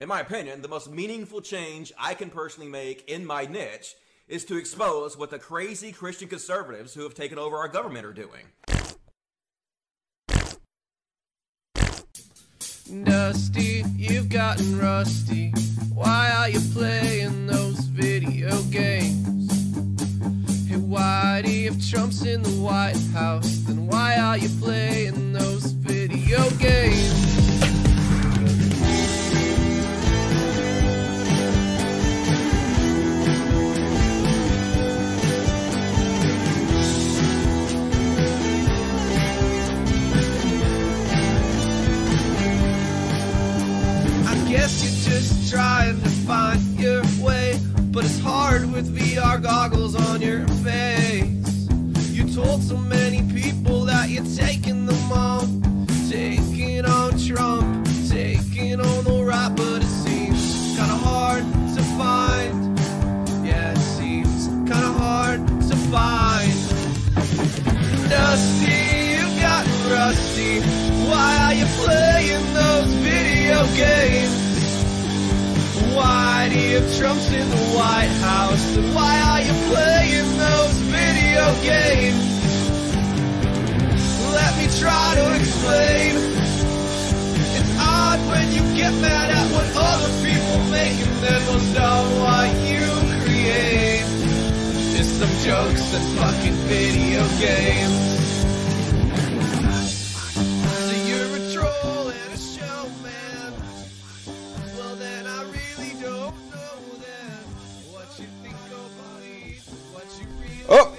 In my opinion, the most meaningful change I can personally make in my niche is to expose what the crazy Christian conservatives who have taken over our government are doing. Dusty, you've gotten rusty. Why are you playing those video games? Hey, Whitey, if Trump's in the White House, then why are you playing those video games? Guess you're just trying to find your way, but it's hard with VR goggles on your face. You told so many people that you're taking them on, taking on Trump, taking on the right, but it seems kinda hard to find. Yeah, it seems kinda hard to find. Dusty, you've gotten rusty. Why are you playing those video games? You if Trump's in the White House? Then why are you playing those video games? Let me try to explain. It's odd when you get mad at what other people make and then most of what you create is some jokes and fucking video games.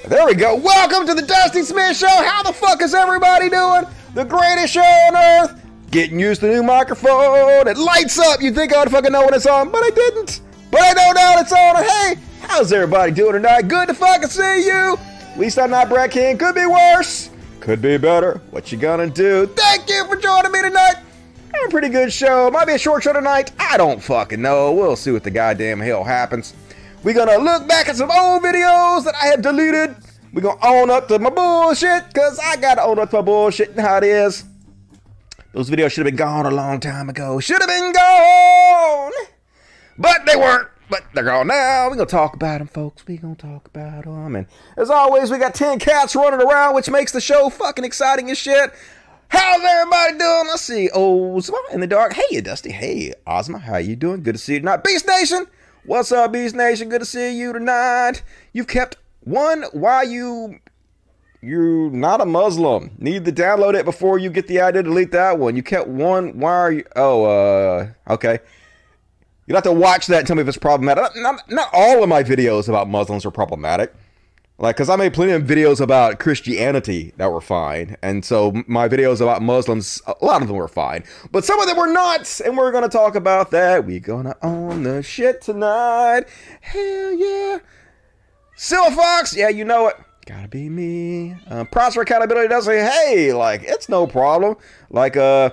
There we go. Welcome to the Dusty Smith Show. How the fuck is everybody doing? The greatest show on earth. Getting used to the new microphone. It lights up. You think I'd fucking know when it's on, but I didn't. But I know now it's on. Hey, how's everybody doing tonight? Good to fucking see you. At least I'm not Brad King. Could be worse. Could be better. What you gonna do? Thank you for joining me tonight. A pretty good show. Might be a short show tonight. I don't fucking know. We'll see what the goddamn hell happens. We're gonna look back at some old videos that I have deleted. We're gonna own up to my bullshit, cause I gotta own up to my bullshit and how it is. Those videos should have been gone a long time ago. Should have been gone! But they weren't. But they're gone now. We're gonna talk about them, folks. We're gonna talk about them. And as always, we got 10 cats running around, which makes the show fucking exciting as shit. How's everybody doing? Let's see. Ozma in the dark. Hey, Dusty. Hey, Ozma. How you doing? Good to see you tonight. Beast Nation. What's up, Beast Nation? Good to see you tonight. You've kept one. Why you? You're not a Muslim. Need to download it before you get the idea to delete that one. You kept one. Why are you? Oh, uh, okay. You'll have to watch that tell me if it's problematic. Not, not all of my videos about Muslims are problematic. Like, because I made plenty of videos about Christianity that were fine. And so my videos about Muslims, a lot of them were fine. But some of them were not. And we're going to talk about that. we going to own the shit tonight. Hell yeah. Silver Fox, yeah, you know it. Gotta be me. Uh, Prosper Accountability does say, hey, like, it's no problem. Like, uh,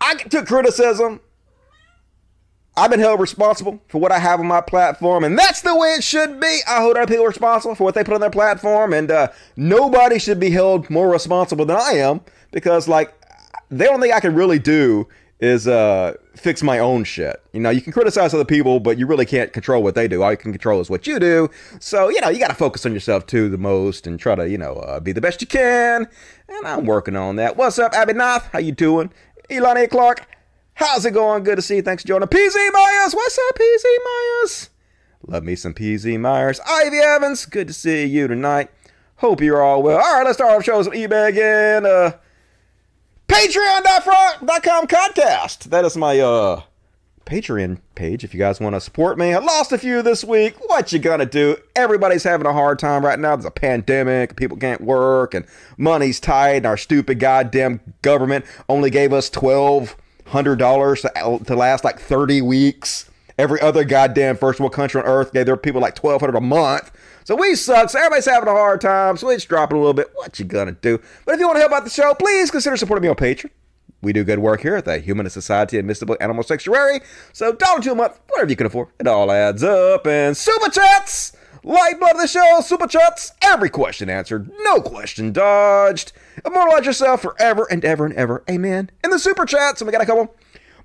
I took criticism. I've been held responsible for what I have on my platform, and that's the way it should be. I hold other people responsible for what they put on their platform, and uh, nobody should be held more responsible than I am because, like, the only thing I can really do is uh, fix my own shit. You know, you can criticize other people, but you really can't control what they do. All you can control is what you do. So, you know, you got to focus on yourself too the most and try to, you know, uh, be the best you can. And I'm working on that. What's up, Abby Nath? How you doing? Elon A. Clark. How's it going? Good to see you. Thanks for joining. PZ Myers. What's up, PZ Myers? Love me some PZ Myers. Ivy Evans. Good to see you tonight. Hope you're all well. All right, let's start off shows on eBay again. Uh, Patreon.com podcast. That is my uh Patreon page if you guys want to support me. I lost a few this week. What you gonna do? Everybody's having a hard time right now. There's a pandemic, people can't work, and money's tight, and our stupid goddamn government only gave us twelve hundred dollars to last like 30 weeks. Every other goddamn first world country on earth gave their people like twelve hundred a month. So we suck. So everybody's having a hard time. So it's dropping a little bit. What you gonna do? But if you want to help out the show, please consider supporting me on Patreon. We do good work here at the Humanist Society of Mystical Animal Sanctuary. So dollar to a month, whatever you can afford. It all adds up. And super chats! Lifeblood of the show, super chats, every question answered, no question dodged. Immortalize yourself forever and ever and ever. Amen. In the super chats, and we got a couple.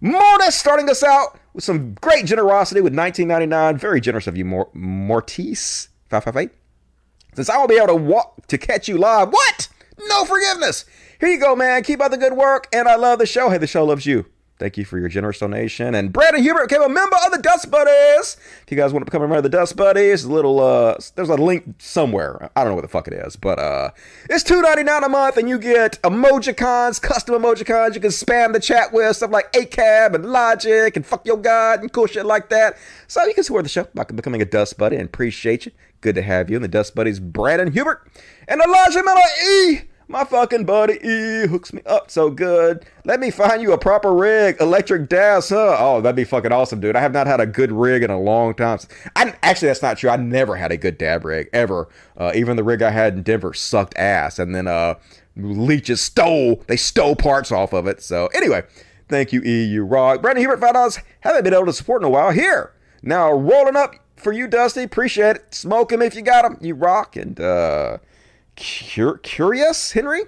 Mortis starting us out with some great generosity with 19.99. Very generous of you, Mor- Mortis. 558. Since I won't be able to walk to catch you live. What? No forgiveness. Here you go, man. Keep up the good work. And I love the show. Hey, the show loves you. Thank you for your generous donation. And Brandon Hubert became a member of the Dust Buddies. If you guys want to become a member of the Dust Buddies, a little uh there's a link somewhere. I don't know what the fuck it is, but uh it's $2.99 a month and you get emojicons, custom emojicons you can spam the chat with, stuff like ACAB and Logic and fuck your god and cool shit like that. So you can support the show by becoming a Dust Buddy and appreciate you. Good to have you. And the Dust Buddies, Brandon Hubert and Elijah Miller E. My fucking buddy E hooks me up so good. Let me find you a proper rig, electric dash, huh? Oh, that'd be fucking awesome, dude. I have not had a good rig in a long time. I actually, that's not true. I never had a good dab rig ever. Uh, even the rig I had in Denver sucked ass, and then uh, leeches stole. They stole parts off of it. So anyway, thank you, E. You rock. Brandon Hubert, five dollars. Haven't been able to support in a while. Here now, rolling up for you, Dusty. Appreciate it. Smoke him if you got him. You rock and. uh Cur- Curious Henry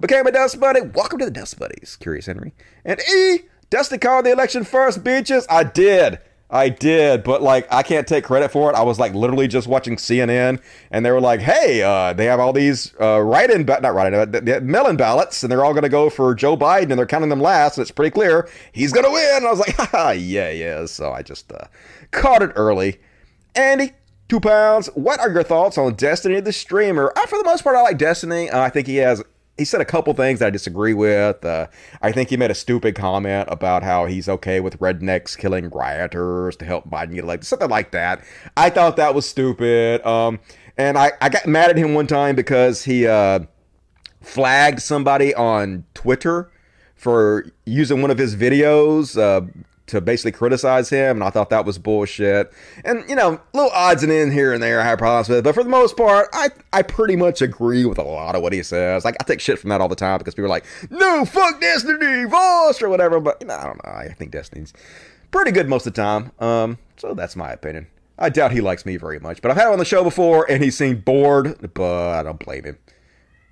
became a Dust Buddy. Welcome to the Dust Buddies, Curious Henry. And E, Dusty called the election first, bitches. I did. I did, but like I can't take credit for it. I was like literally just watching CNN, and they were like, "Hey, uh, they have all these uh, write-in, ba- not write-in, but mail-in ballots, and they're all going to go for Joe Biden, and they're counting them last, and it's pretty clear he's going to win." And I was like, "Ha yeah, yeah." So I just uh, caught it early. Andy, two pounds. What are your thoughts on Destiny the streamer? For the most part, I like Destiny. Uh, I think he has. He said a couple things that I disagree with. Uh, I think he made a stupid comment about how he's okay with rednecks killing rioters to help Biden get elected, something like that. I thought that was stupid. Um, and I, I got mad at him one time because he uh, flagged somebody on Twitter for using one of his videos uh, to basically criticize him, and I thought that was bullshit. And you know, little odds and ends here and there I have problems with, but for the most part, I I pretty much agree with a lot of what he says. Like I take shit from that all the time because people are like, "No, fuck Destiny, Voss," or whatever. But you know, I don't know. I think Destiny's pretty good most of the time. Um, so that's my opinion. I doubt he likes me very much, but I've had him on the show before, and he seemed bored. But I don't blame him.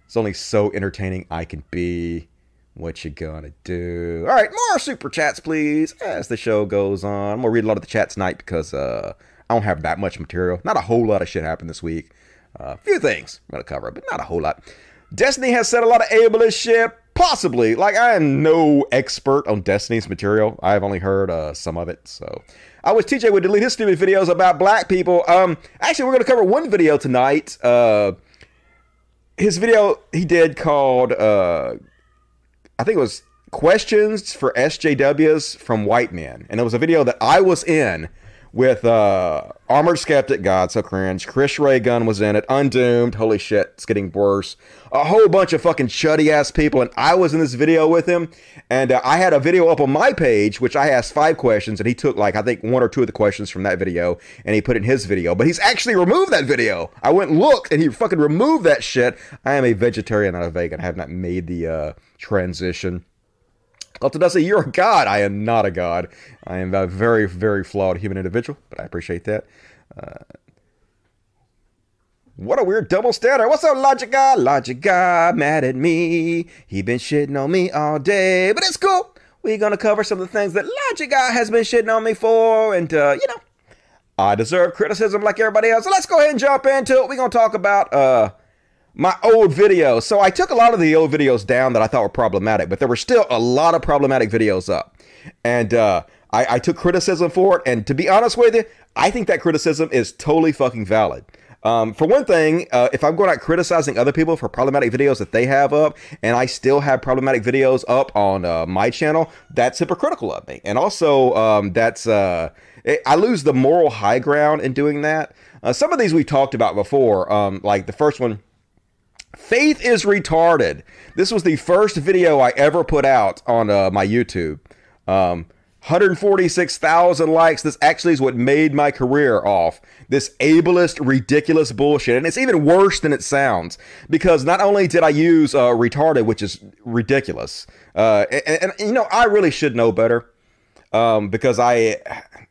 It's only so entertaining I can be. What you gonna do? All right, more super chats, please. As the show goes on, I'm gonna read a lot of the chat tonight because uh, I don't have that much material. Not a whole lot of shit happened this week. A uh, few things I'm gonna cover, but not a whole lot. Destiny has said a lot of ableist shit. Possibly, like I am no expert on Destiny's material. I've only heard uh, some of it. So I wish TJ would delete his stupid videos about black people. Um, actually, we're gonna cover one video tonight. Uh, his video he did called uh I think it was questions for SJWs from white men, and it was a video that I was in with uh, Armored Skeptic, God, so cringe. Chris Ray Gun was in it. Undoomed, holy shit, it's getting worse. A whole bunch of fucking chuddy ass people, and I was in this video with him. And uh, I had a video up on my page, which I asked five questions, and he took like I think one or two of the questions from that video, and he put it in his video. But he's actually removed that video. I went looked, and he fucking removed that shit. I am a vegetarian, not a vegan. I have not made the uh, transition. Say, You're a god. I am not a god. I am a very, very flawed human individual, but I appreciate that. Uh, what a weird double standard. What's up, Logic Guy? Logic Guy mad at me. He been shitting on me all day, but it's cool. Going to cover some of the things that Logic Guy has been shitting on me for, and, uh, you know, I deserve criticism like everybody else. So let's go ahead and jump into it. Going to talk about, uh, my old videos. So I took a lot of the old videos down that I thought were problematic, but there were still a lot of problematic videos up. And uh, I, I, took criticism for it. And to be honest with you, I think that criticism is totally fucking valid. Um, for one thing, uh, if I'm going out criticizing other people for problematic videos that they have up, and I still have problematic videos up on uh, my channel, that's hypocritical of me. And also, um, that's uh, I lose the moral high ground in doing that. Uh, some of these we talked about before, um, like the first one Faith is retarded. This was the first video I ever put out on uh, my YouTube. Um, 146,000 likes. This actually is what made my career off. This ableist, ridiculous bullshit. And it's even worse than it sounds because not only did I use uh, retarded, which is ridiculous, uh, and, and, you know, I really should know better um, because I,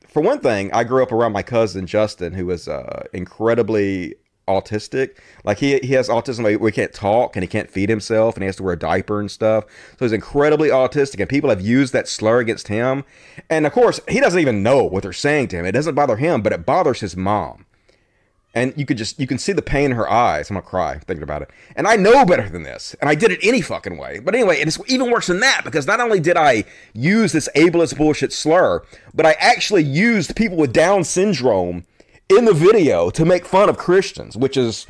for one thing, I grew up around my cousin Justin, who was uh, incredibly autistic. Like he he has autism where he can't talk and he can't feed himself and he has to wear a diaper and stuff. So he's incredibly autistic and people have used that slur against him. And of course, he doesn't even know what they're saying to him. It doesn't bother him, but it bothers his mom. And you could just you can see the pain in her eyes. I'm gonna cry thinking about it. And I know better than this, and I did it any fucking way. But anyway, it's even worse than that because not only did I use this ableist bullshit slur, but I actually used people with Down syndrome in the video to make fun of Christians, which is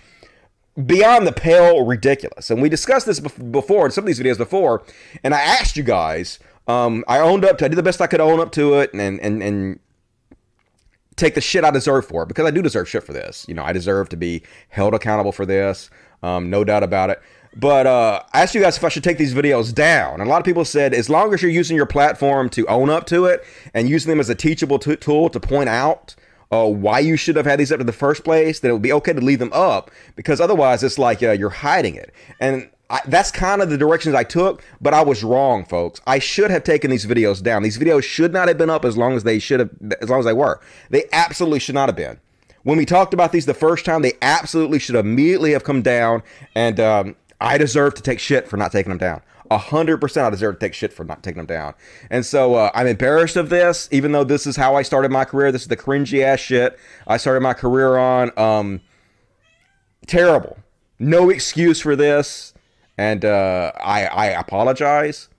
beyond the pale ridiculous. And we discussed this before in some of these videos before, and I asked you guys. Um, I owned up to. I did the best I could own up to it, and and and take the shit I deserve for it because I do deserve shit for this. You know, I deserve to be held accountable for this. Um, no doubt about it. But uh, I asked you guys if I should take these videos down. And a lot of people said, as long as you're using your platform to own up to it and using them as a teachable t- tool to point out uh, why you should have had these up in the first place, then it would be okay to leave them up because otherwise it's like uh, you're hiding it. And I, that's kind of the directions I took, but I was wrong, folks. I should have taken these videos down. These videos should not have been up as long as they should have, as long as they were. They absolutely should not have been. When we talked about these the first time, they absolutely should immediately have come down, and um, I deserve to take shit for not taking them down. A hundred percent, I deserve to take shit for not taking them down. And so uh, I'm embarrassed of this, even though this is how I started my career. This is the cringy ass shit I started my career on. Um, terrible. No excuse for this and uh, I I apologize.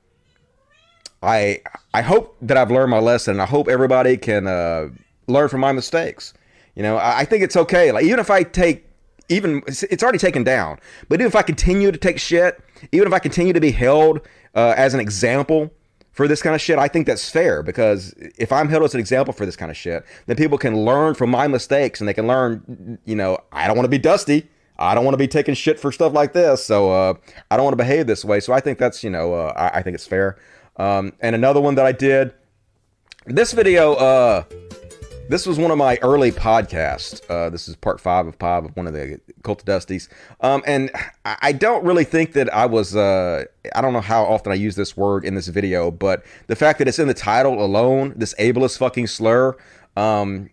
I I hope that I've learned my lesson. I hope everybody can uh, learn from my mistakes. You know, I, I think it's okay. Like even if I take even it's already taken down, but even if I continue to take shit, even if I continue to be held uh, as an example for this kind of shit, I think that's fair because if I'm held as an example for this kind of shit, then people can learn from my mistakes and they can learn, you know, I don't want to be dusty. I don't want to be taking shit for stuff like this. So uh, I don't want to behave this way. So I think that's, you know, uh, I, I, think it's fair. Um, and another one that I did, this video, uh, this was one of my early podcasts. Uh, this is part five of five of one of the Cult of Dusties. Um, and I don't really think that I was, uh, I don't know how often I use this word in this video, but the fact that it's in the title alone, this ableist fucking slur, um,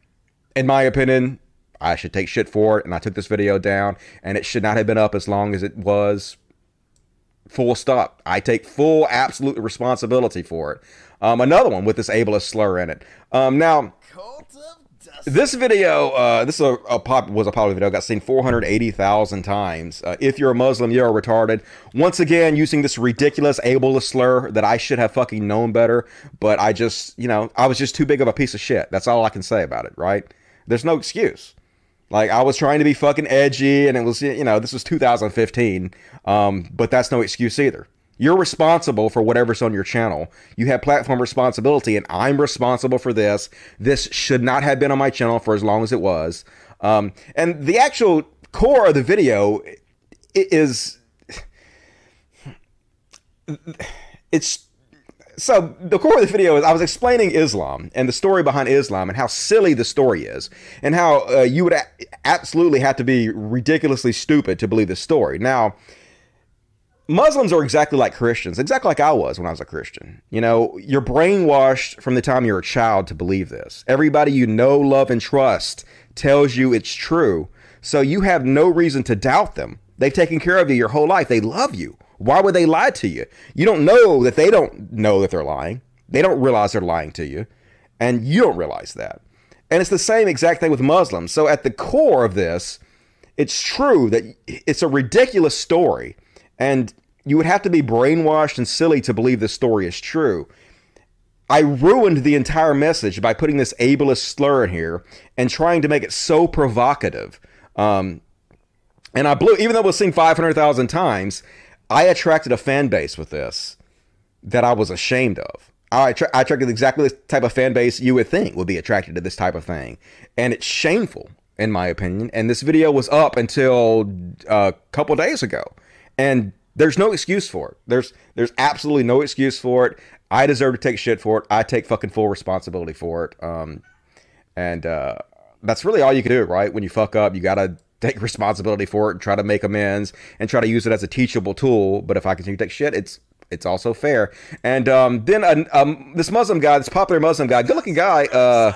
in my opinion, I should take shit for it, and I took this video down, and it should not have been up as long as it was. Full stop. I take full, absolute responsibility for it. Um, another one with this ableist slur in it. Um, now, this video, uh, this is a, a pop, was a popular video, got seen 480,000 times. Uh, if you're a Muslim, you're retarded. Once again, using this ridiculous ableist slur that I should have fucking known better, but I just, you know, I was just too big of a piece of shit. That's all I can say about it, right? There's no excuse. Like I was trying to be fucking edgy, and it was you know this was 2015, um, but that's no excuse either. You're responsible for whatever's on your channel. You have platform responsibility, and I'm responsible for this. This should not have been on my channel for as long as it was. Um, and the actual core of the video is it's so the core of the video is I was explaining Islam and the story behind Islam and how silly the story is and how uh, you would a- absolutely have to be ridiculously stupid to believe the story. Now, Muslims are exactly like Christians, exactly like I was when I was a Christian. You know, you're brainwashed from the time you're a child to believe this. Everybody you know, love, and trust tells you it's true. So you have no reason to doubt them. They've taken care of you your whole life. They love you. Why would they lie to you? You don't know that they don't know that they're lying. They don't realize they're lying to you. And you don't realize that. And it's the same exact thing with Muslims. So at the core of this, it's true that it's a ridiculous story. And you would have to be brainwashed and silly to believe this story is true. I ruined the entire message by putting this ableist slur in here and trying to make it so provocative. Um, and I blew, even though it was seen 500,000 times, I attracted a fan base with this that I was ashamed of. I, attra- I attracted exactly the type of fan base you would think would be attracted to this type of thing. And it's shameful, in my opinion. And this video was up until a couple days ago. And there's no excuse for it. There's there's absolutely no excuse for it. I deserve to take shit for it. I take fucking full responsibility for it. Um, and uh, that's really all you can do, right? When you fuck up, you gotta take responsibility for it and try to make amends and try to use it as a teachable tool. But if I continue to take shit, it's it's also fair. And um, then uh, um, this Muslim guy, this popular Muslim guy, good looking guy. Uh,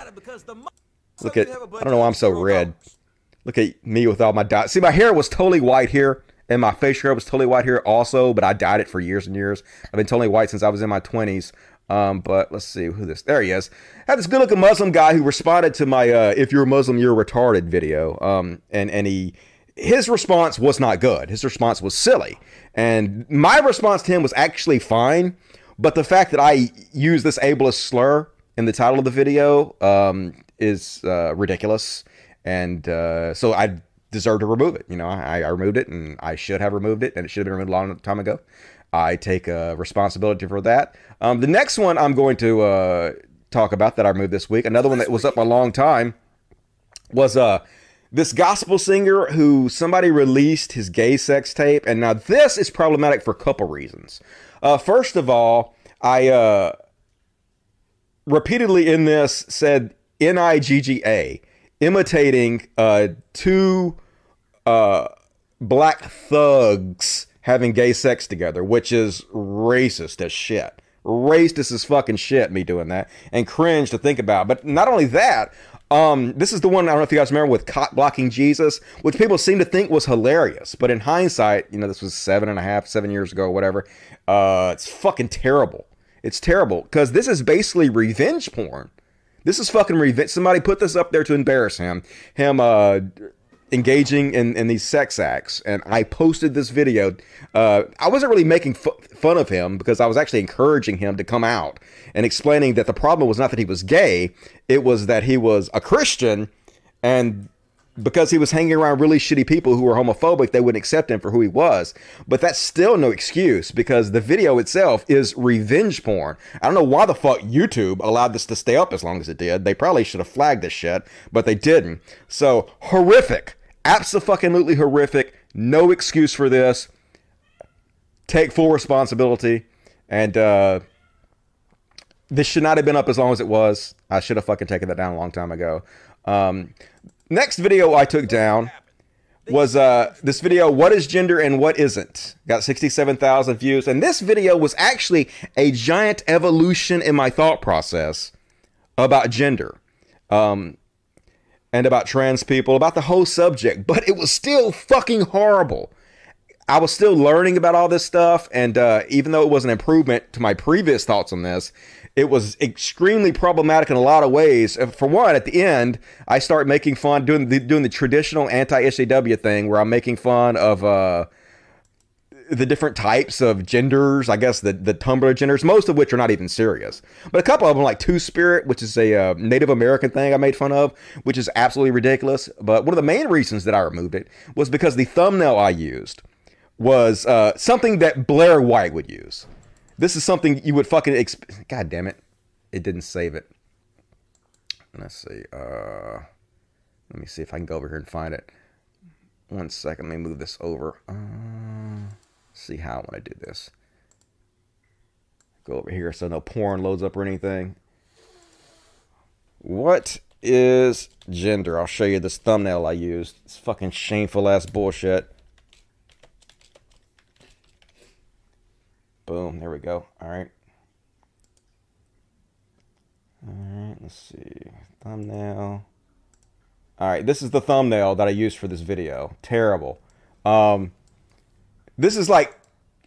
look at I don't know why I'm so red. Look at me with all my dots. See, my hair was totally white here, and my facial hair was totally white here also, but I dyed it for years and years. I've been totally white since I was in my 20s. Um, but let's see who this. There he is. I had this good-looking Muslim guy who responded to my uh, "If you're a Muslim, you're retarded" video. Um, and and he his response was not good. His response was silly, and my response to him was actually fine. But the fact that I use this ableist slur in the title of the video um, is uh, ridiculous, and uh, so I deserve to remove it. You know, I, I removed it, and I should have removed it, and it should have been removed a long time ago. I take uh, responsibility for that. Um, the next one I'm going to uh, talk about that I removed this week, another one that was up a long time, was uh, this gospel singer who somebody released his gay sex tape. And now this is problematic for a couple reasons. Uh, first of all, I uh, repeatedly in this said N I G G A, imitating uh, two uh, black thugs having gay sex together, which is racist as shit. Racist as fucking shit, me doing that, and cringe to think about. But not only that, um, this is the one I don't know if you guys remember with cock blocking Jesus, which people seem to think was hilarious, but in hindsight, you know, this was seven and a half, seven years ago, whatever. Uh, it's fucking terrible. It's terrible because this is basically revenge porn. This is fucking revenge. Somebody put this up there to embarrass him. Him uh, engaging in, in these sex acts. And I posted this video. Uh, I wasn't really making fun of him because I was actually encouraging him to come out and explaining that the problem was not that he was gay, it was that he was a Christian and because he was hanging around really shitty people who were homophobic, they wouldn't accept him for who he was. But that's still no excuse because the video itself is revenge porn. I don't know why the fuck YouTube allowed this to stay up as long as it did. They probably should have flagged this shit, but they didn't. So horrific. Absolutely horrific. No excuse for this. Take full responsibility. And uh, this should not have been up as long as it was. I should have fucking taken that down a long time ago. Um, next video I took down was uh, this video, What is Gender and What Isn't? Got 67,000 views. And this video was actually a giant evolution in my thought process about gender um, and about trans people, about the whole subject. But it was still fucking horrible. I was still learning about all this stuff. And uh, even though it was an improvement to my previous thoughts on this, it was extremely problematic in a lot of ways. For one, at the end, I start making fun doing the doing the traditional anti SJW thing where I'm making fun of uh, the different types of genders. I guess the the Tumblr genders, most of which are not even serious, but a couple of them like Two Spirit, which is a uh, Native American thing I made fun of, which is absolutely ridiculous. But one of the main reasons that I removed it was because the thumbnail I used was uh, something that Blair White would use. This is something you would fucking. Exp- God damn it! It didn't save it. Let's see. Uh, let me see if I can go over here and find it. One second. Let me move this over. Uh, see how I want to do this. Go over here so no porn loads up or anything. What is gender? I'll show you this thumbnail I used. It's fucking shameful ass bullshit. Boom, there we go. All right. All right, let's see. Thumbnail. All right, this is the thumbnail that I used for this video. Terrible. Um, this is like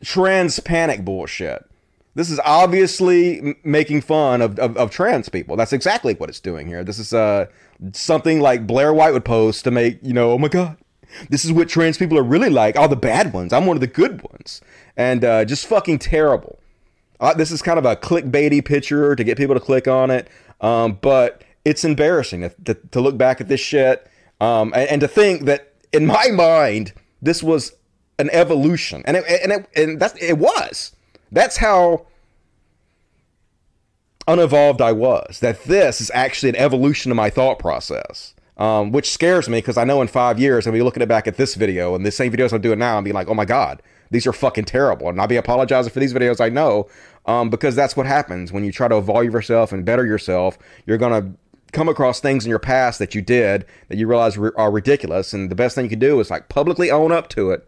trans panic bullshit. This is obviously making fun of, of, of, trans people. That's exactly what it's doing here. This is uh, something like Blair White would post to make, you know, oh my God, this is what trans people are really like. All the bad ones. I'm one of the good ones. And uh, just fucking terrible. Uh, this is kind of a clickbaity picture to get people to click on it. Um, but it's embarrassing to, to, look back at this shit um, and, and, to think that, in my mind, this was an evolution. And it, and it, and that's, it was. That's how unevolved I was. That this is actually an evolution of my thought process um, which scares me because I know in five years I'll be looking back at this video and the same videos I'm doing now and be like, oh my god, these are fucking terrible. And I'll be apologizing for these videos. I know um, because that's what happens when you try to evolve yourself and better yourself. You're gonna come across things in your past that you did that you realize are ridiculous, and the best thing you can do is like publicly own up to it,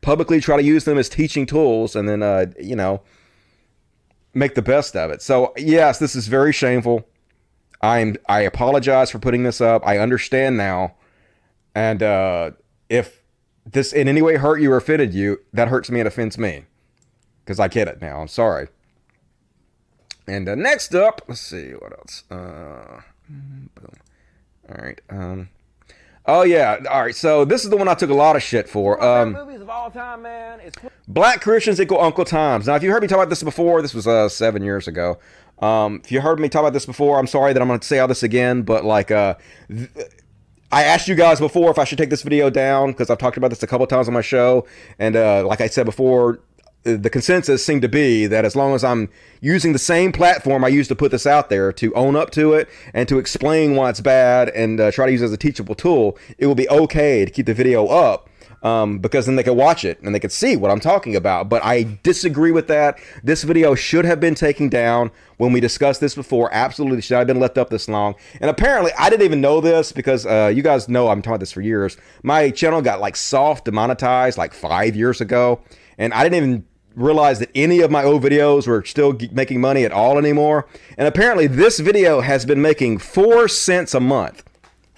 publicly try to use them as teaching tools, and then uh, you know make the best of it. So yes, this is very shameful. I'm I apologize for putting this up. I understand now And uh, if this in any way hurt you or offended you, that hurts me and offends me. Because I get it now. I'm sorry. And uh, next up, let's see what else. Uh, boom. All right. Um, oh yeah. All right. So this is the one I took a lot of shit for. Um, movies of all time, Black Christians equal Uncle Toms. Now, if you heard me talk about this before, this was uh, seven years ago. Um, if you heard me talk about this before, I'm sorry that I'm going to say all this again, but like, uh, th- I asked you guys before if I should take this video down because I've talked about this a couple times on my show, and uh, like I said before, the consensus seemed to be that as long as I'm using the same platform I used to put this out there to own up to it and to explain why it's bad and uh, try to use it as a teachable tool, it will be okay to keep the video up. Um, because then they could watch it and they could see what I'm talking about. But I disagree with that. This video should have been taken down when we discussed this before. Absolutely should have been left up this long. And apparently, I didn't even know this because uh, you guys know I'm talking about this for years. My channel got like soft demonetized like five years ago, and I didn't even realize that any of my old videos were still making money at all anymore. And apparently, this video has been making four cents a month.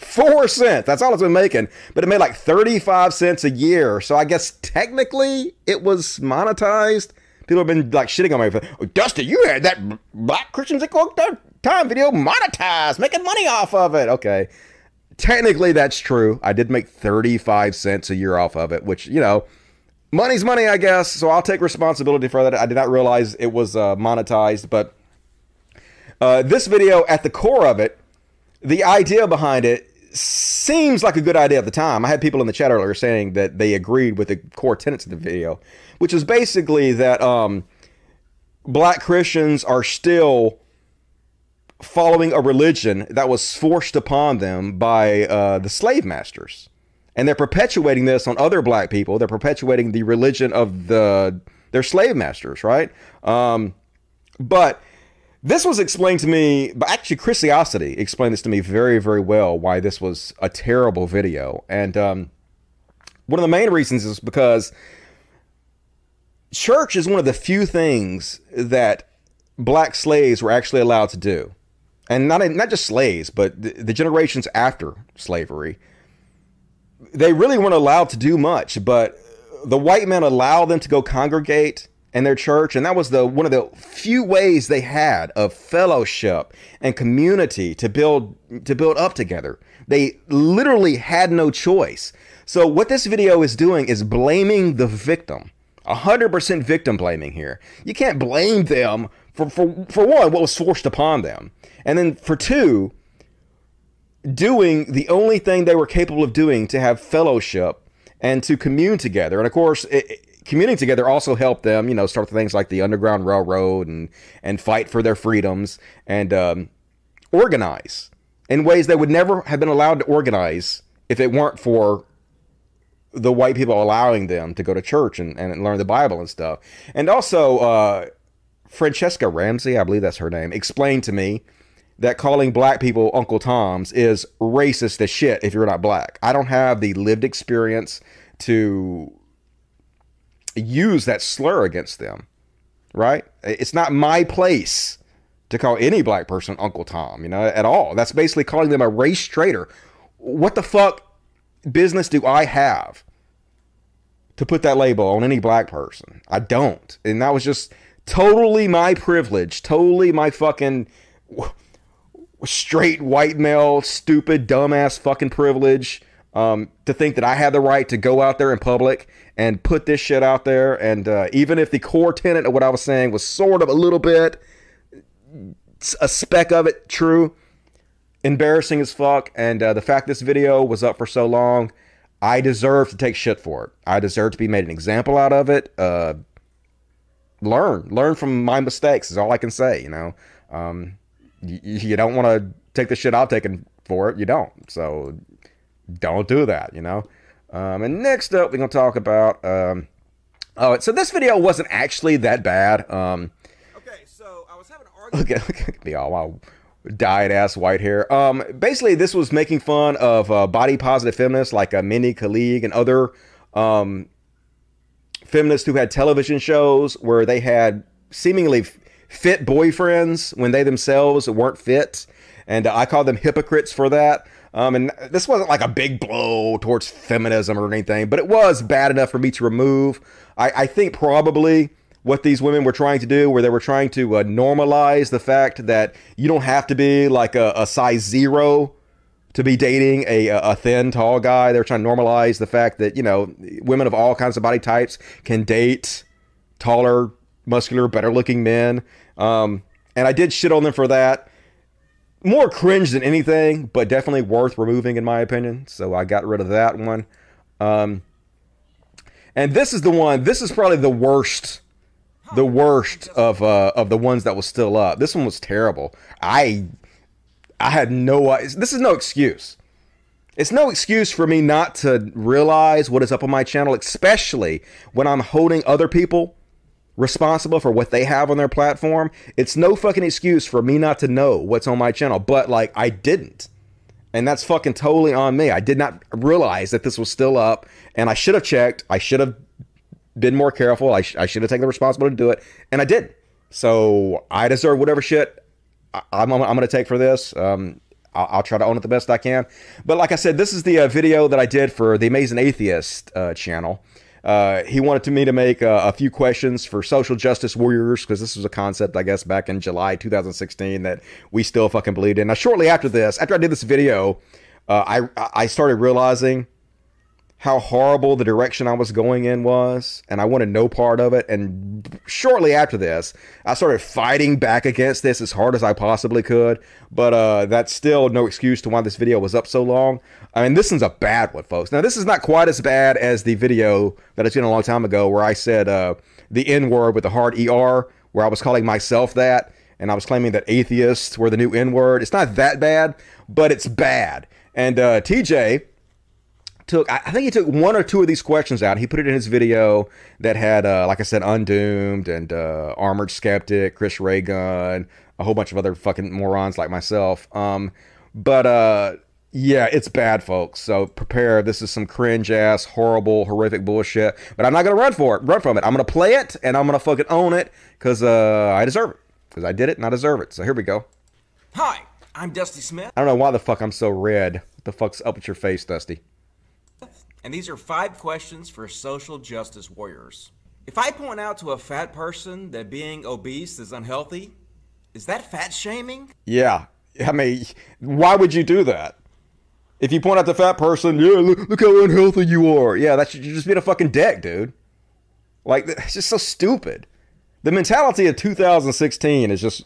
Four cents. That's all it's been making. But it made like 35 cents a year. So I guess technically it was monetized. People have been like shitting on me. For, oh, Dusty, you had that Black Christians Equal Time video monetized, making money off of it. Okay. Technically, that's true. I did make 35 cents a year off of it, which, you know, money's money, I guess. So I'll take responsibility for that. I did not realize it was uh, monetized, but uh, this video, at the core of it, the idea behind it seems like a good idea at the time. I had people in the chat earlier saying that they agreed with the core tenets of the video, which is basically that um, black Christians are still following a religion that was forced upon them by uh, the slave masters and they're perpetuating this on other black people. They're perpetuating the religion of the their slave masters, right? Um, but this was explained to me, but actually, Chrisiosity explained this to me very, very well. Why this was a terrible video, and um, one of the main reasons is because church is one of the few things that black slaves were actually allowed to do, and not not just slaves, but the, the generations after slavery. They really weren't allowed to do much, but the white men allowed them to go congregate in their church, and that was the one of the few ways they had of fellowship and community to build to build up together. They literally had no choice. So what this video is doing is blaming the victim. 100% victim blaming here. You can't blame them for, for, for one, what was forced upon them. And then for two, doing the only thing they were capable of doing to have fellowship and to commune together. And of course, it, it, communing together also helped them, you know, start things like the Underground Railroad and and fight for their freedoms and um, organize in ways they would never have been allowed to organize if it weren't for the white people allowing them to go to church and, and learn the Bible and stuff. And also, uh, Franchesca Ramsey, I believe that's her name, explained to me that calling black people Uncle Toms is racist as shit if you're not black. I don't have the lived experience to use that slur against them, right? It's not my place to call any black person Uncle Tom, you know, at all. That's basically calling them a race traitor. What the fuck business do I have to put that label on any black person? I don't. And that was just totally my privilege, totally my fucking straight white male, stupid, dumbass fucking privilege um, to think that I had the right to go out there in public and put this shit out there. And uh, even if the core tenet of what I was saying was sort of a little bit, a speck of it true, embarrassing as fuck. And uh, the fact this video was up for so long, I deserve to take shit for it. I deserve to be made an example out of it. Uh, learn, learn from my mistakes is all I can say. You know. Um, you, you don't want to take the shit I've taken for it. You don't. So don't do that, you know? Um, and next up, we're going to talk about. Um, oh, so this video wasn't actually that bad. Um, okay, so I was having an argument. Look at me, all my dyed ass white hair. Um, basically, this was making fun of uh, body positive feminists like uh, Mindy Kaling and other um, feminists who had television shows where they had seemingly fit boyfriends when they themselves weren't fit. And I call them hypocrites for that. Um, and this wasn't like a big blow towards feminism or anything, but it was bad enough for me to remove. I, I think probably what these women were trying to do, where they were trying to uh, normalize the fact that you don't have to be like a, a size zero to be dating a, a thin, tall guy. They're trying to normalize the fact that, you know, women of all kinds of body types can date taller, muscular, better looking men. Um, and I did shit on them for that. More cringe than anything, but definitely worth removing, in my opinion. So I got rid of that one. Um, and this is the one, this is probably the worst. The worst of uh, of the ones that was still up. This one was terrible. I I had no. This is no excuse. It's no excuse for me not to realize what is up on my channel, especially when I'm holding other people responsible for what they have on their platform. It's no fucking excuse for me not to know what's on my channel, but like I didn't. And that's fucking totally on me. I did not realize that this was still up, and I should have checked. I should have been more careful. I, sh- I should have taken the responsibility to do it, and I did. So I deserve whatever shit I- I'm, I'm going to take for this. Um, I'll, I'll, try to own it the best I can. But like I said, this is the uh, video that I did for the Amazing Atheist uh, channel. Uh, he wanted to me to make uh, a few questions for social justice warriors because this was a concept, I guess, back in July 2016 that we still fucking believed in. Now, shortly after this, after I did this video, uh, I I started realizing how horrible the direction I was going in was, and I wanted no part of it. And shortly after this, I started fighting back against this as hard as I possibly could. But uh, that's still no excuse to why this video was up so long. I mean, this one's a bad one, folks. Now, this is not quite as bad as the video that I did a long time ago where I said uh, the N word with the hard ER, where I was calling myself that, and I was claiming that atheists were the new N word. It's not that bad, but it's bad. And uh, TJ took I think he took one or two of these questions out. He put it in his video that had uh, like I said Undoomed and uh, Armored Skeptic, Chris Ray Gun, a whole bunch of other fucking morons like myself. Um, but uh, yeah, it's bad, folks. So prepare. This is some cringe ass, horrible, horrific bullshit. But I'm not gonna run for it. Run from it. I'm gonna play it and I'm gonna fucking own it because uh, I deserve it. Because I did it and I deserve it. So here we go. Hi, I'm Dusty Smith. I don't know why the fuck I'm so red. What the fuck's up with your face, Dusty? And these are five questions for social justice warriors. If I point out to a fat person that being obese is unhealthy, is that fat shaming? Yeah. I mean, why would you do that? If you point out the fat person, yeah, look, look how unhealthy you are. Yeah, that's you're just being a fucking dick, dude. Like, it's just so stupid. The mentality of 2016 is just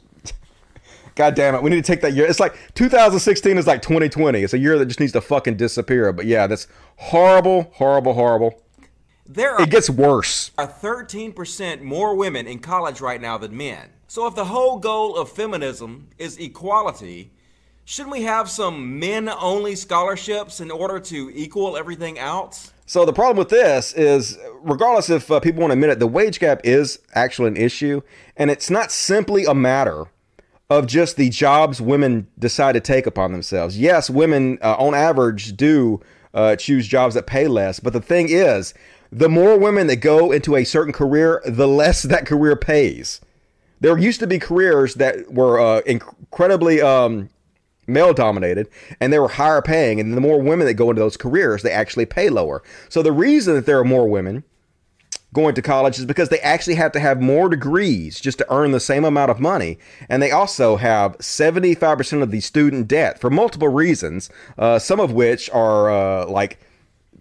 God damn it, we need to take that year. It's like 2016 is like 2020. It's a year that just needs to fucking disappear. But yeah, that's horrible, horrible, horrible. There are, it gets worse. Are 13% more women in college right now than men. So if the whole goal of feminism is equality, shouldn't we have some men-only scholarships in order to equal everything else? So the problem with this is, regardless if uh, people want to admit it, the wage gap is actually an issue, and it's not simply a matter of just the jobs women decide to take upon themselves. Yes, women uh, on average do uh, choose jobs that pay less, but the thing is, the more women that go into a certain career, the less that career pays. There used to be careers that were uh, incredibly um, male dominated and they were higher paying, and the more women that go into those careers, they actually pay lower. So the reason that there are more women going to college is because they actually have to have more degrees just to earn the same amount of money. And they also have 75% of the student debt for multiple reasons, uh, some of which are uh, like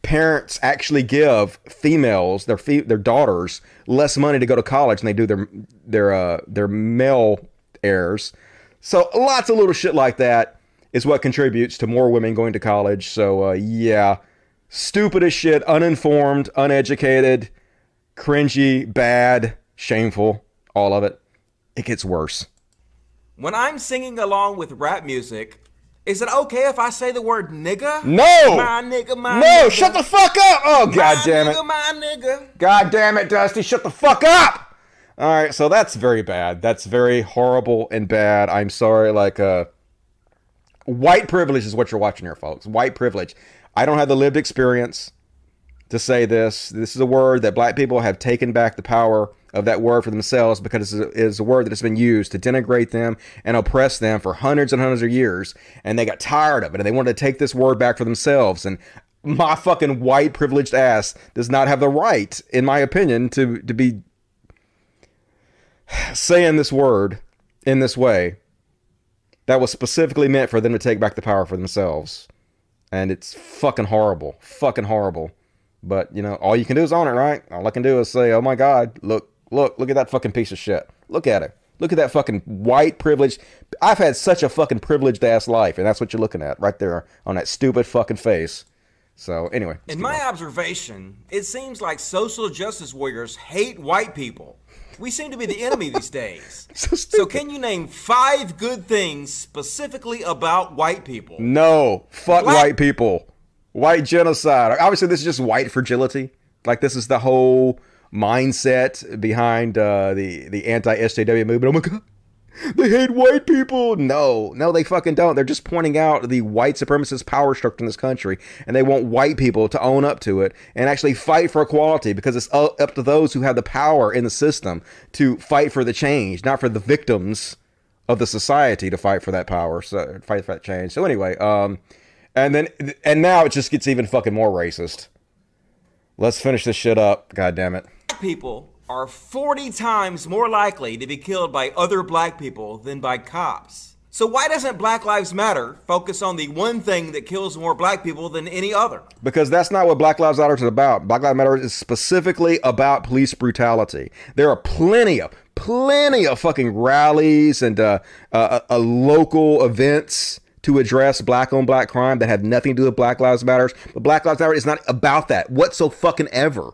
parents actually give females, their, their daughters, less money to go to college than they do their, their, uh, their male heirs. So lots of little shit like that is what contributes to more women going to college. So uh, yeah, stupid as shit, uninformed, uneducated cringy, bad, shameful, all of it. It gets worse. When I'm singing along with rap music, is it okay if I say the word nigga? No! My nigga, my No, nigga. shut the fuck up! Oh, god my damn nigga, it. My nigga. God damn it, Dusty, shut the fuck up! All right, so that's very bad. That's very horrible and bad. I'm sorry, like, uh, white privilege is what you're watching here, folks. White privilege. I don't have the lived experience to say this. This is a word that black people have taken back the power of that word for themselves because it is a word that has been used to denigrate them and oppress them for hundreds and hundreds of years. And they got tired of it and they wanted to take this word back for themselves. And my fucking white privileged ass does not have the right, in my opinion, to, to be saying this word in this way that was specifically meant for them to take back the power for themselves. And it's fucking horrible. Fucking horrible. But, you know, all you can do is own it, right? All I can do is say, oh my God, look, look, look at that fucking piece of shit. Look at it. Look at that fucking white privilege. I've had such a fucking privileged ass life, and that's what you're looking at right there on that stupid fucking face. So, anyway. In my observation, it seems like social justice warriors hate white people. We seem to be the enemy these days. So So, can you name five good things specifically about white people? No, fuck Black- white people. White genocide. Obviously, this is just white fragility. Like this is the whole mindset behind uh, the the anti SJW movement. Oh my god, they hate white people. No, no, they fucking don't. They're just pointing out the white supremacist power structure in this country, and they want white people to own up to it and actually fight for equality because it's up to those who have the power in the system to fight for the change, not for the victims of the society to fight for that power, so fight for that change. So anyway, um, and then and now it just gets even fucking more racist. Let's finish this shit up. God damn it. Black people are 40 times more likely to be killed by other black people than by cops. So why doesn't Black Lives Matter focus on the one thing that kills more black people than any other? Because that's not what Black Lives Matter is about. Black Lives Matter is specifically about police brutality. There are plenty of, plenty of fucking rallies and uh, uh, uh, local events to address black on black crime that have nothing to do with Black Lives Matters. But Black Lives Matter is not about that whatso fucking ever.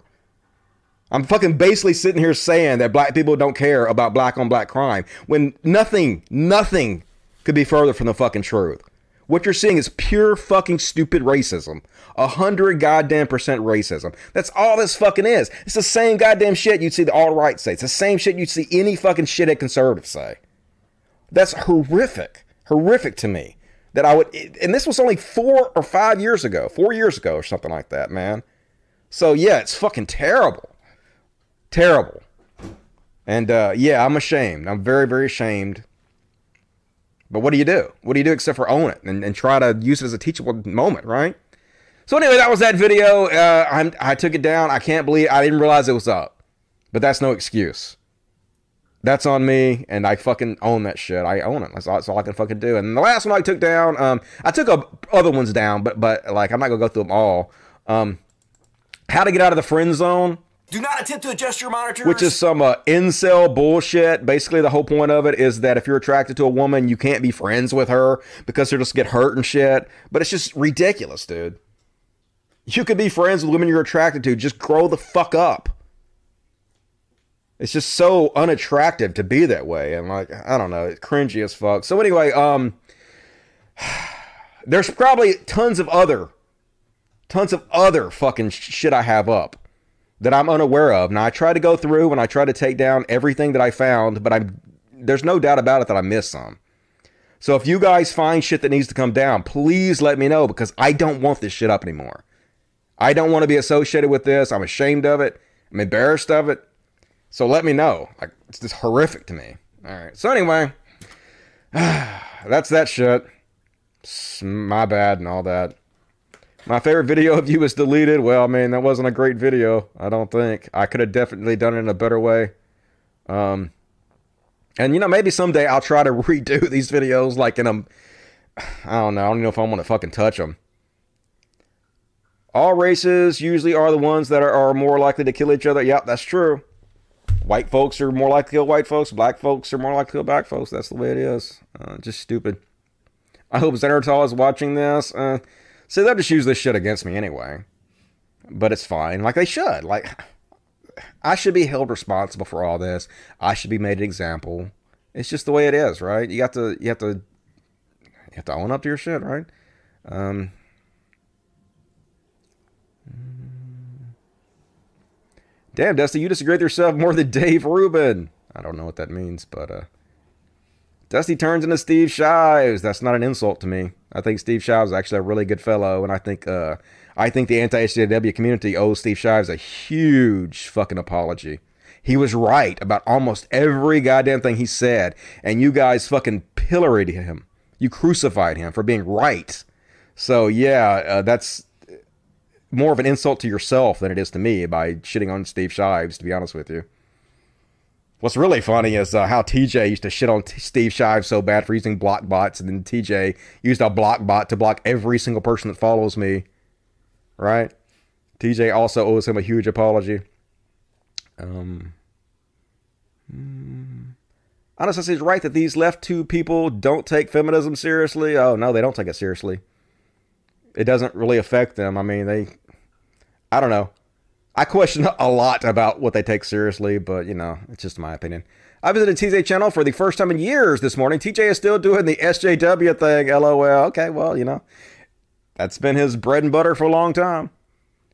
I'm fucking basically sitting here saying that black people don't care about black on black crime when nothing, nothing could be further from the fucking truth. What you're seeing is pure fucking stupid racism. A hundred goddamn percent racism. That's all this fucking is. It's the same goddamn shit you'd see the alt right say. It's the same shit you'd see any fucking shithead conservative say. That's horrific. Horrific to me. That I would, and this was only four or five years ago, four years ago or something like that, man. So yeah, it's fucking terrible. Terrible. And uh, yeah, I'm ashamed. I'm very, very ashamed. But what do you do? What do you do except for own it and, and try to use it as a teachable moment, right? So anyway, that was that video. Uh, I took it down. I can't believe I didn't realize it was up. But that's no excuse. That's on me, and I fucking own that shit. I own it. That's all, that's all I can fucking do. And the last one I took down, um, I took a, other ones down, but but like I'm not gonna go through them all. Um, how to get out of the friend zone Do not attempt to adjust your monitor. which is some uh, incel bullshit. Basically, the whole point of it is that if you're attracted to a woman, you can't be friends with her because she'll just get hurt and shit. But it's just ridiculous, dude. You could be friends with women you're attracted to. Just grow the fuck up. It's just so unattractive to be that way, and like I don't know, it's cringy as fuck. So anyway, um, there's probably tons of other, tons of other fucking shit I have up that I'm unaware of. Now I try to go through and I try to take down everything that I found, but I'm there's no doubt about it that I missed some. So if you guys find shit that needs to come down, please let me know because I don't want this shit up anymore. I don't want to be associated with this. I'm ashamed of it. I'm embarrassed of it. So let me know. Like it's just horrific to me. All right. So anyway, that's that shit. My bad and all that. My favorite video of you was deleted. Well, I mean, that wasn't a great video. I don't think. I could have definitely done it in a better way. Um, and you know, maybe someday I'll try to redo these videos like in a. I don't know. I don't know if I want to fucking touch them. All races usually are the ones that are, are more likely to kill each other. Yep, that's true. White folks are more likely to kill white folks. Black folks are more likely to kill black folks. That's the way it is. Uh, just stupid. I hope Xenertal is watching this. Uh, see, they'll just use this shit against me anyway. But it's fine. Like they should. Like I should be held responsible for all this. I should be made an example. It's just the way it is, right? You got to you have to you have to own up to your shit, right? Um Damn, Dusty, you disagree with yourself more than Dave Rubin. I don't know what that means, but uh Dusty turns into Steve Shives. That's not an insult to me. I think Steve Shives is actually a really good fellow, and I think uh, I think the anti-SJW community owes Steve Shives a huge fucking apology. He was right about almost every goddamn thing he said, and you guys fucking pilloried him. You crucified him for being right. So yeah, uh, that's more of an insult to yourself than it is to me by shitting on Steve Shives. To be honest with you. What's really funny is uh, how TJ used to shit on T- Steve Shives so bad for using block bots, and then TJ used a block bot to block every single person that follows me. Right? TJ also owes him a huge apology. Um, hmm. Honestly, he's right that these left two people don't take feminism seriously. Oh no, they don't take it seriously. It doesn't really affect them. I mean, they. I don't know. I question a lot about what they take seriously, but you know, it's just my opinion. I visited TJ channel for the first time in years this morning. TJ is still doing the SJW thing. LOL. Okay, well, you know, that's been his bread and butter for a long time,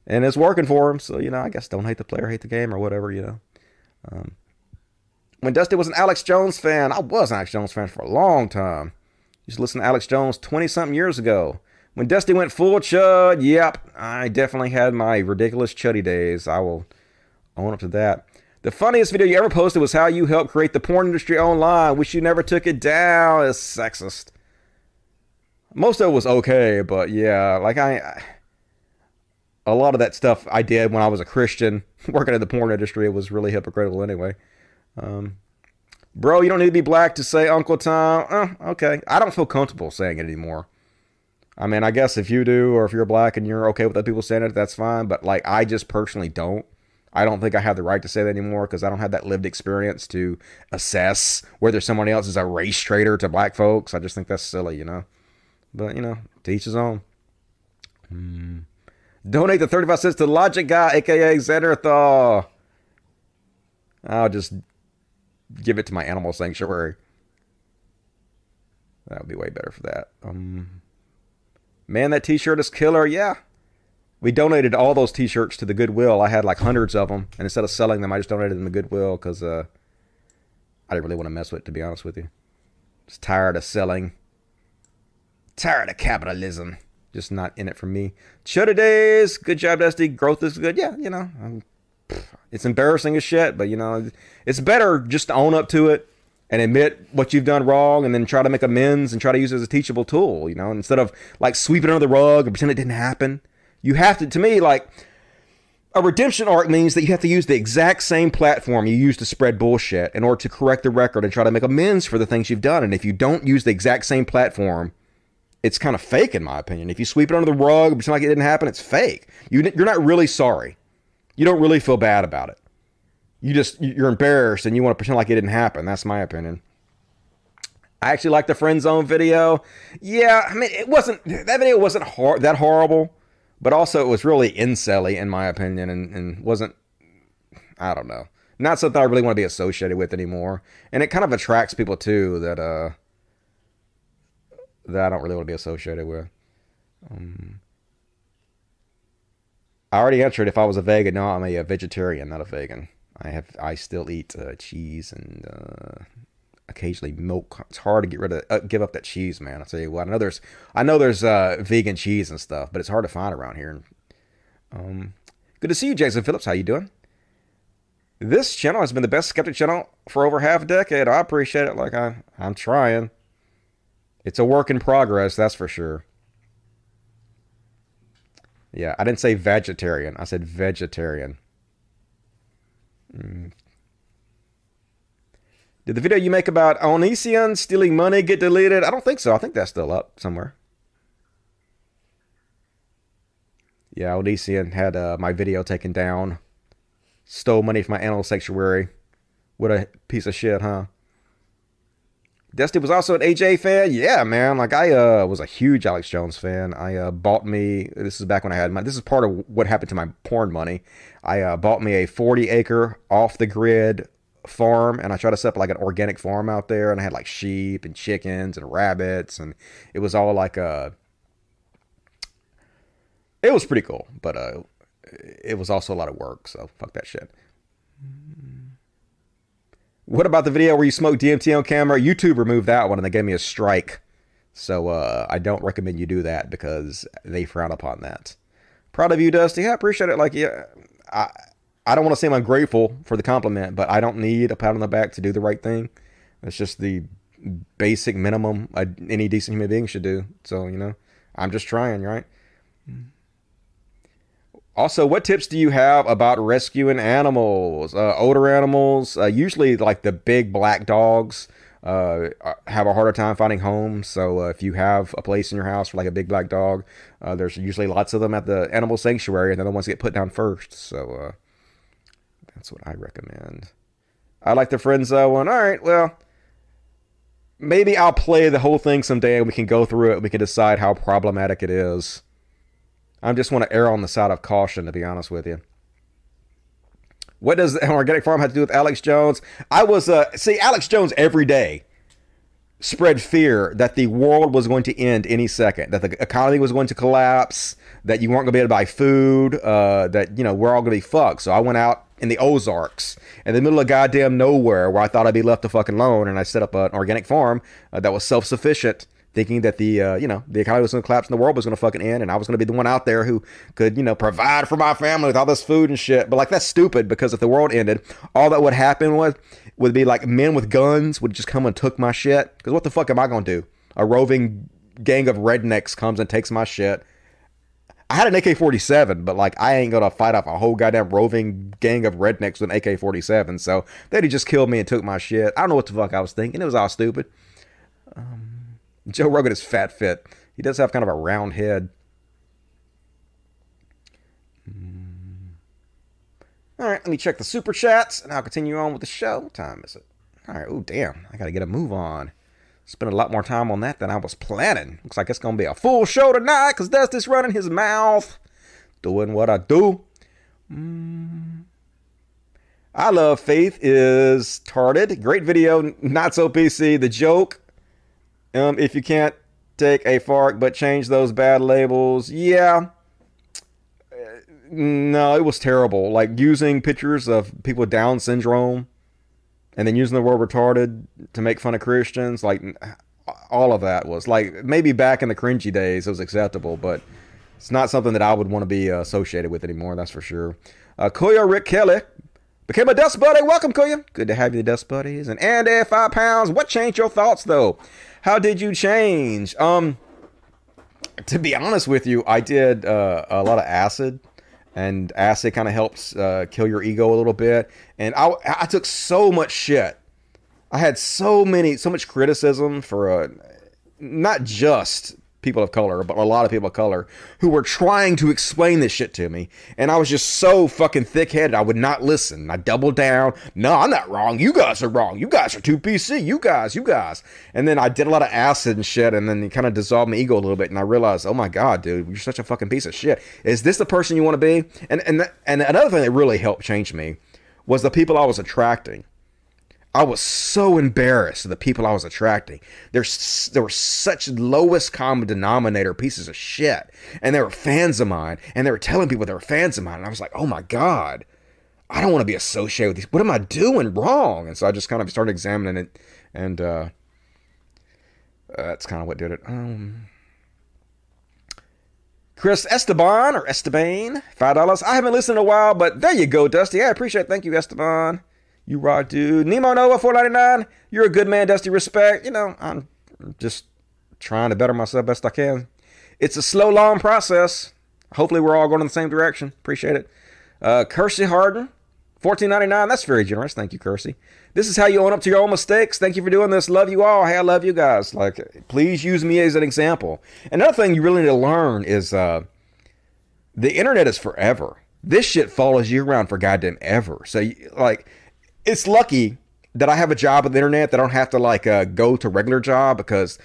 and it's working for him. So you know, I guess don't hate the player, hate the game, or whatever. You know. Um, when Dusty was an Alex Jones fan, I was an Alex Jones fan for a long time. Used to listen to Alex Jones 20 something years ago. When Dusty went full chud, yep, I definitely had my ridiculous chuddy days. I will own up to that. The funniest video you ever posted was how you helped create the porn industry online. Wish you never took it down. It's sexist. Most of it was okay, but yeah, like I, a lot of that stuff I did when I was a Christian working in the porn industry. It was really hypocritical anyway. Um, bro, you don't need to be black to say Uncle Tom. Oh, okay. I don't feel comfortable saying it anymore. I mean, I guess if you do, or if you're black and you're okay with other people saying it, that's fine. But like, I just personally don't. I don't think I have the right to say that anymore because I don't have that lived experience to assess whether someone else is a race traitor to black folks. I just think that's silly, you know. But you know, to each his own. Hmm. Donate the 35 cents to Logic Guy, aka Xanderthal. I'll just give it to my animal sanctuary. That would be way better for that. Um, man, that T-shirt is killer. Yeah, we donated all those T-shirts to the Goodwill. I had like hundreds of them, and instead of selling them, I just donated them to Goodwill because uh, I didn't really want to mess with it. To be honest with you, just tired of selling. Tired of capitalism. Just not in it for me. Chudda days. Good job, Dusty. Growth is good. Yeah, you know. I'm, it's embarrassing as shit, but you know, it's better just to own up to it and admit what you've done wrong and then try to make amends and try to use it as a teachable tool, you know, instead of like sweeping under the rug and pretend it didn't happen. You have to, to me, like, a redemption arc means that you have to use the exact same platform you use to spread bullshit in order to correct the record and try to make amends for the things you've done. And if you don't use the exact same platform, it's kind of fake, in my opinion. If you sweep it under the rug, pretend like it didn't happen, it's fake. You, you're not really sorry you don't really feel bad about it. You just you're embarrassed and you want to pretend like it didn't happen. That's my opinion. I actually like the friend zone video. Yeah, I mean it wasn't that video wasn't hor- that horrible, but also it was really incelly in my opinion, and, and wasn't I don't know not something I really want to be associated with anymore. And it kind of attracts people too that uh that I don't really want to be associated with. Um, I already answered if I was a vegan. No, I'm a, a vegetarian, not a vegan. I have I still eat uh, cheese and uh, occasionally milk. It's hard to get rid of uh, give up that cheese, man. I'll tell you what. I know there's I know there's uh, vegan cheese and stuff, but it's hard to find around here. Um, good to see you, Jason Phillips. How you doing? This channel has been the best skeptic channel for over half a decade. I appreciate it. Like I I'm trying. It's a work in progress, that's for sure. Yeah, I didn't say vegetarian. I said vegetarian. Mm. Did the video you make about Onision stealing money get deleted? I don't think so. I think that's still up somewhere. Yeah, Onision had uh, my video taken down. Stole money from my animal sanctuary. What a piece of shit, huh? Dusty was also an AJ fan. Yeah, man. Like I uh, was a huge Alex Jones fan. I uh, bought me. This is back when I had my. This is part of what happened to my porn money. I uh, bought me a 40 acre off the grid farm, and I tried to set up like an organic farm out there, and I had like sheep and chickens and rabbits, and it was all like a. Uh, it was pretty cool, but uh, it was also a lot of work. So fuck that shit. What about the video where you smoked DMT on camera? YouTube removed that one and they gave me a strike. So uh, I don't recommend you do that because they frown upon that. Proud of you, Dusty. I appreciate it. Like, yeah, I, I don't want to seem ungrateful for the compliment, but I don't need a pat on the back to do the right thing. That's just the basic minimum a, any decent human being should do. So, you know, I'm just trying, right? Also, what tips do you have about rescuing animals, uh, older animals? Uh, usually, like the big black dogs uh, have a harder time finding homes. So, uh, if you have a place in your house for like a big black dog, uh, there's usually lots of them at the animal sanctuary, and they're the ones that get put down first. So, uh, that's what I recommend. I like the friend zone one. All right, well, maybe I'll play the whole thing someday and we can go through it we can decide how problematic it is. I just want to err on the side of caution, to be honest with you. What does an organic farm have to do with Alex Jones? I was, uh, see, Alex Jones every day spread fear that the world was going to end any second, that the economy was going to collapse, that you weren't going to be able to buy food, uh, that, you know, we're all going to be fucked. So I went out in the Ozarks, in the middle of goddamn nowhere, where I thought I'd be left a fucking alone, and I set up an organic farm uh, that was self sufficient, thinking that the uh, you know the economy was going to collapse and the world was going to fucking end, and I was going to be the one out there who could you know provide for my family with all this food and shit. But like that's stupid because if the world ended, all that would happen was would be like men with guns would just come and took my shit. Because what the fuck am I going to do? A roving gang of rednecks comes and takes my shit I had an AK 47, but like I ain't gonna fight off a whole goddamn roving gang of rednecks with an AK 47. So they'd just killed me and took my shit. I don't know what the fuck I was thinking. It was all stupid. Um, Joe Rogan is fat fit. He does have kind of a round head. Mm. All right, let me check the super chats and I'll continue on with the show. What time is it? All right, oh damn, I gotta get a move on. Spent a lot more time on that than I was planning. Looks like it's gonna be a full show tonight because Dusty's running his mouth, doing what I do. Mm. I love Faith is tarded. Great video, not so PC. The joke. Um, if you can't take a fork but change those bad labels, yeah. Uh, no, it was terrible. Like using pictures of people with Down syndrome and then using the word retarded to make fun of Christians, like all of that was like maybe back in the cringy days it was acceptable, but it's not something that I would want to be uh, associated with anymore. That's for sure. Uh, Koya Rick Kelly became a dust buddy. Welcome, Koya. Good to have you, the dust buddies. And and Andy, five pounds. What changed your thoughts though? How did you change? Um, to be honest with you, I did uh, a lot of acid and acid kind of helps uh, kill your ego a little bit. And I, I took so much shit. I had so many, so much criticism for uh, not just people of color, but a lot of people of color who were trying to explain this shit to me. And I was just so fucking thick headed, I would not listen. I doubled down. No, I'm not wrong. You guys are wrong. You guys are too PC. You guys, you guys. And then I did a lot of acid and shit, and then it kind of dissolved my ego a little bit. And I realized, oh my God, dude, you're such a fucking piece of shit. Is this the person you want to be? And, and, and another thing that really helped change me was the people I was attracting. I was so embarrassed of the people I was attracting. There's there were such lowest common denominator pieces of shit, and they were fans of mine, and they were telling people they were fans of mine, and I was like, oh my god, I don't want to be associated with these. What am I doing wrong? And so I just kind of started examining it, and uh, that's kind of what did it. Um, Chris Esteban or Esteban, five dollars. I haven't listened in a while, but there you go, Dusty. I appreciate. it. Thank you, Esteban. You rock, dude. Nemo Nova 499. You're a good man, Dusty. Respect. You know, I'm just trying to better myself best I can. It's a slow, long process. Hopefully, we're all going in the same direction. Appreciate it. Uh, Kersey Harden, 14.99. That's very generous. Thank you, Kersey. This is how you own up to your own mistakes. Thank you for doing this. Love you all. Hey, I love you guys. Like, please use me as an example. Another thing you really need to learn is uh, the internet is forever. This shit follows you around for goddamn ever. So, like, it's lucky that I have a job with the internet that I don't have to like uh, go to regular job because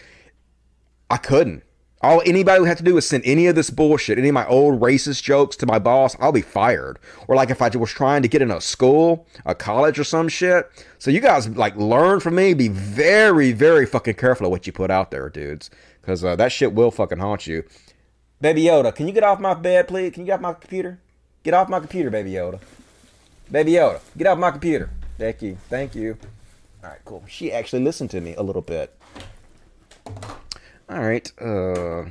I couldn't. All anybody would have to do is send any of this bullshit, any of my old racist jokes to my boss, I'll be fired. Or like if I was trying to get in a school, a college or some shit. So you guys like learn from me. Be very, very fucking careful of what you put out there, dudes, because uh, that shit will fucking haunt you. Baby Yoda, can you get off my bed, please? Can you get off my computer? Get off my computer, Baby Yoda. Baby Yoda, get off my computer. Becky, thank you. All right, cool. She actually listened to me a little bit. All right. Uh,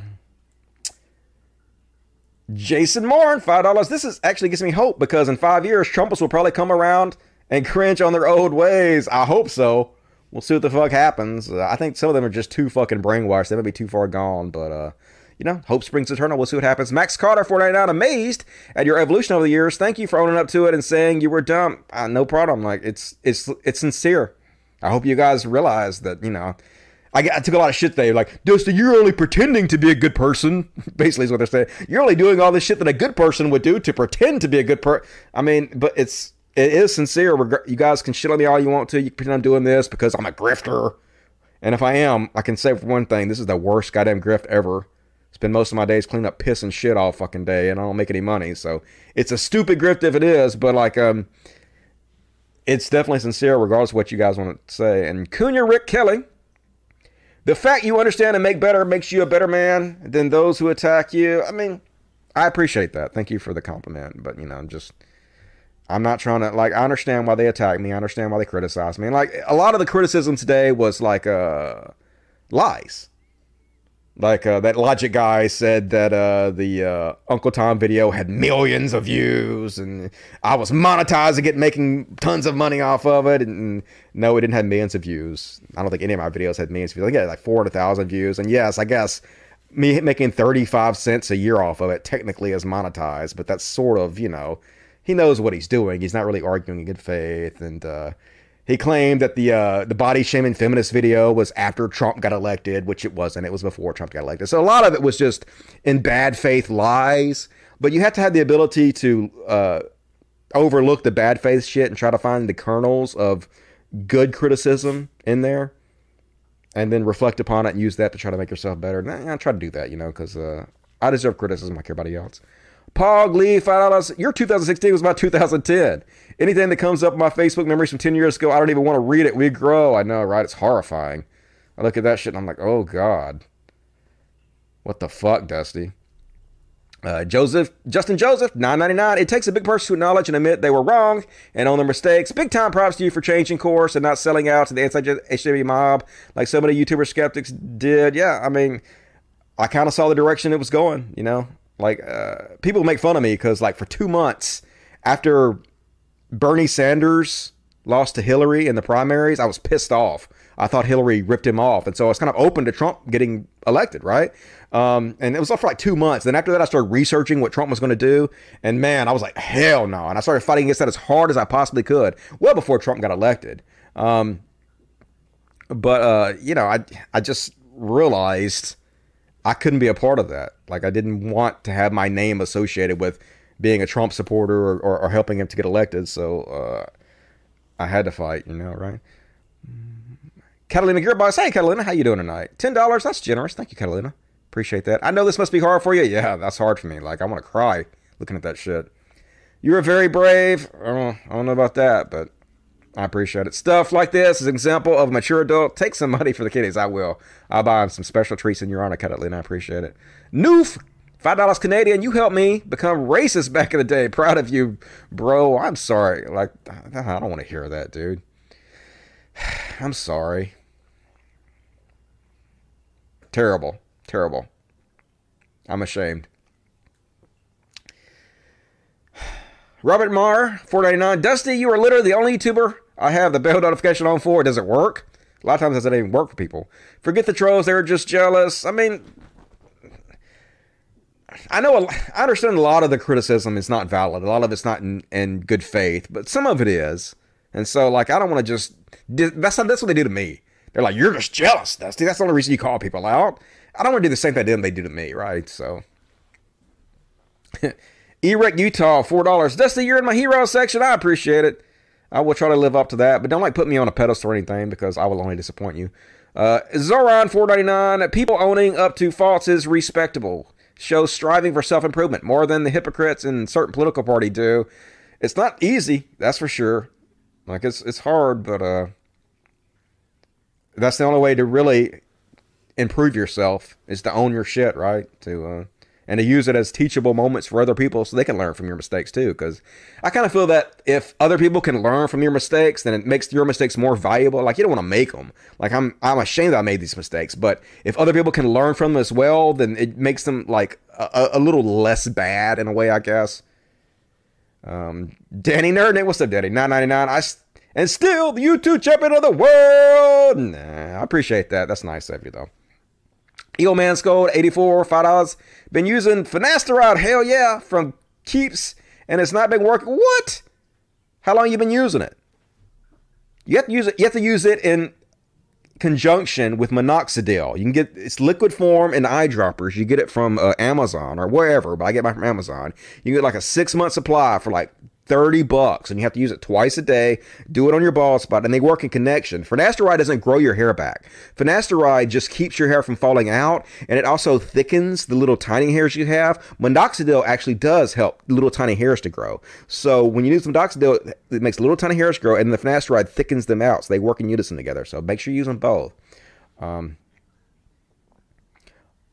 Jason Moore, five dollars. This is actually gives me hope because in five years, Trumpers will probably come around and cringe on their old ways. I hope so. We'll see what the fuck happens. Uh, I think some of them are just too fucking brainwashed. They might be too far gone, but uh, you know, hope springs eternal. We'll see what happens. Max Carter, 499, amazed at your evolution over the years. Thank you for owning up to it and saying you were dumb. Uh, no problem. Like it's it's it's sincere. I hope you guys realize that you know I, I took a lot of shit there. Like, Dusty, you're only pretending to be a good person. Basically, is what they're saying. You're only doing all this shit that a good person would do to pretend to be a good person. I mean, but it's it is sincere. You guys can shit on me all you want to. You can pretend I'm doing this because I'm a grifter. And if I am, I can say for one thing, this is the worst goddamn grift ever. Spend most of my days cleaning up piss and shit all fucking day, and I don't make any money. So it's a stupid grift if it is, but like um, it's definitely sincere regardless of what you guys want to say. And Cunha Rick Kelly the fact you understand and make better makes you a better man than those who attack you. I mean, I appreciate that. Thank you for the compliment. But, you know, I'm just, I'm not trying to, like, I understand why they attack me. I understand why they criticize me. And, like, a lot of the criticism today was, like, uh, lies. Like uh, that Logic guy said that uh, the uh, Uncle Tom video had millions of views, and I was monetizing it, making tons of money off of it. And no, it didn't have millions of views. I don't think any of my videos had millions of views. I like four hundred thousand views. And yes, I guess me making thirty five cents a year off of it technically is monetized, but that's sort of you know he knows what he's doing. He's not really arguing in good faith, and uh, he claimed that the uh, the body shaming feminist video was after Trump got elected, which it wasn't. It was before Trump got elected. So a lot of it was just in bad faith lies. But you have to have the ability to uh, overlook the bad faith shit and try to find the kernels of good criticism in there, and then reflect upon it and use that to try to make yourself better. And I, try to do that, you know, because uh, I deserve criticism like everybody else. Pog Lee, five dollars. Your 2016 was about 2010. Anything that comes up in my Facebook memories from 10 years ago, I don't even want to read it. We grow. I know, right? It's horrifying. I look at that shit and I'm like, oh god, what the fuck, Dusty? Uh, Joseph, Justin Joseph, 9.99. It takes a big person to acknowledge and admit they were wrong and own their mistakes. Big time props to you for changing course and not selling out to the anti-SJW mob like so many YouTuber skeptics did. Yeah, I mean, I kind of saw the direction it was going. You know, like, uh, people make fun of me because, like, for two months after Bernie Sanders lost to Hillary in the primaries, I was pissed off. I thought Hillary ripped him off. And so I was kind of open to Trump getting elected, right? Um, and it was all for like two months. Then after that, I started researching what Trump was going to do. And man, I was like, hell no. And I started fighting against that as hard as I possibly could, well before Trump got elected. Um, but, uh, you know, I, I just realized I couldn't be a part of that. Like I didn't want to have my name associated with being a Trump supporter or, or, or helping him to get elected. So uh, I had to fight, you know, right? Catalina Gearbox, hey Catalina, how you doing tonight? Ten dollars, that's generous. Thank you, Catalina. Appreciate that. I know this must be hard for you. Yeah, that's hard for me. Like I want to cry looking at that shit. You were very brave. I don't, I don't know about that, but I appreciate it. Stuff like this is an example of a mature adult. Take some money for the kiddies. I will. I'll buy them some special treats in your honor, Catalina. I appreciate it. Noof, five dollars Canadian. You helped me become racist back in the day. Proud of you, bro. I'm sorry. Like I don't want to hear that, dude. I'm sorry. Terrible. Terrible. I'm ashamed. Robert Marr, 499. Dusty, you are literally the only YouTuber I have the bell notification on for. Does it work? A lot of times it doesn't even work for people. Forget the trolls, they're just jealous. I mean, I know, I understand a lot of the criticism is not valid. A lot of it's not in, in good faith, but some of it is. And so, like, I don't want to just, that's, that's what they do to me. They're like, you're just jealous, Dusty. That's the only reason you call people out. I don't want to do the same thing to them they do to me, right? So. Erect Utah, four dollars. Dusty, you're in my hero section. I appreciate it. I will try to live up to that, but don't like put me on a pedestal or anything because I will only disappoint you. Uh, Zoran, four ninety nine. People owning up to faults is respectable. Shows striving for self improvement more than the hypocrites in certain political party do. It's not easy, that's for sure. Like it's it's hard, but uh, that's the only way to really improve yourself is to own your shit, right? To uh, and to use it as teachable moments for other people so they can learn from your mistakes too. Because I kind of feel that if other people can learn from your mistakes, then it makes your mistakes more valuable. Like you don't want to make them. Like I'm, I'm ashamed that I made these mistakes, but if other people can learn from them as well, then it makes them like a, a little less bad in a way, I guess. Um, Danny Nerdnick, what's up, Danny? Nine ninety nine. I and still the YouTube champion of the world. Nah, I appreciate that. That's nice of you, though. Eel Man Scold, 84, $5. Been using finasteride, hell yeah, from Keeps, and it's not been working. What? How long you been using it? You have to use it. You have to use it in conjunction with minoxidil. You can get it's liquid form in eyedroppers. You get it from uh, Amazon or wherever, but I get mine from Amazon. You get like a six month supply for like 30 bucks and you have to use it twice a day. Do it on your bald spot and they work in connection. Finasteride doesn't grow your hair back. Finasteride just keeps your hair from falling out and it also thickens the little tiny hairs you have. Minoxidil actually does help little tiny hairs to grow. So when you use some minoxidil, it makes little tiny hairs grow and the finasteride thickens them out. So they work in unison together. So make sure you use them both. Um,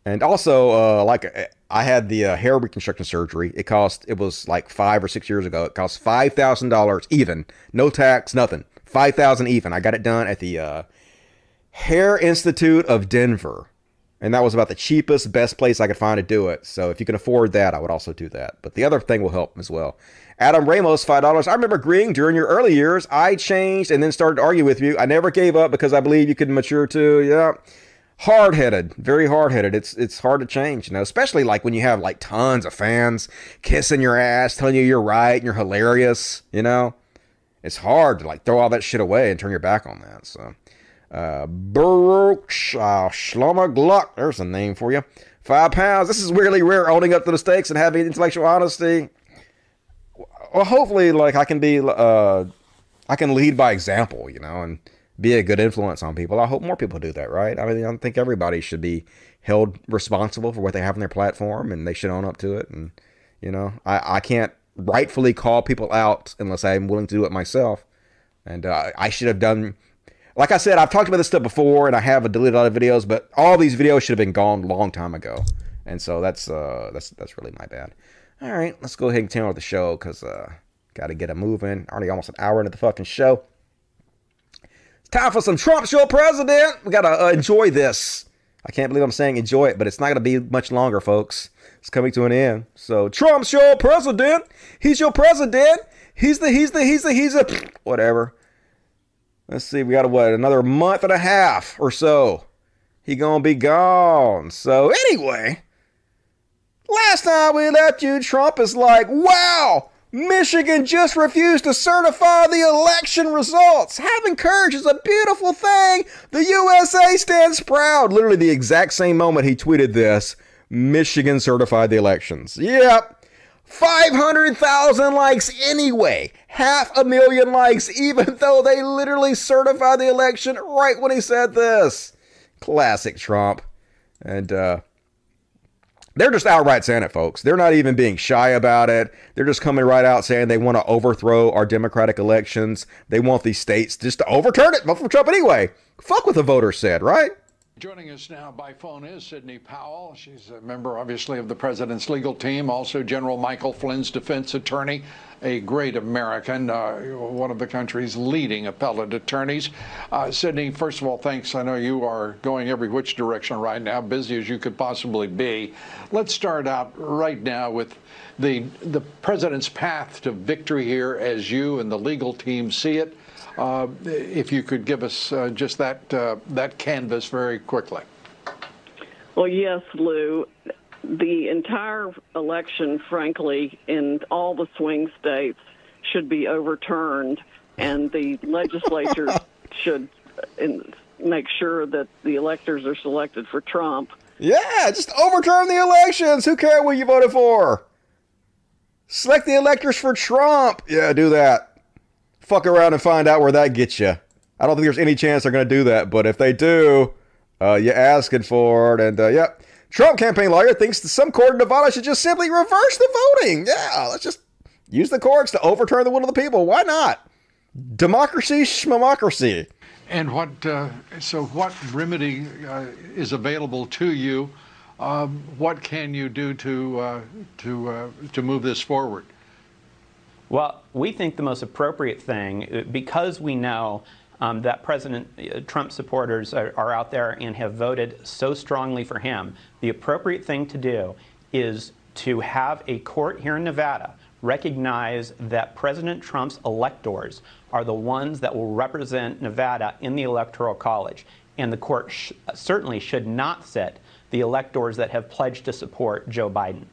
and also, uh, like I had the uh, hair reconstruction surgery. It cost. It was like five or six years ago. It cost five thousand dollars even, no tax, nothing. Five thousand even. I got it done at the uh, Hair Institute of Denver, and that was about the cheapest, best place I could find to do it. So if you can afford that, I would also do that. But the other thing will help as well. Adam Ramos, five dollars. I remember agreeing during your early years. I changed and then started to argue with you. I never gave up because I believe you could mature too. Yeah hard headed, very hard headed. It's it's hard to change, you know, especially like when you have like tons of fans kissing your ass, telling you you're right and you're hilarious, you know. It's hard to like throw all that shit away and turn your back on that. So, uh, Baruch uh, Shlomo Gluck, there's a name for you. Five pounds. This is weirdly rare, owning up to the stakes and having intellectual honesty. Well, hopefully, like I can be, uh, I can lead by example, you know, and be a good influence on people. I hope more people do that, right? I mean, I think everybody should be held responsible for what they have on their platform and they should own up to it. And, you know, I, I can't rightfully call people out unless I'm willing to do it myself. And uh, I should have done, like I said, I've talked about this stuff before and I have deleted a lot of videos, but all these videos should have been gone a long time ago. And so that's, uh, that's, that's really my bad. All right, let's go ahead and continue with the show because, uh, got to get it moving. Already almost an hour into the fucking show. Time for some Trump's your president. We got to uh, enjoy this. I can't believe I'm saying enjoy it, but it's not going to be much longer, folks. It's coming to an end. So Trump's your president. He's your president. He's the, he's the, he's the, he's a, whatever. Let's see. We got a, what, another month and a half or so. He gonna be gone. So anyway, last time we left you, Trump is like, wow, Michigan just refused to certify the election results. Having courage is a beautiful thing. The USA stands proud. Literally the exact same moment he tweeted this, Michigan certified the elections. Yep. 500,000 likes anyway. Half a million likes, even though they literally certified the election right when he said this. Classic Trump. And, uh, they're just outright saying it, folks. They're not even being shy about it. They're just coming right out saying they want to overthrow our democratic elections. They want these states just to overturn it. Vote for Trump anyway. Fuck what the voters said, right? Joining us now by phone is Sidney Powell. She's a member, obviously, of the president's legal team, also General Michael Flynn's defense attorney, a great American, uh, one of the country's leading appellate attorneys. Uh, first of all, thanks. I know you are going every which direction right now, busy as you could possibly be. Let's start out right now with the the president's path to victory here, as you and the legal team see it. Uh, if you could give us uh, just that uh, that canvas very quickly. Well, yes, Lou. The entire election, frankly, in all the swing states, should be overturned, and the legislature should make sure that the electors are selected for Trump. Yeah, just overturn the elections. Who cares what you voted for? Select the electors for Trump. Yeah, do that fuck around and find out where that gets you. I don't think there's any chance they're going to do that, but if they do, uh, you're asking for it. And uh, yeah, Trump campaign lawyer thinks that some court in Nevada should just simply reverse the voting. Yeah, let's just use the courts to overturn the will of the people. Why not? Democracy, schmocracy. And what? Uh, so, what remedy uh, is available to you? Um, what can you do to uh, to uh, to move this forward? Well, we think the most appropriate thing, uh, because we know um, that President uh, Trump supporters are, are, out there and have voted so strongly for him, the appropriate thing to do is to have a court here in Nevada recognize that President Trump's electors are the ones that will represent Nevada in the Electoral College. And the court sh- certainly should not set the electors that have pledged to support Joe Biden.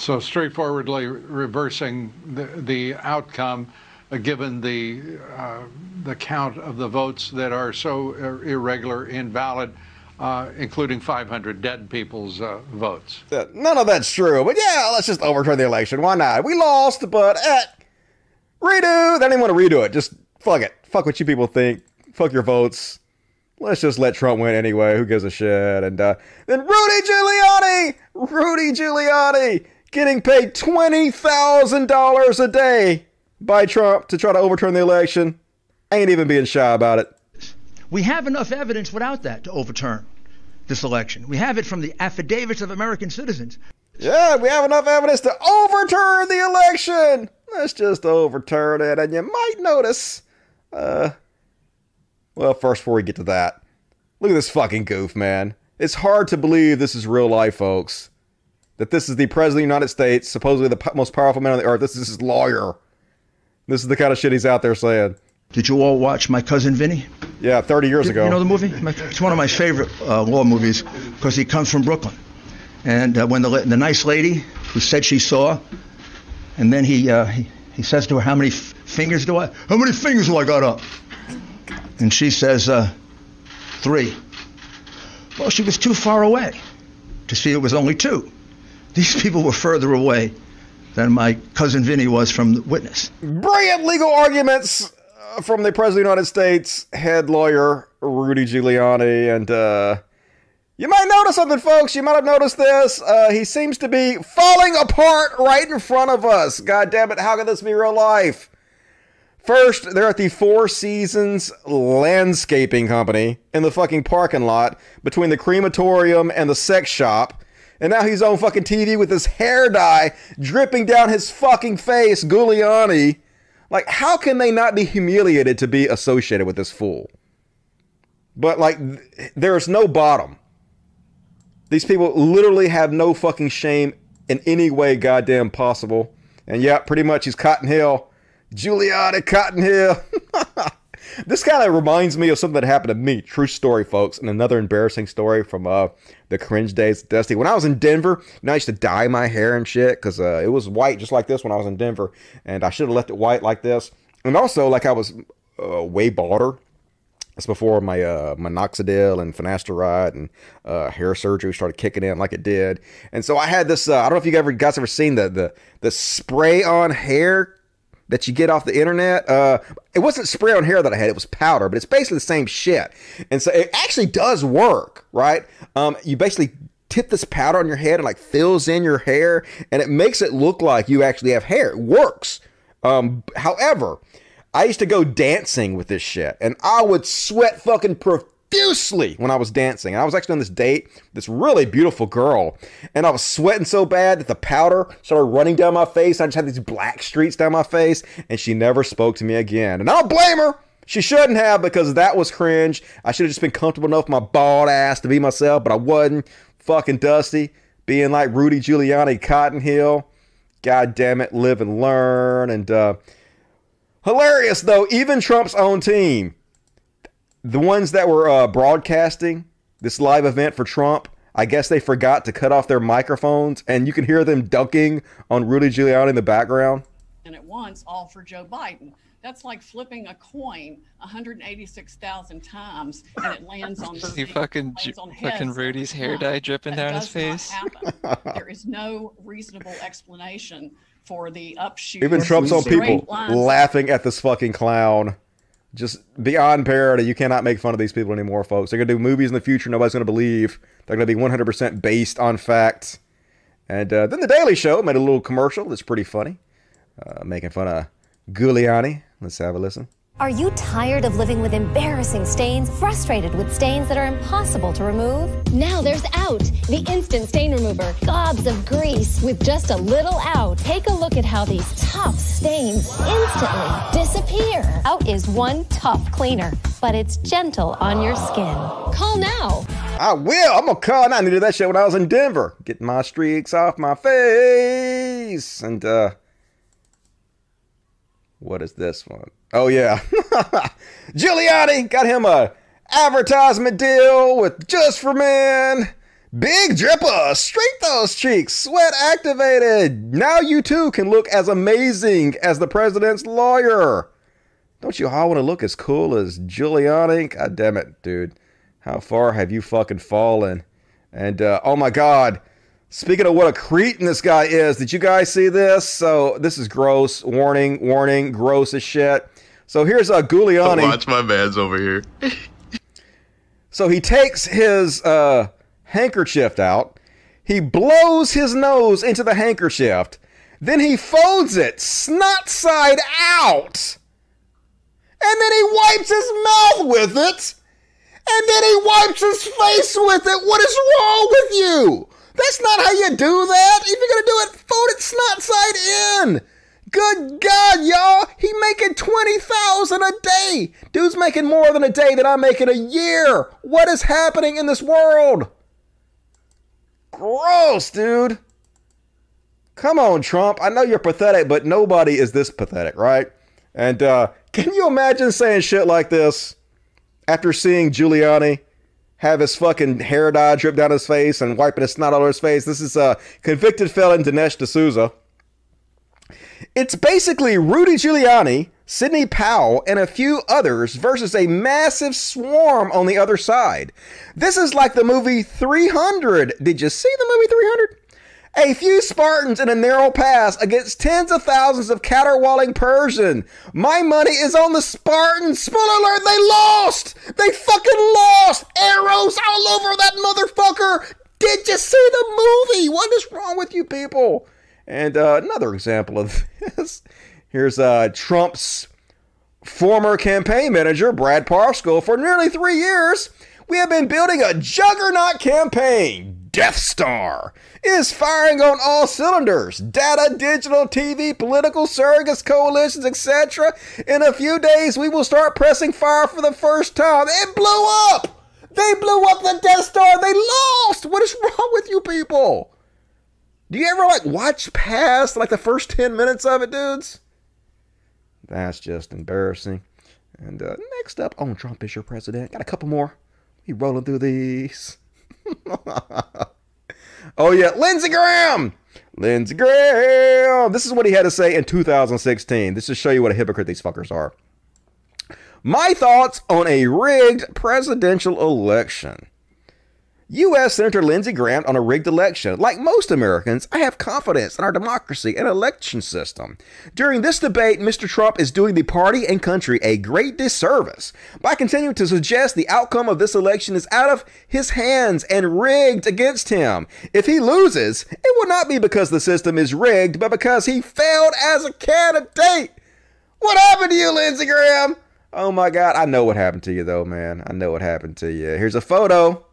So straightforwardly reversing the, the outcome, uh, given the uh, the count of the votes that are so ir- irregular, invalid, uh, including 500 dead people's uh, votes. Yeah, None of that's true, but yeah, let's just overturn the election. Why not? We lost, but eh, redo. They didn't want to redo it. Just fuck it. Fuck what you people think. Fuck your votes. Let's just let Trump win anyway. Who gives a shit? And uh, then Rudy Giuliani, Rudy Giuliani, getting paid twenty thousand dollars a day by Trump to try to overturn the election. Ain't even being shy about it. We have enough evidence without that to overturn this election. We have it from the affidavits of American citizens. Yeah, we have enough evidence to overturn the election. Let's just overturn it, and you might notice. Uh, well, first, before we get to that, look at this fucking goof, man. It's hard to believe this is real life, folks. That this is the president of the United States, supposedly the p- most powerful man on the earth. This is his lawyer. This is the kind of shit he's out there saying. Did you all watch My Cousin Vinny? Yeah, 30 years ago. You know the movie? It's one of my favorite uh, law movies because he comes from Brooklyn. And uh, when the, the nice lady who said she saw, and then he, uh, he, he says to her, How many f- fingers do I? How many fingers do I got up? And she says, uh, Three. Well, she was too far away to see it was only two. These people were further away than my cousin Vinny was from the witness. Brilliant legal arguments uh, from the president of the United States, head lawyer Rudy Giuliani, and uh, you might notice something, folks. You might have noticed this. Uh, he seems to be falling apart right in front of us. God damn it! How could this be real life? First, they're at the Four Seasons Landscaping Company in the fucking parking lot between the crematorium and the sex shop. And now he's on fucking TV with his hair dye dripping down his fucking face, Giuliani. Like, how can they not be humiliated to be associated with this fool? But, like, there's no bottom. These people literally have no fucking shame in any way goddamn possible. And yeah, pretty much he's Cotton Hill. Giuliani Cotton Hill. this kind of reminds me of something that happened to me. True story, folks. And another embarrassing story from uh, the cringe days Dusty. When I was in Denver, you know, I used to dye my hair and shit because uh, it was white just like this when I was in Denver. And I should have left it white like this. And also, like, I was uh, way balder. That's before my uh, minoxidil and finasteride and uh, hair surgery started kicking in like it did. And so I had this. Uh, I don't know if you ever guys ever seen the the the spray on hair that you get off the internet. Uh, it wasn't spray on hair that I had; it was powder, but it's basically the same shit. And so it actually does work, right? Um, you basically tip this powder on your head and like fills in your hair, and it makes it look like you actually have hair. It works. Um, however, I used to go dancing with this shit, and I would sweat fucking profusely when I was dancing. And I was actually on this date, this really beautiful girl, and I was sweating so bad that the powder started running down my face. I just had these black streaks down my face, and she never spoke to me again. And I don't blame her. She shouldn't have because that was cringe. I should have just been comfortable enough with my bald ass to be myself, but I wasn't. Fucking dusty, being like Rudy Giuliani, Cotton Hill. God damn it, live and learn. And uh, hilarious though, even Trump's own team, the ones that were uh, broadcasting this live event for Trump, I guess they forgot to cut off their microphones, and you can hear them dunking on Rudy Giuliani in the background. and at once, all for Joe Biden. That's like flipping a coin 186,000 times and it lands on See the fucking Ju- fucking Rudy's hair dye dripping down his face. there is no reasonable explanation for the upshoot. Even Trump's own people lines. laughing at this fucking clown. Just beyond parody. You cannot make fun of these people anymore, folks. They're going to do movies in the future nobody's going to believe. They're going to be 100% based on facts. And uh, then The Daily Show made a little commercial that's pretty funny, uh, making fun of Giuliani. Let's have a listen. Are you tired of living with embarrassing stains, frustrated with stains that are impossible to remove? Now there's Out, the instant stain remover. Gobs of grease with just a little out. Take a look at how these tough stains instantly disappear. Out is one tough cleaner, but it's gentle on your skin. Call now. I will. I'm gonna call. And I needed that shit when I was in Denver, getting my streaks off my face. And uh, what is this one? Oh yeah, Giuliani got him a advertisement deal with Just for Men. Big dripper, straight those cheeks, sweat activated. Now you too can look as amazing as the president's lawyer. Don't you all want to look as cool as Giuliani? God damn it, dude. How far have you fucking fallen? And uh, oh my god, speaking of what a cretin this guy is, did you guys see this? So this is gross. Warning, warning, gross as shit. So here's uh, Giuliani. Watch my man's over here. So he takes his uh, handkerchief out. He blows his nose into the handkerchief. Then he folds it snot side out. And then he wipes his mouth with it. And then he wipes his face with it. What is wrong with you? That's not how you do that. If you're going to do it, fold it snot side in. Good God, y'all! He making twenty thousand a day. Dude's making more than a day than I'm making a year. What is happening in this world? Gross, dude. Come on, Trump. I know you're pathetic, but nobody is this pathetic, right? And uh, can you imagine saying shit like this after seeing Giuliani have his fucking hair dye drip down his face and wiping his snot all over his face? This is a convicted felon Dinesh D'Souza. It's basically Rudy Giuliani, Sidney Powell, and a few others versus a massive swarm on the other side. This is like the movie 300. Did you see the movie 300? A few Spartans in a narrow pass against tens of thousands of caterwauling Persian. My money is on the Spartans. Spoiler alert, they lost! They fucking lost! Arrows all over that motherfucker! Did you see the movie? What is wrong with you people? And uh, another example of this here's uh, Trump's former campaign manager, Brad Parscale. For nearly three years, we have been building a juggernaut campaign. Death Star is firing on all cylinders data, digital, TV, political surrogates, coalitions, etc. In a few days, we will start pressing fire for the first time. It blew up! They blew up the Death Star. They lost. What is wrong with you people? Do you ever like watch past like the first 10 minutes of it, dudes? That's just embarrassing. And uh, next up on Trump is your president. Got a couple more. We rolling through these. oh yeah, Lindsey Graham. Lindsey Graham. This is what he had to say in 2016. This is to show you what a hypocrite these fuckers are. My thoughts on a rigged presidential election. U.S. Senator Lindsey Graham on a rigged election. Like most Americans, I have confidence in our democracy and election system. During this debate, Mr. Trump is doing the party and country a great disservice by continuing to suggest the outcome of this election is out of his hands and rigged against him. If he loses, it will not be because the system is rigged, but because he failed as a candidate. What happened to you, Lindsey Graham? Oh my God, I know what happened to you, though, man. I know what happened to you. Here's a photo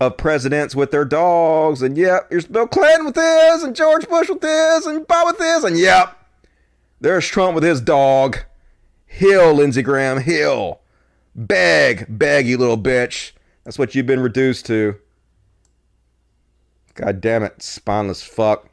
of presidents with their dogs. And yep, here's Bill Clinton with his, and George Bush with his, and Bob with his, and yep, there's Trump with his dog. Hill, Lindsey Graham, Hill. Beg, beg, you little bitch. That's what you've been reduced to. God damn it, spineless fuck.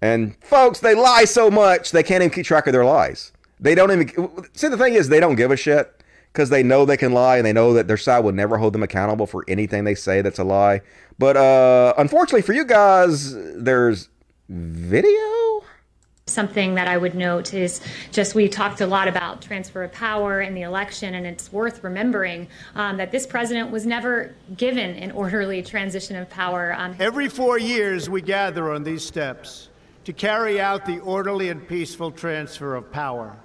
And folks, they lie so much they can't even keep track of their lies. They don't even see the thing is they don't give a shit because they know they can lie and they know that their side will never hold them accountable for anything they say that's a lie. But uh, unfortunately for you guys, there's video. Something that I would note is just we talked a lot about transfer of power in the election, and it's worth remembering um, that this president was never given an orderly transition of power. Um, Every four years, we gather on these steps to carry out the orderly and peaceful transfer of power.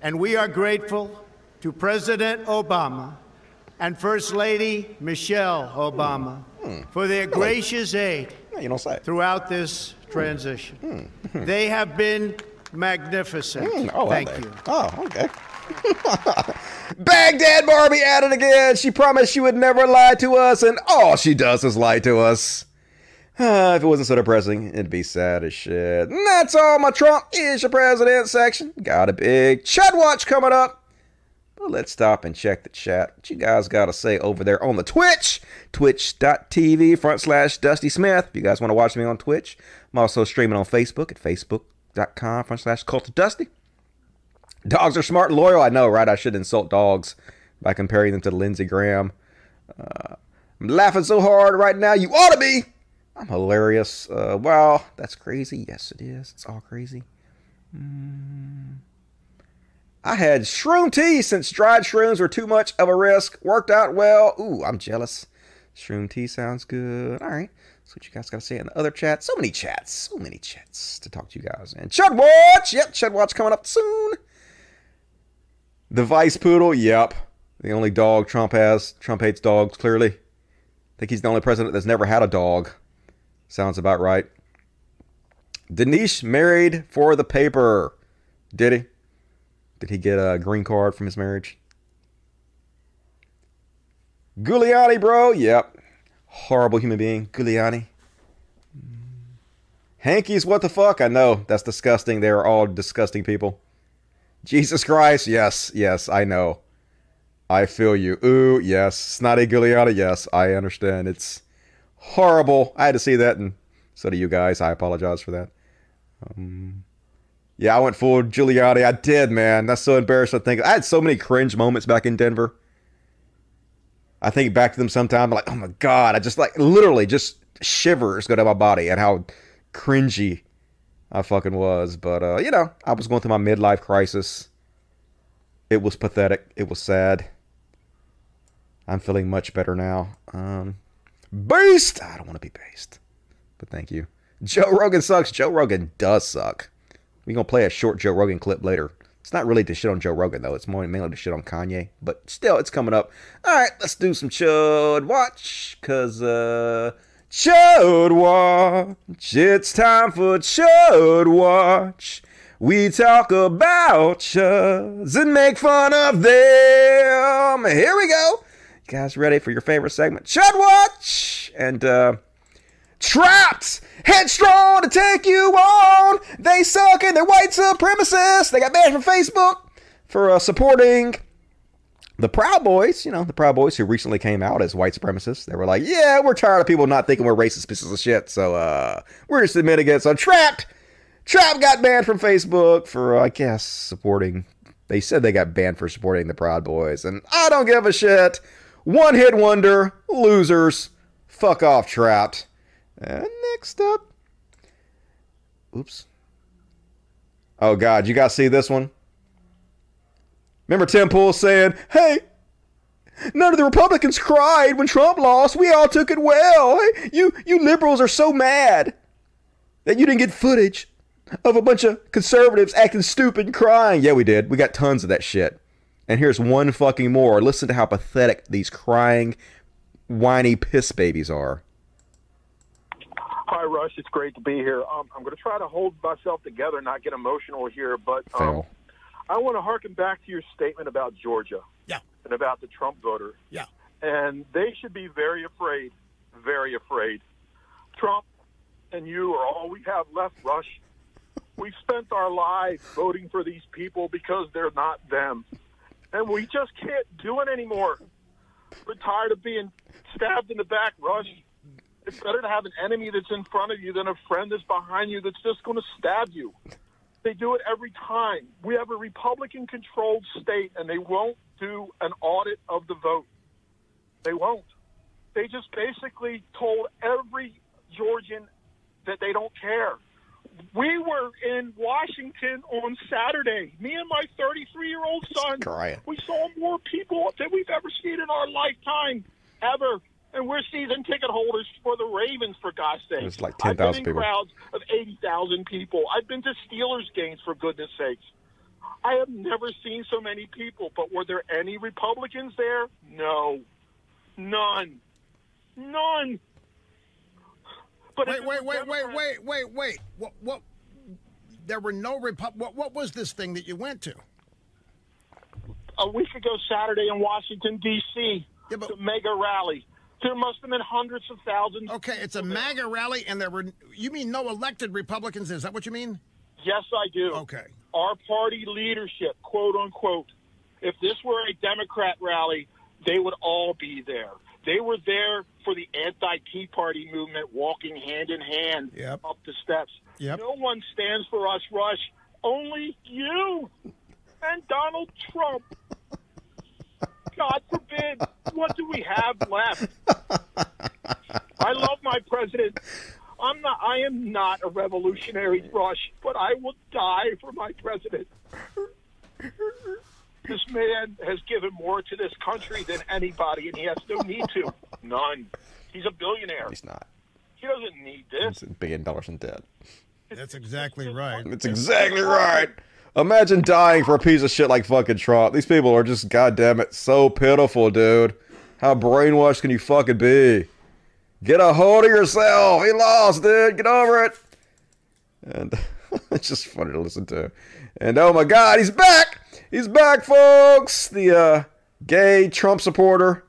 And we are grateful to President Obama and First Lady Michelle Obama hmm. for their gracious aid you don't say. throughout this transition. Hmm. they have been magnificent. Hmm. Oh, Thank you. Oh, okay. Baghdad Barbie at it again. She promised she would never lie to us, and all she does is lie to us. Uh, if it wasn't so depressing, it'd be sad as shit. And that's all my Trump is your president section. Got a big Chud Watch coming up. Let's stop and check the chat. What you guys got to say over there on the Twitch? Twitch.tv front slash Dusty Smith. If you guys want to watch me on Twitch, I'm also streaming on Facebook at facebook.com front slash Cult of Dusty. Dogs are smart and loyal. I know, right? I should insult dogs by comparing them to Lindsey Graham. Uh, I'm laughing so hard right now. You ought to be. I'm hilarious. Uh, wow, that's crazy. Yes, it is. It's all crazy. Mm. I had shroom tea since dried shrooms were too much of a risk. Worked out well. Ooh, I'm jealous. Shroom tea sounds good. All right. That's what you guys got to say in the other chat. So many chats. So many chats to talk to you guys. And Chud Watch. Yep, Chud Watch coming up soon. The Vice Poodle. Yep. The only dog Trump has. Trump hates dogs, clearly. I think he's the only president that's never had a dog. Sounds about right. Denise married for the paper. Did he? Did he get a green card from his marriage? Giuliani, bro. Yep. Horrible human being. Giuliani. Hankies, what the fuck? I know. That's disgusting. They are all disgusting people. Jesus Christ. Yes, yes, I know. I feel you. Ooh, yes. Snotty Giuliani. Yes, I understand. It's horrible. I had to see that, and so do you guys. I apologize for that. Um, yeah, I went full Giuliani. I did, man. That's so embarrassing to think. I had so many cringe moments back in Denver. I think back to them sometime. I'm like, oh my god! I just like literally just shivers go down my body at how cringy I fucking was. But uh, you know, I was going through my midlife crisis. It was pathetic. It was sad. I'm feeling much better now. Um, based. I don't want to be based, but thank you. Joe Rogan sucks. Joe Rogan does suck. We're gonna play a short Joe Rogan clip later. It's not really to shit on Joe Rogan though. It's more mainly to shit on Kanye. But still, it's coming up. All right, let's do some Chud Watch, cause uh, Chud Watch. It's time for Chud Watch. We talk about chuds and make fun of them. Here we go. You guys ready for your favorite segment? Chud Watch. And uh, Trapt, headstrong to take you on. They suck and they're white supremacists. They got banned from Facebook for uh, supporting the Proud Boys. You know, the Proud Boys who recently came out as white supremacists. They were like, yeah, we're tired of people not thinking we're racist pieces of shit. So uh, we're just admitting it. So Trapt, Trapt got banned from Facebook for, uh, I guess, supporting. They said they got banned for supporting the Proud Boys. And I don't give a shit. One hit wonder, losers. Fuck off, Trapt. And next up. Oops. Oh, God. You guys see this one? Remember Tim Pool saying, hey, none of the Republicans cried when Trump lost. We all took it well. Hey, you, you liberals are so mad that you didn't get footage of a bunch of conservatives acting stupid and crying. Yeah, we did. We got tons of that shit. And here's one fucking more. Listen to how pathetic these crying, whiny piss babies are. Hi, Rush. It's great to be here. Um, I'm going to try to hold myself together, not get emotional here, but um, I want to harken back to your statement about Georgia. Yeah. And about the Trump voter. Yeah. And they should be very afraid, very afraid. Trump and you are all we have left, Rush. We've spent our lives voting for these people because they're not them. And we just can't do it anymore. We're tired of being stabbed in the back, Rush. It's better to have an enemy that's in front of you than a friend that's behind you that's just going to stab you. They do it every time. We have a Republican controlled state and they won't do an audit of the vote. They won't. They just basically told every Georgian that they don't care. We were in Washington on Saturday. Me and my 33 year old son. We saw more people than we've ever seen in our lifetime, ever. And we're season ticket holders for the Ravens, for God's sake. It's like I've been 10,000 in people. crowds of 80,000 people. I've been to Steelers games, for goodness sakes. I have never seen so many people, but were there any Republicans there? No. None. None. But wait, wait, wait, wait, wait, wait, wait. What? What? There were no Repub. What? What was this thing that you went to? a week ago Saturday in Washington D.C. the MAGA rally. There must have been hundreds of thousands. Okay, it's a MAGA rally, and there were. You mean no elected Republicans? Is that what you mean? Yes, I do. Okay. Our party leadership, quote unquote, If this were a Democrat rally, they would all be there. They were there for the anti-Tea Party movement, walking hand in hand Yep. up the steps. Yep. No one stands for us, Rush. Only you and Donald Trump. God forbid. What do we have left? I love my president. I'm not. I am not a revolutionary, Rush, but I will die for my president. This man has given more to this country than anybody, and he has no need to. None. He's a billionaire. He's not. He doesn't need this. It's a billion dollars in debt. That's exactly right. That's exactly right. Imagine dying for a piece of shit like fucking Trump. These people are just, goddamn it, so pitiful, dude. How brainwashed can you fucking be? Get a hold of yourself. He lost, dude. Get over it. And it's just funny to listen to. And oh my god, he's back. He's back, folks. The uh, gay Trump supporter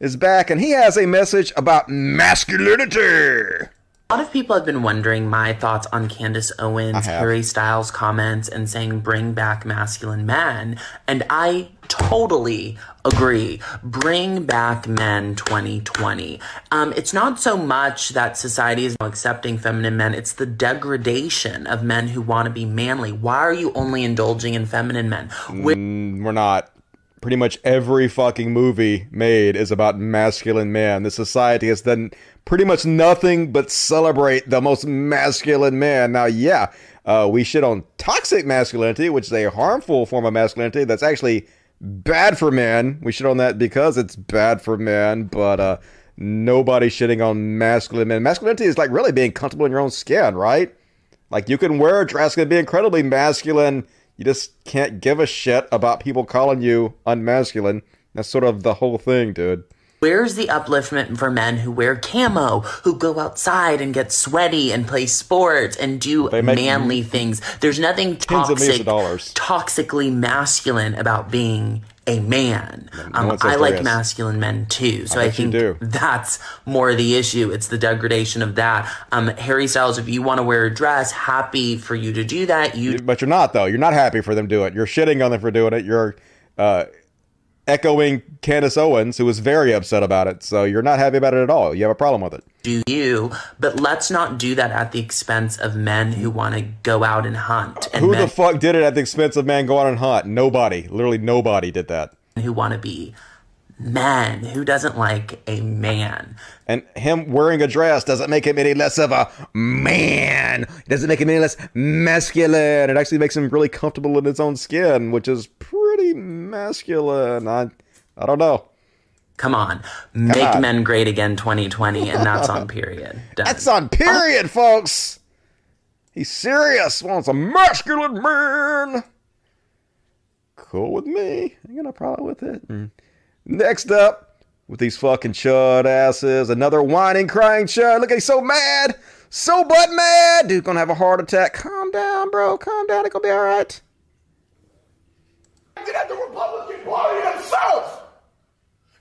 is back, and he has a message about masculinity. A lot of people have been wondering my thoughts on Candace Owens. Harry Styles' comments, and saying bring back masculine men. And I totally agree. Bring back men 2020. Um, it's not so much that society is accepting feminine men, it's the degradation of men who want to be manly. Why are you only indulging in feminine men? Mm, we're not. Pretty much every fucking movie made is about masculine man. The society has done pretty much nothing but celebrate the most masculine man. Now, yeah, uh, we shit on toxic masculinity, which is a harmful form of masculinity that's actually bad for men. We shit on that because it's bad for men, but uh, nobody shitting on masculine men. Masculinity is like really being comfortable in your own skin, right? Like you can wear a dress and be incredibly masculine. You just can't give a shit about people calling you unmasculine. That's sort of the whole thing, dude. Where's the upliftment for men who wear camo, who go outside and get sweaty and play sports and do manly things? There's nothing Tens of millions toxic, of dollars. toxically masculine about being a man. Um, one I like is. masculine men too, so I I, think that's more the issue. It's the degradation of that. Um, Harry Styles, if you want to wear a dress, happy for you to do that. You But you're not though. You're not happy for them to do it. You're shitting on them for doing it. You're uh, echoing Candace Owens, who was very upset about it. So you're not happy about it at all. You have a problem with it. do you, but let's not do that at the expense of men who want to go out and hunt and Who men the fuck did it at the expense of man go out and hunt? Nobody. Literally nobody did that. who want to be men. Who doesn't like a man? And him wearing a dress doesn't make him any less of a man. It doesn't make him any less masculine. It actually makes him really comfortable in his own skin, which is pretty masculine. I, I don't know. Come on, make on. men great again 2020, and that's on period. Done. That's on period, folks. He's serious. Wants a masculine man. Cool with me. I ain't got no problem with it. Mm. Next up, with these fucking chud asses, another whining, crying chud. Look, he's so mad. So butt mad. Dude's gonna have a heart attack. Calm down, bro. Calm down. It's gonna be all right. At the Republican Party themselves.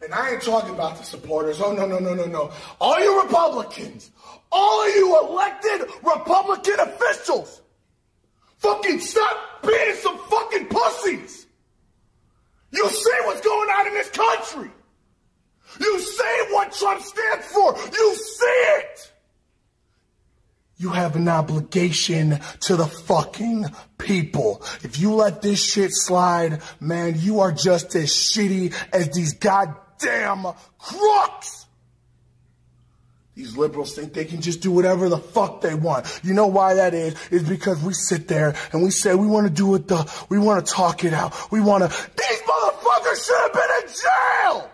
And I ain't talking about the supporters. Oh, no, no, no, no, no. All you Republicans, all of you elected Republican officials, fucking stop being some fucking pussies. You see what's going on in this country. You see what Trump stands for. You see it. You have an obligation to the fucking people. If you let this shit slide, man, you are just as shitty as these goddamn crooks. These liberals think they can just do whatever the fuck they want. You know why that is? Is because we sit there and we say we want to do it the, we want to talk it out. We want to, these motherfuckers should have been in jail!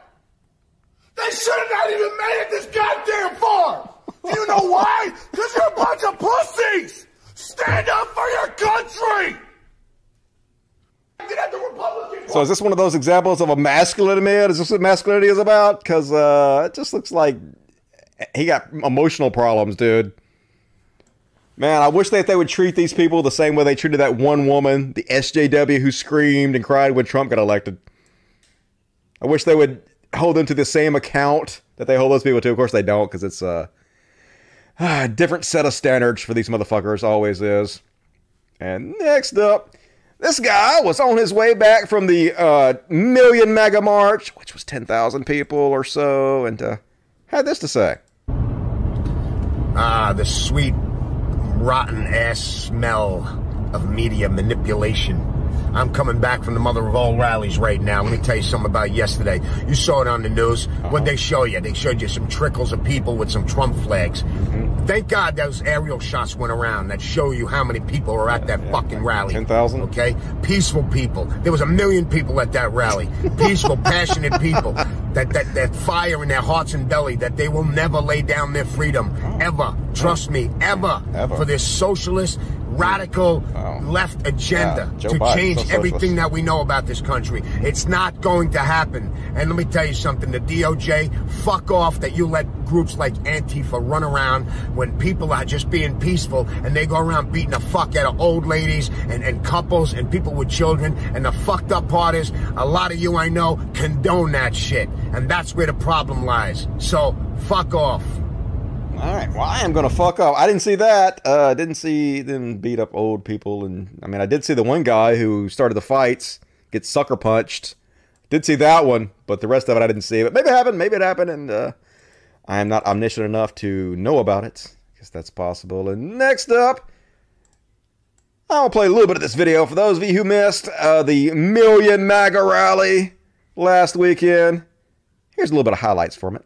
They should have not even made it this goddamn far! Do you know why? Because you're a bunch of pussies! Stand up for your country! So is this one of those examples of a masculine man? Is this what masculinity is about? Because uh, it just looks like he got emotional problems, dude. Man, I wish that they would treat these people the same way they treated that one woman, the SJW, who screamed and cried when Trump got elected. I wish they would hold them to the same account that they hold those people to. Of course, they don't, because it's uh, different set of standards for these motherfuckers. Always is. And next up, This guy was on his way back from the uh, Million MAGA March, which was 10,000 people or so, and uh, had this to say. Ah, the sweet, rotten ass smell of media manipulation. I'm coming back from the mother of all rallies right now. Let me tell you something about yesterday. You saw it on the news. Uh-huh. What'd they show you? They showed you some trickles of people with some Trump flags. Mm-hmm. Thank God those aerial shots went around that show you how many people were at that fucking rally. 10,000? Okay? Peaceful people. There was a million people at that rally. Peaceful, passionate people. That, that, that fire in their hearts and belly that they will never lay down their freedom. Oh. Ever. Trust oh. me. Ever. Ever. For this socialist, radical, left agenda Yeah, to Biden, change so everything that we know about this country. It's not going to happen. And let me tell you something, the DOJ, fuck off that you let groups like Antifa run around when people are just being peaceful and they go around beating the fuck out of old ladies and, and couples and people with children. And the fucked up part is a lot of you I know condone that shit. And that's where the problem lies. So fuck off. All right, well, I am to fuck up. I didn't see that. Uh, I didn't see them beat up old people. And I mean, I did see the one guy who started the fights get sucker punched. Did see that one, but the rest of it I didn't see. But maybe it happened. Maybe it happened. And uh, I am not omniscient enough to know about it. Guess that's possible. And next up, I'll play a little bit of this video for those of you who missed uh, the Million MAGA rally last weekend. Here's a little bit of highlights from it.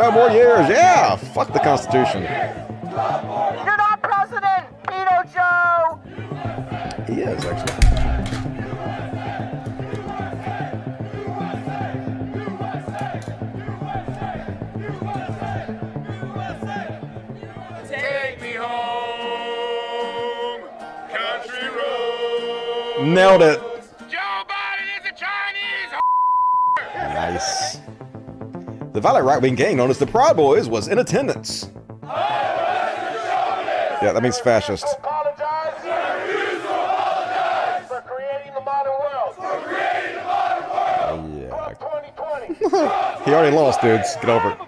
12 more years, yeah. Fuck the Constitution. You're not president, Pedo Joe! He is, actually. Take me home, country road. Nailed it. Joe Biden is a Chinese Nice. The violent right wing gang known as the Proud Boys was in attendance. Yeah, that means fascist. for creating the modern world. For creating the modern world. Yeah. he already lost, dudes. Get over it.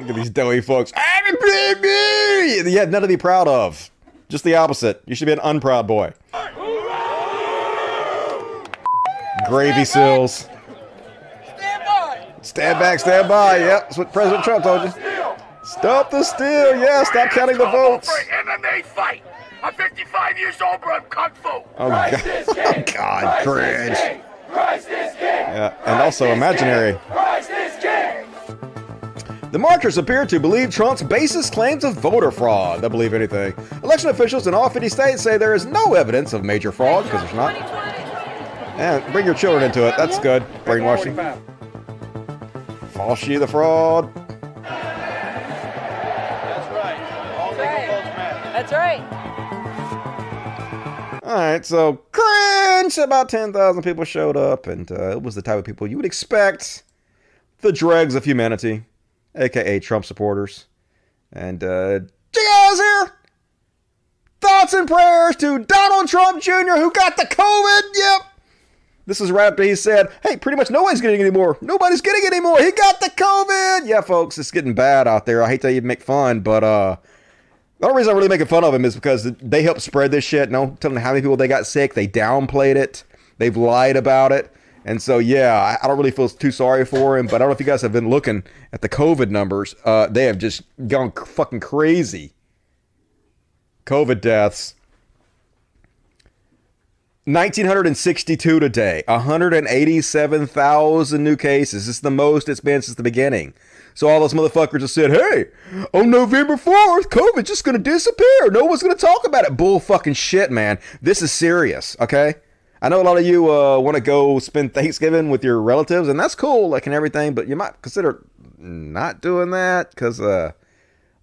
Look at these doughy folks. I'm a baby! Have nothing to be proud of. Just the opposite. You should be an unproud boy. Gravy seals. Stand back, stand by. Yep, that's what President Trump told you. Stop the steal. Yeah, stop counting the votes. MMA fight. I'm 55 years old, but I'm kung fu. Oh, God. Oh, God, cringe. Yeah, and also imaginary. The marchers appear to believe Trump's basest claims of voter fraud. They'll believe anything. Election officials in all 50 states say there is no evidence of major fraud because there's not. And bring your children into it. That's good. Brainwashing. Fauci the fraud. That's right. That's right. All right, so cringe. About 10,000 people showed up, and uh, it was the type of people you would expect the dregs of humanity, aka Trump supporters. And, uh, you guys here? Thoughts and prayers to Donald Trump Jr., who got the COVID. Yep. This is right after he said, hey, pretty much nobody's getting it anymore. Nobody's getting it anymore. He got the COVID. Yeah, folks, it's getting bad out there. I hate to even make fun, but, uh, the only reason I'm really making fun of him is because they helped spread this shit. No telling how many people they got sick. They downplayed it. They've lied about it. And so, yeah, I, don't really feel too sorry for him. But I don't know if you guys have been looking at the COVID numbers. Uh, they have just gone fucking crazy. COVID deaths. 1,962 today. 187,000 new cases. Is the most it's been since the beginning. So all those motherfuckers just said, hey, on November 4th, COVID's just going to disappear. No one's going to talk about it. Bull fucking shit, man. This is serious, okay? I know a lot of you uh, want to go spend Thanksgiving with your relatives, and that's cool, like, and everything, but you might consider not doing that because, uh,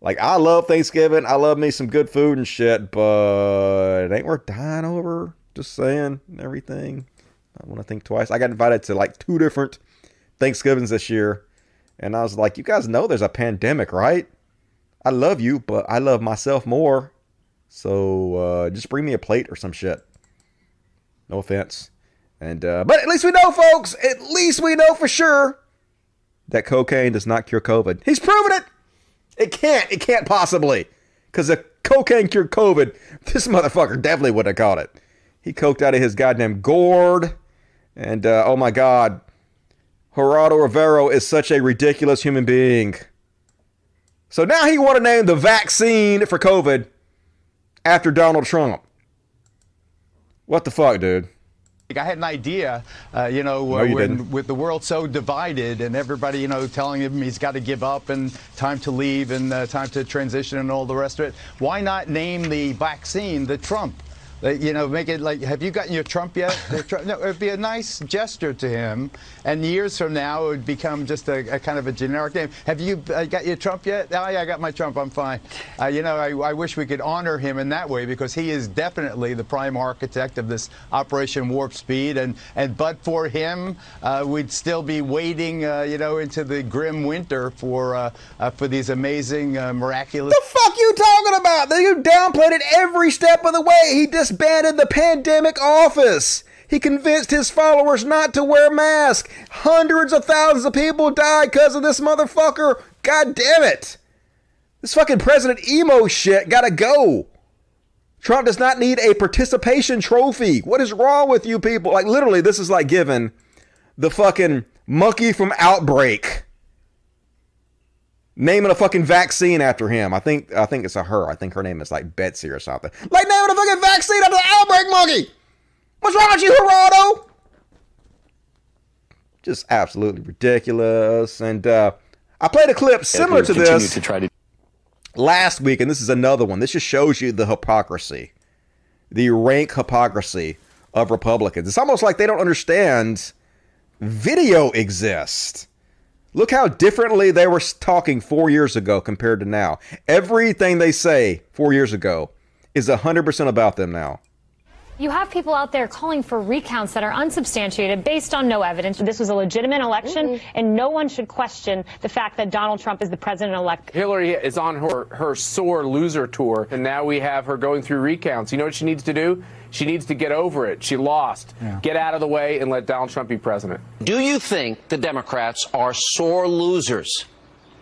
like, I love Thanksgiving. I love me some good food and shit, but it ain't worth dying over. Just saying, everything. I want to think twice. I got invited to like two different Thanksgivings this year. And I was like, you guys know there's a pandemic, right? I love you, but I love myself more. So uh, just bring me a plate or some shit. No offense. And uh, but at least we know, folks. At least we know for sure that cocaine does not cure COVID. He's proven it. It can't. It can't possibly. Because if cocaine cured COVID, this motherfucker definitely would have caught it. He coked out of his goddamn gourd. And uh, oh my God, Geraldo Rivera is such a ridiculous human being. So now he want to name the vaccine for COVID after Donald Trump. What the fuck, dude? I had an idea, uh, you know, No, uh, you when, with the world so divided and everybody, you know, telling him he's got to give up and time to leave and uh, time to transition and all the rest of it. Why not name the vaccine the Trump? You know, make it like, have you gotten your Trump yet? Trump, no, it'd be a nice gesture to him. And years from now, it would become just a, a kind of a generic name. Have you uh, got your Trump yet? Oh, yeah, I got my Trump. I'm fine. Uh, you know, I, I wish we could honor him in that way because he is definitely the prime architect of this Operation Warp Speed. And, and but for him, uh, we'd still be waiting, uh, you know, into the grim winter for uh, uh, for these amazing, uh, miraculous. What the fuck you talking about? You downplayed it every step of the way. He disbanded the pandemic office. He convinced his followers not to wear masks. Hundreds of thousands of people died because of this motherfucker. God damn it. This fucking President emo shit gotta go. Trump does not need a participation trophy. What is wrong with you people? Like, literally, this is like giving the fucking monkey from Outbreak naming a fucking vaccine after him. I think I think it's a her. I think her name is like Betsy or something. Like naming a fucking vaccine after the outbreak monkey. What's wrong with you, Geraldo? Just absolutely ridiculous. And uh, I played a clip similar to this to to last week, and this is another one. This just shows you the hypocrisy, the rank hypocrisy of Republicans. It's almost like they don't understand video exists. Look how differently they were talking four years ago compared to now. Everything they say four years ago is 100% about them now. You have people out there calling for recounts that are unsubstantiated based on no evidence. This was a legitimate election, mm-hmm. and no one should question the fact that Donald Trump is the president elect. Hillary is on her, her sore loser tour, and now we have her going through recounts. You know what she needs to do? She needs to get over it. She lost. Get out of the way and let Donald Trump be president. Do you think the Democrats are sore losers?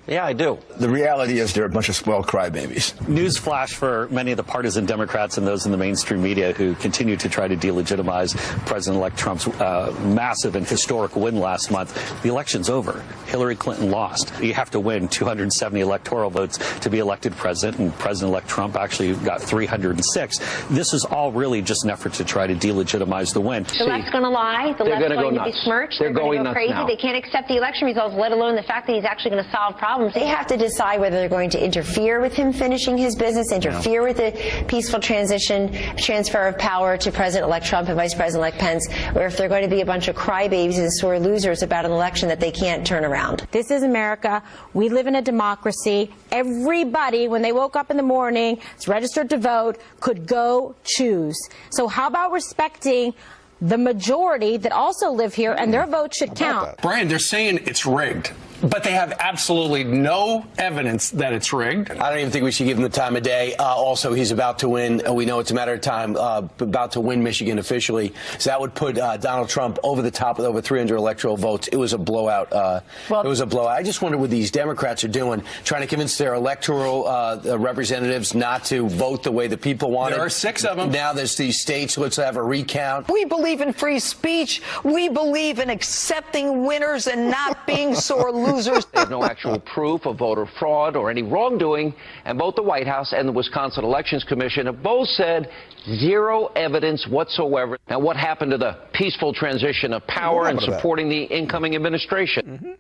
Yeah, I do. The reality is they're a bunch of spoiled crybabies. Newsflash for many of the partisan Democrats and those in the mainstream media who continue to try to delegitimize President-elect Trump's uh, massive and historic win last month. The election's over. Hillary Clinton lost. You have to win 270 electoral votes to be elected president, and President-elect Trump actually got 306. This is all really just an effort to try to delegitimize the win. The left's going to lie. The They're left's gonna go going to nuts. besmirch. They're They're, going going go nuts crazy. now. They can't accept the election results, let alone the fact that he's actually going to solve problems. They have to decide whether they're going to interfere with him finishing his business, interfere with the peaceful transition, transfer of power to President-elect Trump and Vice President-elect Pence, or if they're going to be a bunch of crybabies and sore losers about an election that they can't turn around. This is America. We live in a democracy. Everybody, when they woke up in the morning, is registered to vote, could go choose. So how about respecting the majority that also live here and their vote should count? Brian, they're saying it's rigged, but they have absolutely no evidence that it's rigged. I don't even think we should give him the time of day. Uh, also, he's about to win. Uh, we know it's a matter of time. Uh, about to win Michigan officially, so that would put uh, Donald Trump over the top with over 300 electoral votes. It was a blowout. Uh, it was a blowout. I just wonder what these Democrats are doing, trying to convince their electoral uh, representatives not to vote the way the people want There are six of them. Now there's these states. Let's have a recount. We believe in free speech. We believe in accepting winners and not being sore losers. they have no actual proof of voter fraud or any wrongdoing, and both the White House and the Wisconsin Elections Commission have both said zero evidence whatsoever. Now, what happened to the peaceful transition of power and happened that? supporting the incoming administration? Mm -hmm.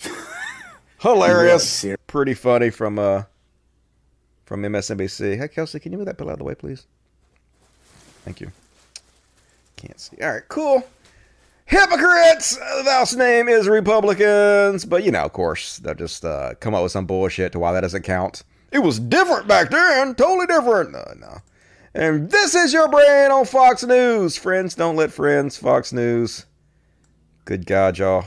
Hilarious. Pretty funny from uh from MSNBC. Hey Kelsey, can you move that bill out of the way, please? Thank you. Can't see. All right, cool. Hypocrites! Uh, Thou's name is Republicans, but you know, of course, they'll just uh, come up with some bullshit to why that doesn't count. It was different back then, totally different. No, no. And this is your brain on Fox News. Friends don't let friends. Fox News. Good God, y'all.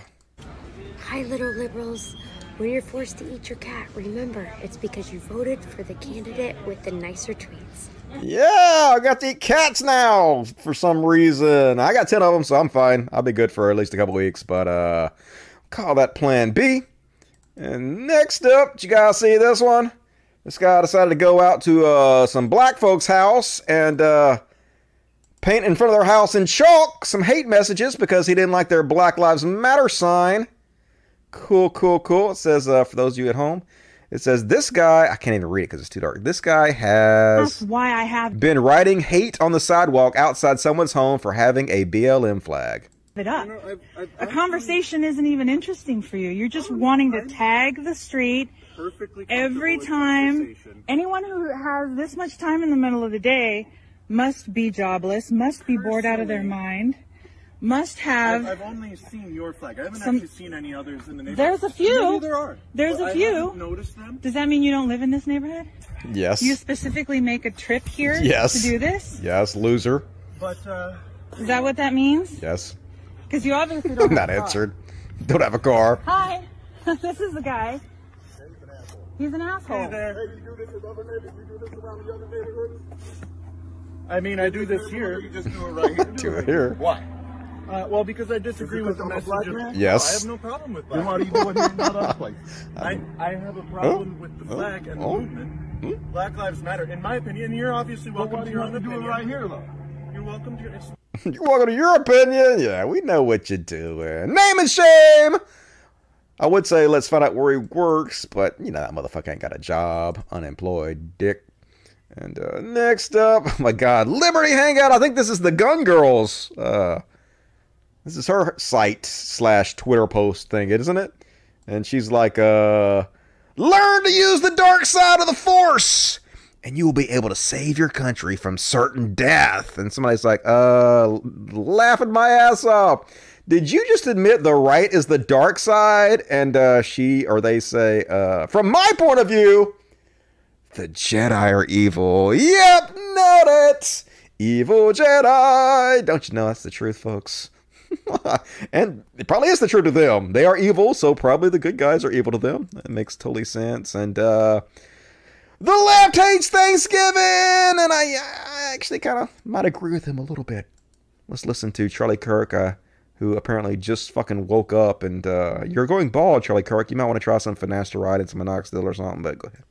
Hi, little liberals. When you're forced to eat your cat, remember it's because you voted for the candidate with the nicer tweets. Yeah, I got to eat cats now for some reason. I got 10 of them, so I'm fine. I'll be good for at least a couple weeks, but uh call that plan B. And next up, did you guys see this one? This guy decided to go out to uh, some black folks' house and uh, paint in front of their house in chalk some hate messages because he didn't like their Black Lives Matter sign. Cool, cool, cool. It says, uh, for those of you at home, it says, this guy, I can't even read it because it's too dark. This guy has That's why I have been writing hate on the sidewalk outside someone's home for having a BLM flag. it up. A conversation isn't even interesting for you. You're just wanting to tag the street every time. Anyone who has this much time in the middle of the day must be jobless, must be bored out of their mind, must have. I've, I've only seen your flag. I haven't Some- actually seen any others in the neighborhood. There's a few. Maybe there are. There's But a I few. haven't noticed them. Does that mean you don't live in this neighborhood? Yes. You specifically make a trip here Yes. to do this? Yes, loser. But uh, Is that what that means? Yes. Because you obviously don't. have Not a car. answered. Don't have a car. Hi, this is the guy. He's an asshole. Hey there. Hey, you do this in other neighborhoods. You do this around the other neighborhoods. I mean, I do this here. You just do it right here. Do it here. Why? Uh, well, because I disagree with the message. Of, Yes. I have no problem with that. Then why do you do it here, not other places? I, I have a problem with the flag and the Oh. movement. Black Lives Matter, in my opinion. You're obviously welcome to your own opinion. right here, though. You're welcome to. It's, You're welcome to your opinion. Yeah, we know what you're doing. Name and shame. I would say let's find out where he works, but you know that motherfucker ain't got a job, unemployed, dick. And uh, next up, oh my God, Liberty Hangout. I think this is the Gun Girls. Uh, this is her site slash Twitter post thing, isn't it? And she's like, uh, learn to use the dark side of the Force, and you will be able to save your country from certain death. And somebody's like, uh, laughing my ass off. Did you just admit the right is the dark side? And uh, she or they say, uh, from my point of view, the Jedi are evil. Yep, nailed it. Evil Jedi. Don't you know that's the truth, folks? and it probably is the truth to them. They are evil, so probably the good guys are evil to them. That makes totally sense. And uh the left hates Thanksgiving, and I, I actually kind of might agree with him a little bit. Let's listen to Charlie Kirk, uh, who apparently just fucking woke up. And uh, you're going bald, Charlie Kirk. You might want to try some finasteride and some minoxidil or something. But go ahead.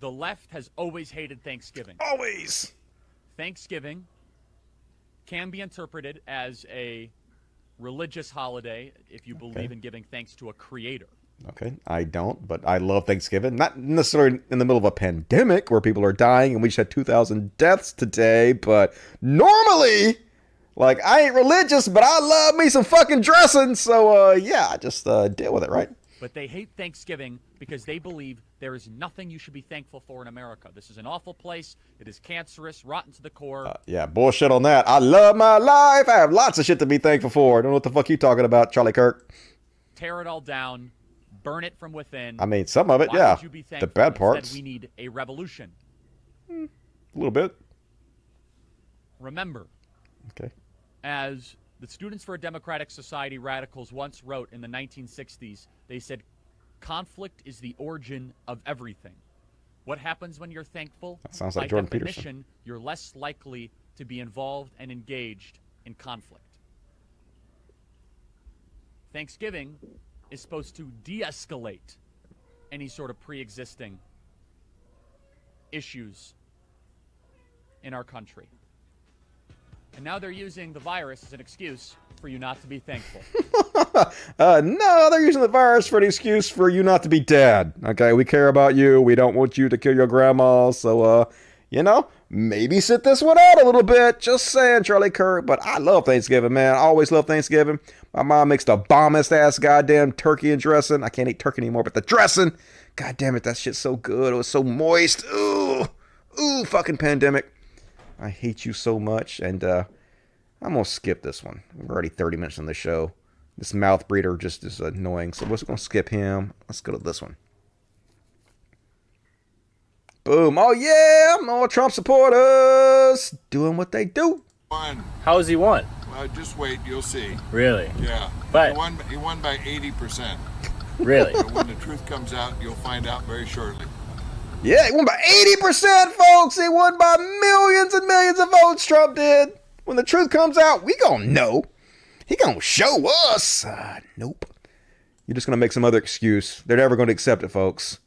The left has always hated Thanksgiving. Always. Thanksgiving can be interpreted as a religious holiday if you believe Okay. in giving thanks to a creator. Okay, I don't, but I love Thanksgiving. Not necessarily in the middle of a pandemic where people are dying and we just had 2,000 deaths today, but normally, like, I ain't religious, but I love me some fucking dressing. So, uh, yeah, I just uh, deal with it, right? But they hate Thanksgiving because they believe there is nothing you should be thankful for in America. This is an awful place. It is cancerous, rotten to the core. Uh, yeah, bullshit on that. I love my life. I have lots of shit to be thankful for. I don't know what the fuck you talking about, Charlie Kirk. Tear it all down, burn it from within. I mean, some of it, Why yeah. you be The bad parts. we need a revolution. Hmm, a little bit. Remember, Okay. as the Students for a Democratic Society radicals once wrote in the 1960s, they said, conflict is the origin of everything. What happens when you're thankful? That sounds like By Jordan definition, Peterson. you're less likely to be involved and engaged in conflict. Thanksgiving is supposed to de escalate any sort of pre existing issues in our country. And now they're using the virus as an excuse for you not to be thankful. Uh, no, they're using the virus for an excuse for you not to be dead. Okay, we care about you. We don't want you to kill your grandma. So, uh, you know, maybe sit this one out a little bit. Just saying, Charlie Kirk. But I love Thanksgiving, man. I always love Thanksgiving. My mom makes the bombest ass goddamn turkey and dressing. I can't eat turkey anymore, but the dressing, god damn it, that shit's so good. It was so moist. Ooh, ooh, fucking pandemic. I hate you so much, and uh, I'm gonna skip this one. We're already 30 minutes in the show. This mouth breeder just is annoying, so we're just gonna skip him. Let's go to this one. Boom! Oh yeah, more Trump supporters doing what they do. Won. How has he won? Uh, just wait, you'll see. Really? Yeah. But- he won, he won by 80%. Really? So when the truth comes out, you'll find out very shortly. Yeah, he won by 80%, folks. He won by millions and millions of votes. Trump did. When the truth comes out, we gonna know. He gonna show us. Uh, nope. You're just gonna make some other excuse. They're never gonna accept it, folks.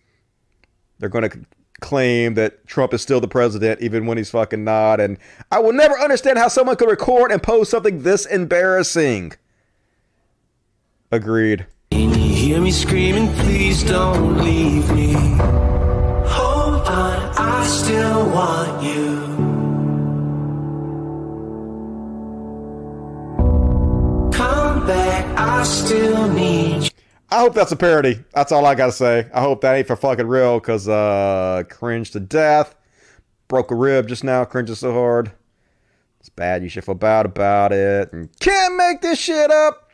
They're to claim that Trump is still the president even when he's fucking not. And I will never understand how someone could record and post something this embarrassing. Agreed. Can you hear me screaming, please don't leave me? Still want you. Come back, I still need you. I hope that's a parody. That's all I gotta say. I hope that ain't for fucking real, cause uh cringe to death. Broke a rib just now, cringes so hard. It's bad, you should feel bad about it. And can't make this shit up.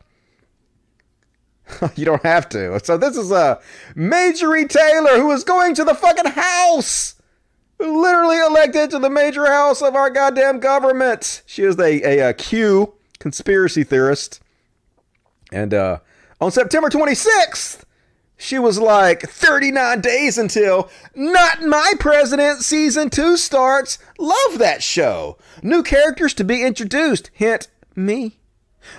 you don't have to. So this is a uh, Marjorie Taylor who is going to the fucking house. Literally elected to the major house of our goddamn government. She is a, a, a Q conspiracy theorist. And uh on September 26th, she was like 39 days until Not My President Season 2 starts. Love that show. New characters to be introduced. Hint, me.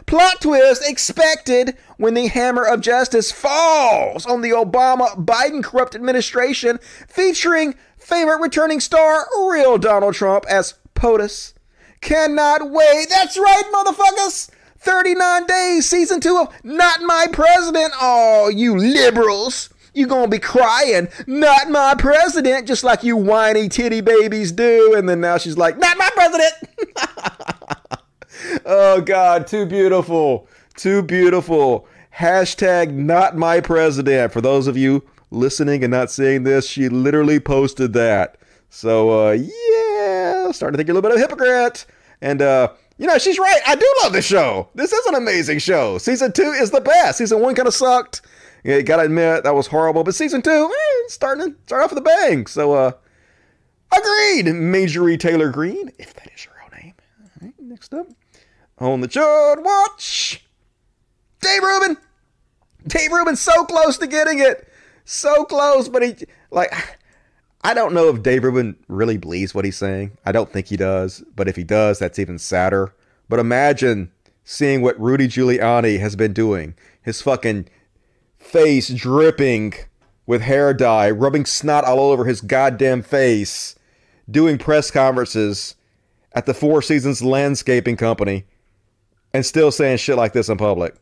Plot twist expected when the hammer of justice falls on the Obama Biden corrupt administration, featuring favorite returning star, real Donald Trump, as POTUS. Cannot wait. That's right, motherfuckers. 39 days, season two of Not My President. Oh, you liberals. You gonna be crying, not my president, just like you whiny titty babies do. And then now she's like, not my president. oh God, too beautiful. Too beautiful. Hashtag not my president. For those of you listening and not seeing this, she literally posted that. So uh yeah, starting to think you're a little bit of a hypocrite. And uh you know, she's right. I do love this show. This is an amazing show. Season two is the best. Season one kind of sucked. Yeah, you gotta admit that was horrible. But season two, eh, starting to start off with a bang. So, uh, agreed. Marjorie Taylor Greene, if that is your real name. All right, next up, on the Chud Watch, Dave Rubin. Dave Rubin so close to getting it, so close, but he like I don't know if Dave Rubin really believes what he's saying. I don't think he does. But if he does, that's even sadder. But imagine seeing what Rudy Giuliani has been doing. His fucking face dripping with hair dye, rubbing snot all over his goddamn face, doing press conferences at the Four Seasons Landscaping Company, and still saying shit like this in public.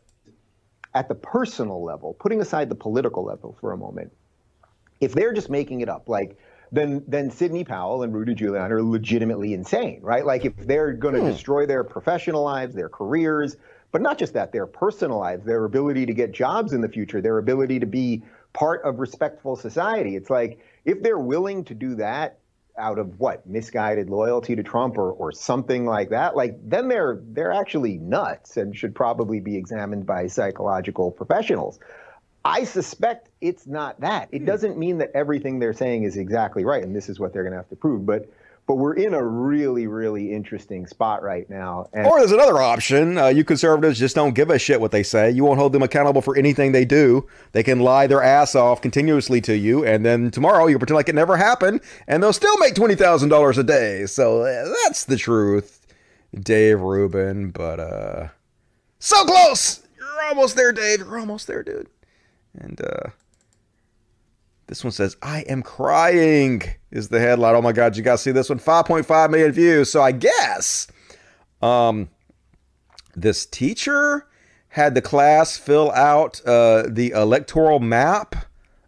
At the personal level, putting aside the political level for a moment, if they're just making it up, like then then Sidney Powell and Rudy Giuliani are legitimately insane, right? Like if they're going to hmm. destroy their professional lives, their careers, but not just that, their personal lives, their ability to get jobs in the future, their ability to be part of respectful society. It's like if they're willing to do that out of what misguided loyalty to Trump or or something like that, like then they're they're actually nuts and should probably be examined by psychological professionals. I suspect it's not that. It hmm. doesn't mean that everything they're saying is exactly right, and this is what they're going to have to prove. But but we're in a really really interesting spot right now. And- or there's another option: uh, you conservatives just don't give a shit what they say. You won't hold them accountable for anything they do. They can lie their ass off continuously to you, and then tomorrow you pretend like it never happened, and they'll still make twenty thousand dollars a day. So uh, that's the truth, Dave Rubin. But uh, so close. You're almost there, Dave. You're almost there, dude. And uh, this one says, I am crying, is the headline. Oh my God, you guys see this one. 5.5 million views. So I guess um, this teacher had the class fill out uh, the electoral map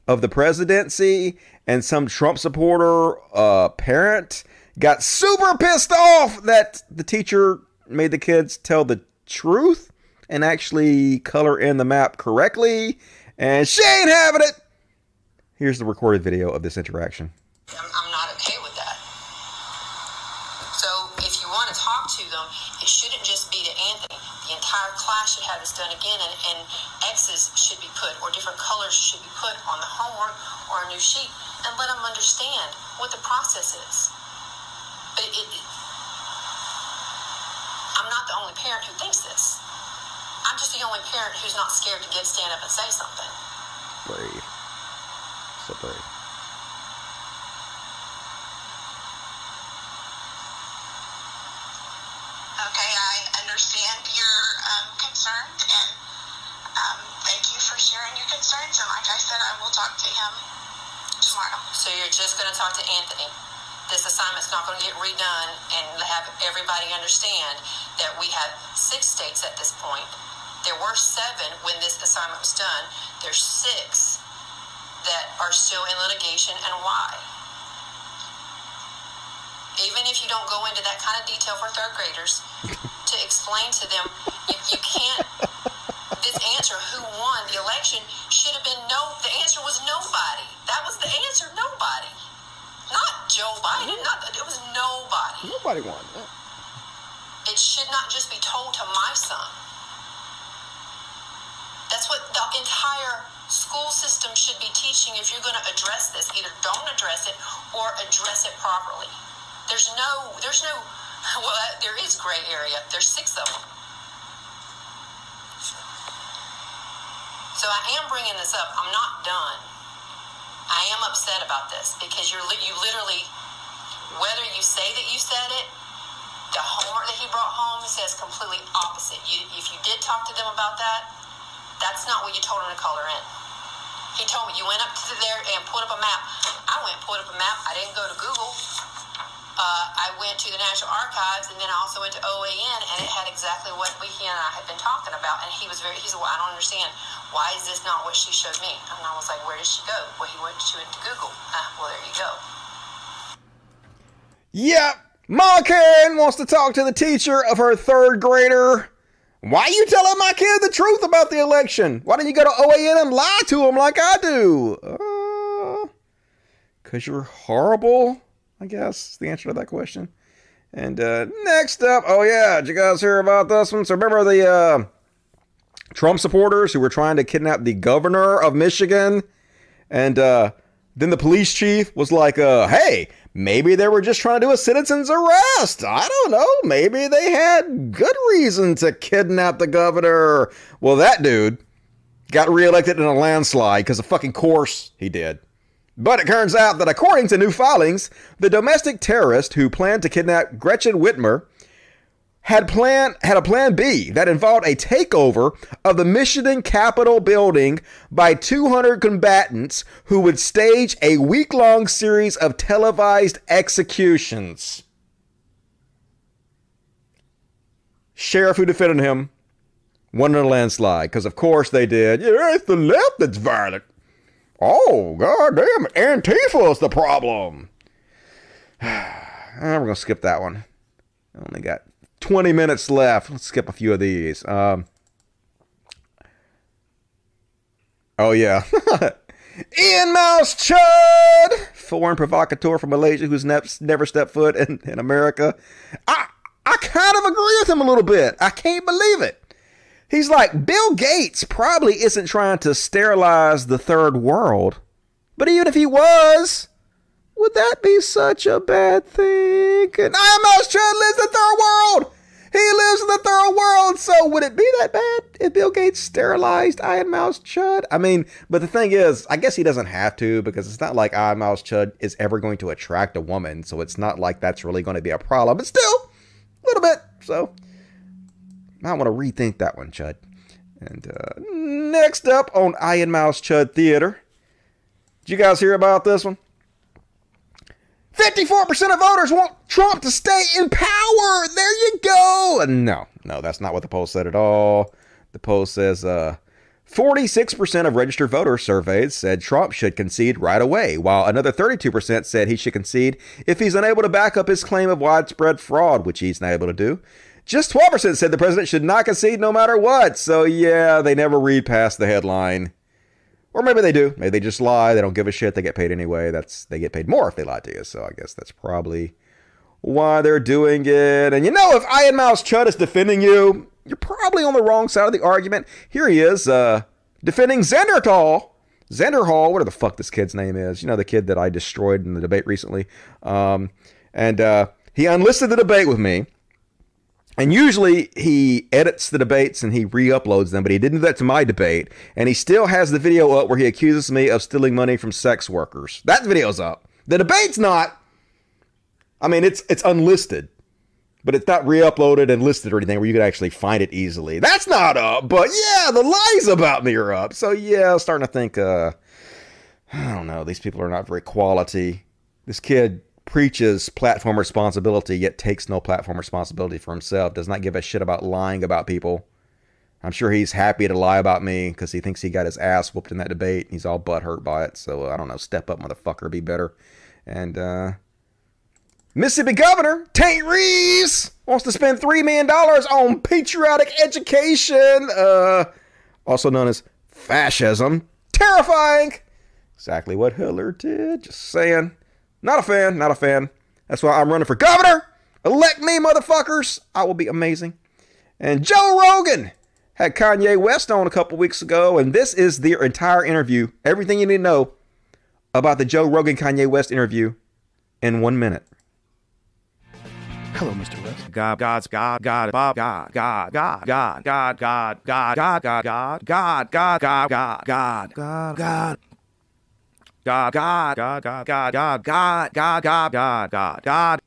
of the presidency, and some Trump supporter uh, parent got super pissed off that the teacher made the kids tell the truth and actually color in the map correctly and she ain't having it. Here's the recorded video of this interaction. I'm, I'm not okay with that. So if you want to talk to them, it shouldn't just be to Anthony. The entire class should have this done again, and, and X's should be put, or different colors should be put on the homework or a new sheet, and let them understand what the process is. But it, it, I'm not the only parent who thinks this. I'm just the only parent who's not scared to get stand up and say something. Brave. Talk to Anthony. This assignment's not going to get redone and have everybody understand that we have six states at this point. There were seven when this assignment was done. There's six that are still in litigation and why. Even if you don't go into that kind of detail for third graders, to explain to them, you, you can't. This answer, who won the election, should have been no. The answer was nobody. That was the answer, nobody. Not Joe Biden. Not it was nobody. Nobody won. It should not just be told to my son. That's what the entire school system should be teaching if you're going to address this. Either don't address it or address it properly. There's no, there's no, well, there is gray area. There's six of them. So I am bringing this up. I'm not done. I am upset about this because you're you literally, whether you say that you said it, the homework that he brought home says completely opposite. You, if you did talk to them about that, that's not what you told him to color in. He told me you went up to there and pulled up a map. I went put up a map. I didn't go to Google. Uh, I went to the National Archives and then I also went to OAN and it had exactly what we he and I had been talking about. And he was very, he said, well, I don't understand. Why is this not what she showed me? And I was like, where did she go? Well, he went to, to Google. Ah, well, there you go. Yep. Ma Karen wants to talk to the teacher of her third grader. Why are you telling my kid the truth about the election? Why don't you go to OAN and lie to him like I do? Uh, Cause you're horrible, I guess is the answer to that question. And uh, next up, oh yeah, did you guys hear about this one? So remember the uh, Trump supporters who were trying to kidnap the governor of Michigan, and uh, then the police chief was like, uh, "Hey, maybe they were just trying to do a citizen's arrest. I don't know. Maybe they had good reason to kidnap the governor." Well, that dude got reelected in a landslide because of fucking course he did. But it turns out that according to new filings, the domestic terrorist who planned to kidnap Gretchen Whitmer had plan had a plan B that involved a takeover of the Michigan Capitol building by 200 combatants who would stage a week-long series of televised executions. Sheriff who defended him won in a landslide because of course they did. Yeah, it's the left that's violent. Oh, goddamn, Antifa is the problem. we're to skip that one. I only got 20 minutes left. Let's skip a few of these. Um, oh, yeah. Ian Mouse Chud, foreign provocateur from Malaysia who's ne- never stepped foot in, in America. I, I kind of agree with him a little bit. I can't believe it. He's like, Bill Gates probably isn't trying to sterilize the third world. But even if he was, would that be such a bad thing? And I Mouse Chud lives in the third world. He lives in the third world. So would it be that bad if Bill Gates sterilized Iron Mouse Chud? I mean, but the thing is, I guess he doesn't have to because it's not like Iron Mouse Chud is ever going to attract a woman. So it's not like that's really going to be a problem. But still, a little bit. So I want to rethink that one, Chud. And uh, next up on Iron Mouse Chud Theater. Did you guys hear about this one? 54% of voters want Trump to stay in power. There you go. No, no, that's not what the poll said at all. The poll says uh, 46% of registered voters surveyed said Trump should concede right away, while another 32% said he should concede if he's unable to back up his claim of widespread fraud, which he's not able to do. Just 12% said the president should not concede no matter what. So, yeah, they never read past the headline. Or maybe they do. Maybe they just lie. They don't give a shit. They get paid anyway. That's they get paid more if they lie to you. So I guess that's probably why they're doing it. And you know, if Iron Mouse Chud is defending you, you're probably on the wrong side of the argument. Here he is, uh, defending Zenderthal. Zenderhall, whatever the fuck this kid's name is. You know, the kid that I destroyed in the debate recently. Um, and uh, he unlisted the debate with me. And usually he edits the debates and he re-uploads them, but he didn't do that to my debate. And he still has the video up where he accuses me of stealing money from sex workers. That video's up. The debate's not. I mean, it's it's unlisted, but it's not re-uploaded and listed or anything where you could actually find it easily. That's not up. But yeah, the lies about me are up. So yeah, I'm starting to think uh, I don't know. These people are not very quality. This kid preaches platform responsibility, yet takes no platform responsibility for himself. Does not give a shit about lying about people. I'm sure he's happy to lie about me because he thinks he got his ass whooped in that debate. He's all butt hurt by it. So I don't know. Step up, motherfucker. Be better. And uh, Mississippi Governor Tate Reeves wants to spend $3 million on patriotic education, uh, also known as fascism. Terrifying. Exactly what Hitler did. Just saying. Not a fan. Not a fan. That's why I'm running for governor. Elect me, motherfuckers. I will be amazing. And Joe Rogan had Kanye West on a couple weeks ago, and this is their entire interview. Everything you need to know about the Joe Rogan Kanye West interview in one minute. Hello, Mr. West. God, God's God, God, Bob, God, God, God, God, God, God, God, God, God, God, God, God, God, God, God, God, God. God, God, God, God, God, God, God, God, God, God, God,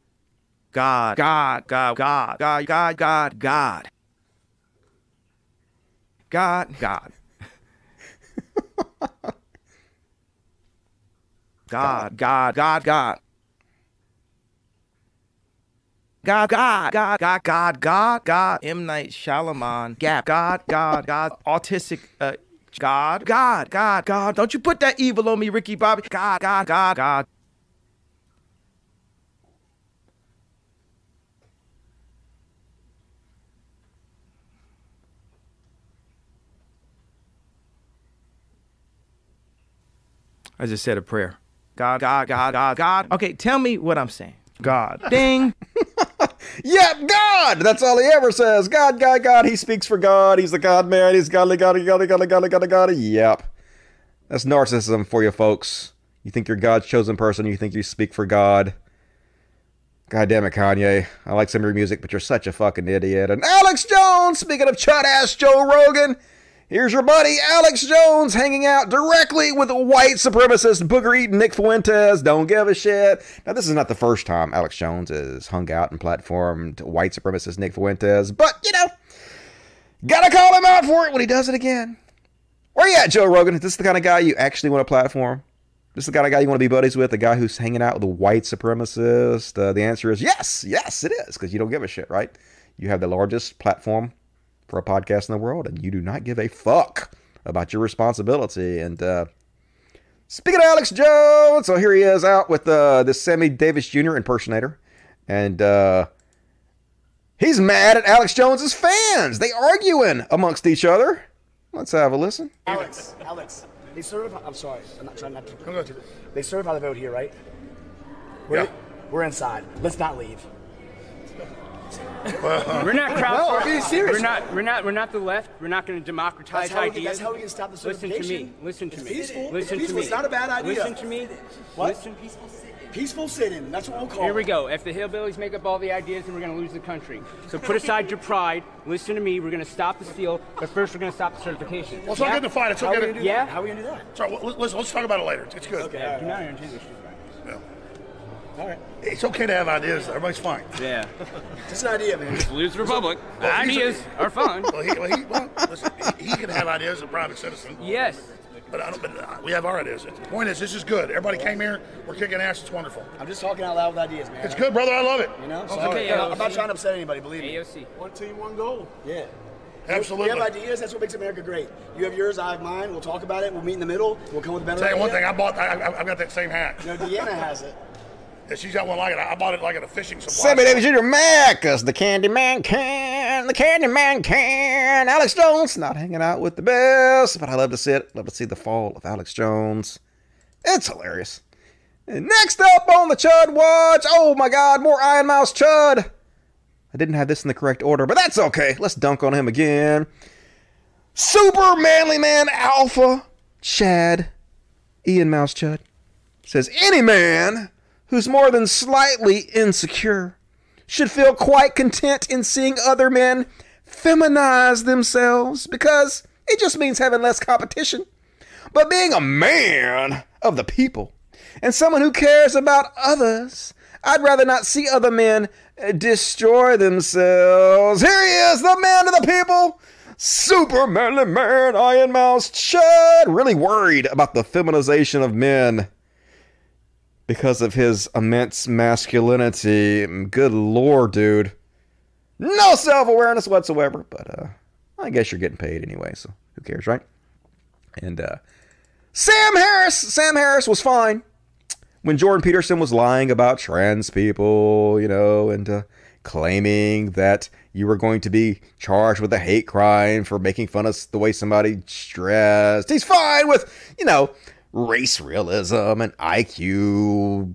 God, God, God, God, God, God, God, God, God. God, God. God, God, God, God. God, God, God, God, God, God, God, M. Night Shyamalan, Gap, God, God, God, autistic, uh, God, God, God, God, don't you put that evil on me, Ricky Bobby. God, God, God, God. I just said a prayer. God, God, God, God, God. Okay, tell me what I'm saying. God. Ding. Yep, God. That's all he ever says. God, God, God. He speaks for God. He's the God man. He's godly, godly, godly, godly, godly, godly, godly. Yep. That's narcissism for you folks. You think you're God's chosen person. You think you speak for God. God damn it, Kanye. I like some of your music, but you're such a fucking idiot. And Alex Jones, speaking of chud ass Joe Rogan, here's your buddy Alex Jones hanging out directly with white supremacist booger eating Nick Fuentes. Don't give a shit. Now, this is not the first time Alex Jones has hung out and platformed white supremacist Nick Fuentes, but you know, gotta call him out for it when he does it again. Where you at, Joe Rogan? Is this the kind of guy you actually want to platform? This is the kind of guy you want to be buddies with? The guy who's hanging out with a white supremacist? Uh, the answer is yes, yes, it is, because you don't give a shit, right? You have the largest platform for a podcast in the world, and you do not give a fuck about your responsibility. And uh, speaking of Alex Jones, so here he is out with uh, this Sammy Davis Jr. impersonator, and uh, he's mad at Alex Jones's fans. They arguing amongst each other. Let's have a listen. Alex, Alex, they serve. I'm sorry, I'm not trying not to. They certify the vote here, right? We're, Yeah. We're inside. Let's not leave. We're not crowd. No, I'm being serious. We're not. We're not. We're not the left. We're not going to democratize That's how we- ideas. that's how we can stop the Listen to me. Listen to It's me. peaceful. Listen It's to peaceful. me. It's not a bad idea. Listen to me. What? Listen. Peaceful sit-in. That's what we'll call Here we go. If the hillbillies make up all the ideas, then we're going to lose the country. So put aside your pride. Listen to me. We're going to stop the steal, but first we're going to stop the certification. Well, it's not getting a fight. It's How not are we getting gonna do that? How are we gonna do that? Sorry, well, listen, let's talk about it later. It's good. Okay. Do not entertain this shit. Yeah. All right. It's okay to have ideas. Everybody's fine. Yeah. Just an idea, man. Lose the republic. Well, he's a- ideas are fun. Well, he, well, he, well listen, he, he can have ideas as a private citizen. Yes. But, I don't, but uh, we have our ideas. The point is, this is good. Everybody came here. We're kicking ass. It's wonderful. I'm just talking out loud with ideas, man. It's good, brother. I love it. You know, Okay, sorry. yeah, I'm not trying to upset anybody. Believe me. AOC. One team, one goal. Yeah. Absolutely. We have ideas. That's what makes America great. You have yours. I have mine. We'll talk about it. We'll meet in the middle. We'll come with a better Tell you one thing. I bought. I, I, I've got that same hat. No, Deanna has it. Yeah, she's got one like it. I bought it like at a fishing supply. Sammy Davis Jr. mad because the Candyman can, the Candy Man can. Alex Jones not hanging out with the best, but I love to see it. Love to see the fall of Alex Jones. It's hilarious. And next up on the Chud Watch, oh my God, more Iron Mouse Chud. I didn't have this in the correct order, but that's okay. Let's dunk on him again. Super Manly Man Alpha Chad Ian Mouse Chud says any man who's more than slightly insecure should feel quite content in seeing other men feminize themselves because it just means having less competition. But being a man of the people and someone who cares about others, I'd rather not see other men uh, destroy themselves. Here he is, the man of the people, Super manly man, Iron Mouse Chud, really worried about the feminization of men because of his immense masculinity. Good lord, dude. No self awareness whatsoever, but uh, I guess you're getting paid anyway, so who cares, right? And uh, Sam Harris, Sam Harris was fine when Jordan Peterson was lying about trans people, you know, and uh, claiming that you were going to be charged with a hate crime for making fun of the way somebody dressed. He's fine with, you know, race realism and IQ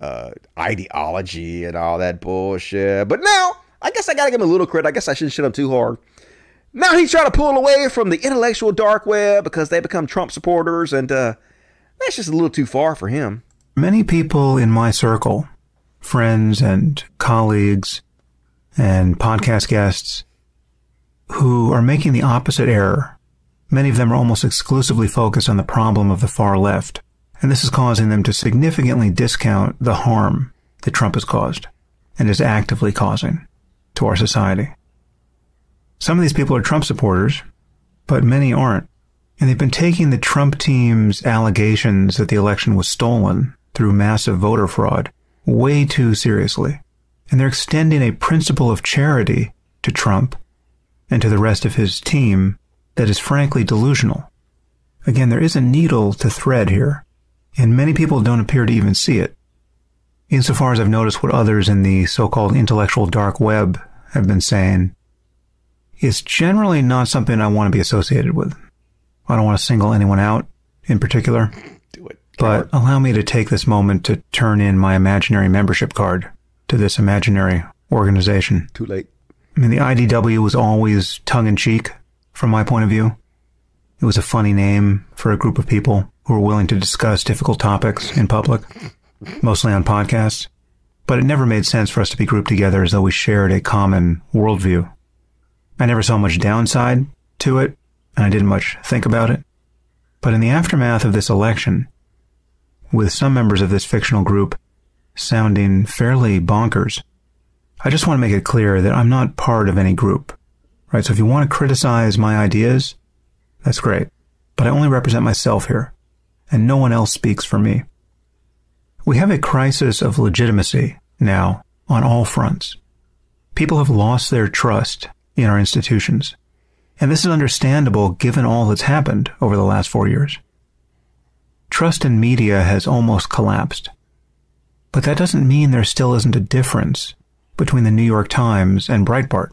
uh, ideology and all that bullshit. But now, I guess I gotta give him a little credit. I guess I shouldn't shit him too hard. Now he's trying to pull away from the intellectual dark web because they become Trump supporters, and uh, that's just a little too far for him. Many people in my circle, friends and colleagues and podcast guests, who are making the opposite error. Many of them are almost exclusively focused on the problem of the far left, and this is causing them to significantly discount the harm that Trump has caused and is actively causing to our society. Some of these people are Trump supporters, but many aren't. And they've been taking the Trump team's allegations that the election was stolen through massive voter fraud way too seriously. And they're extending a principle of charity to Trump and to the rest of his team that is frankly delusional. Again, there is a needle to thread here, and many people don't appear to even see it. Insofar as I've noticed what others in the so-called intellectual dark web have been saying, is generally not something I want to be associated with. I don't want to single anyone out in particular. Do it. But allow me to take this moment to turn in my imaginary membership card to this imaginary organization. Too late. I mean, the IDW was always tongue in cheek from my point of view. It was a funny name for a group of people who were willing to discuss difficult topics in public, mostly on podcasts. But it never made sense for us to be grouped together as though we shared a common worldview. I never saw much downside to it, and I didn't much think about it. But in the aftermath of this election, with some members of this fictional group sounding fairly bonkers, I just want to make it clear that I'm not part of any group. Right? So if you want to criticize my ideas, that's great. But I only represent myself here, and no one else speaks for me. We have a crisis of legitimacy now on all fronts. People have lost their trust in our institutions. And this is understandable given all that's happened over the last four years. Trust in media has almost collapsed. But that doesn't mean there still isn't a difference between the New York Times and Breitbart,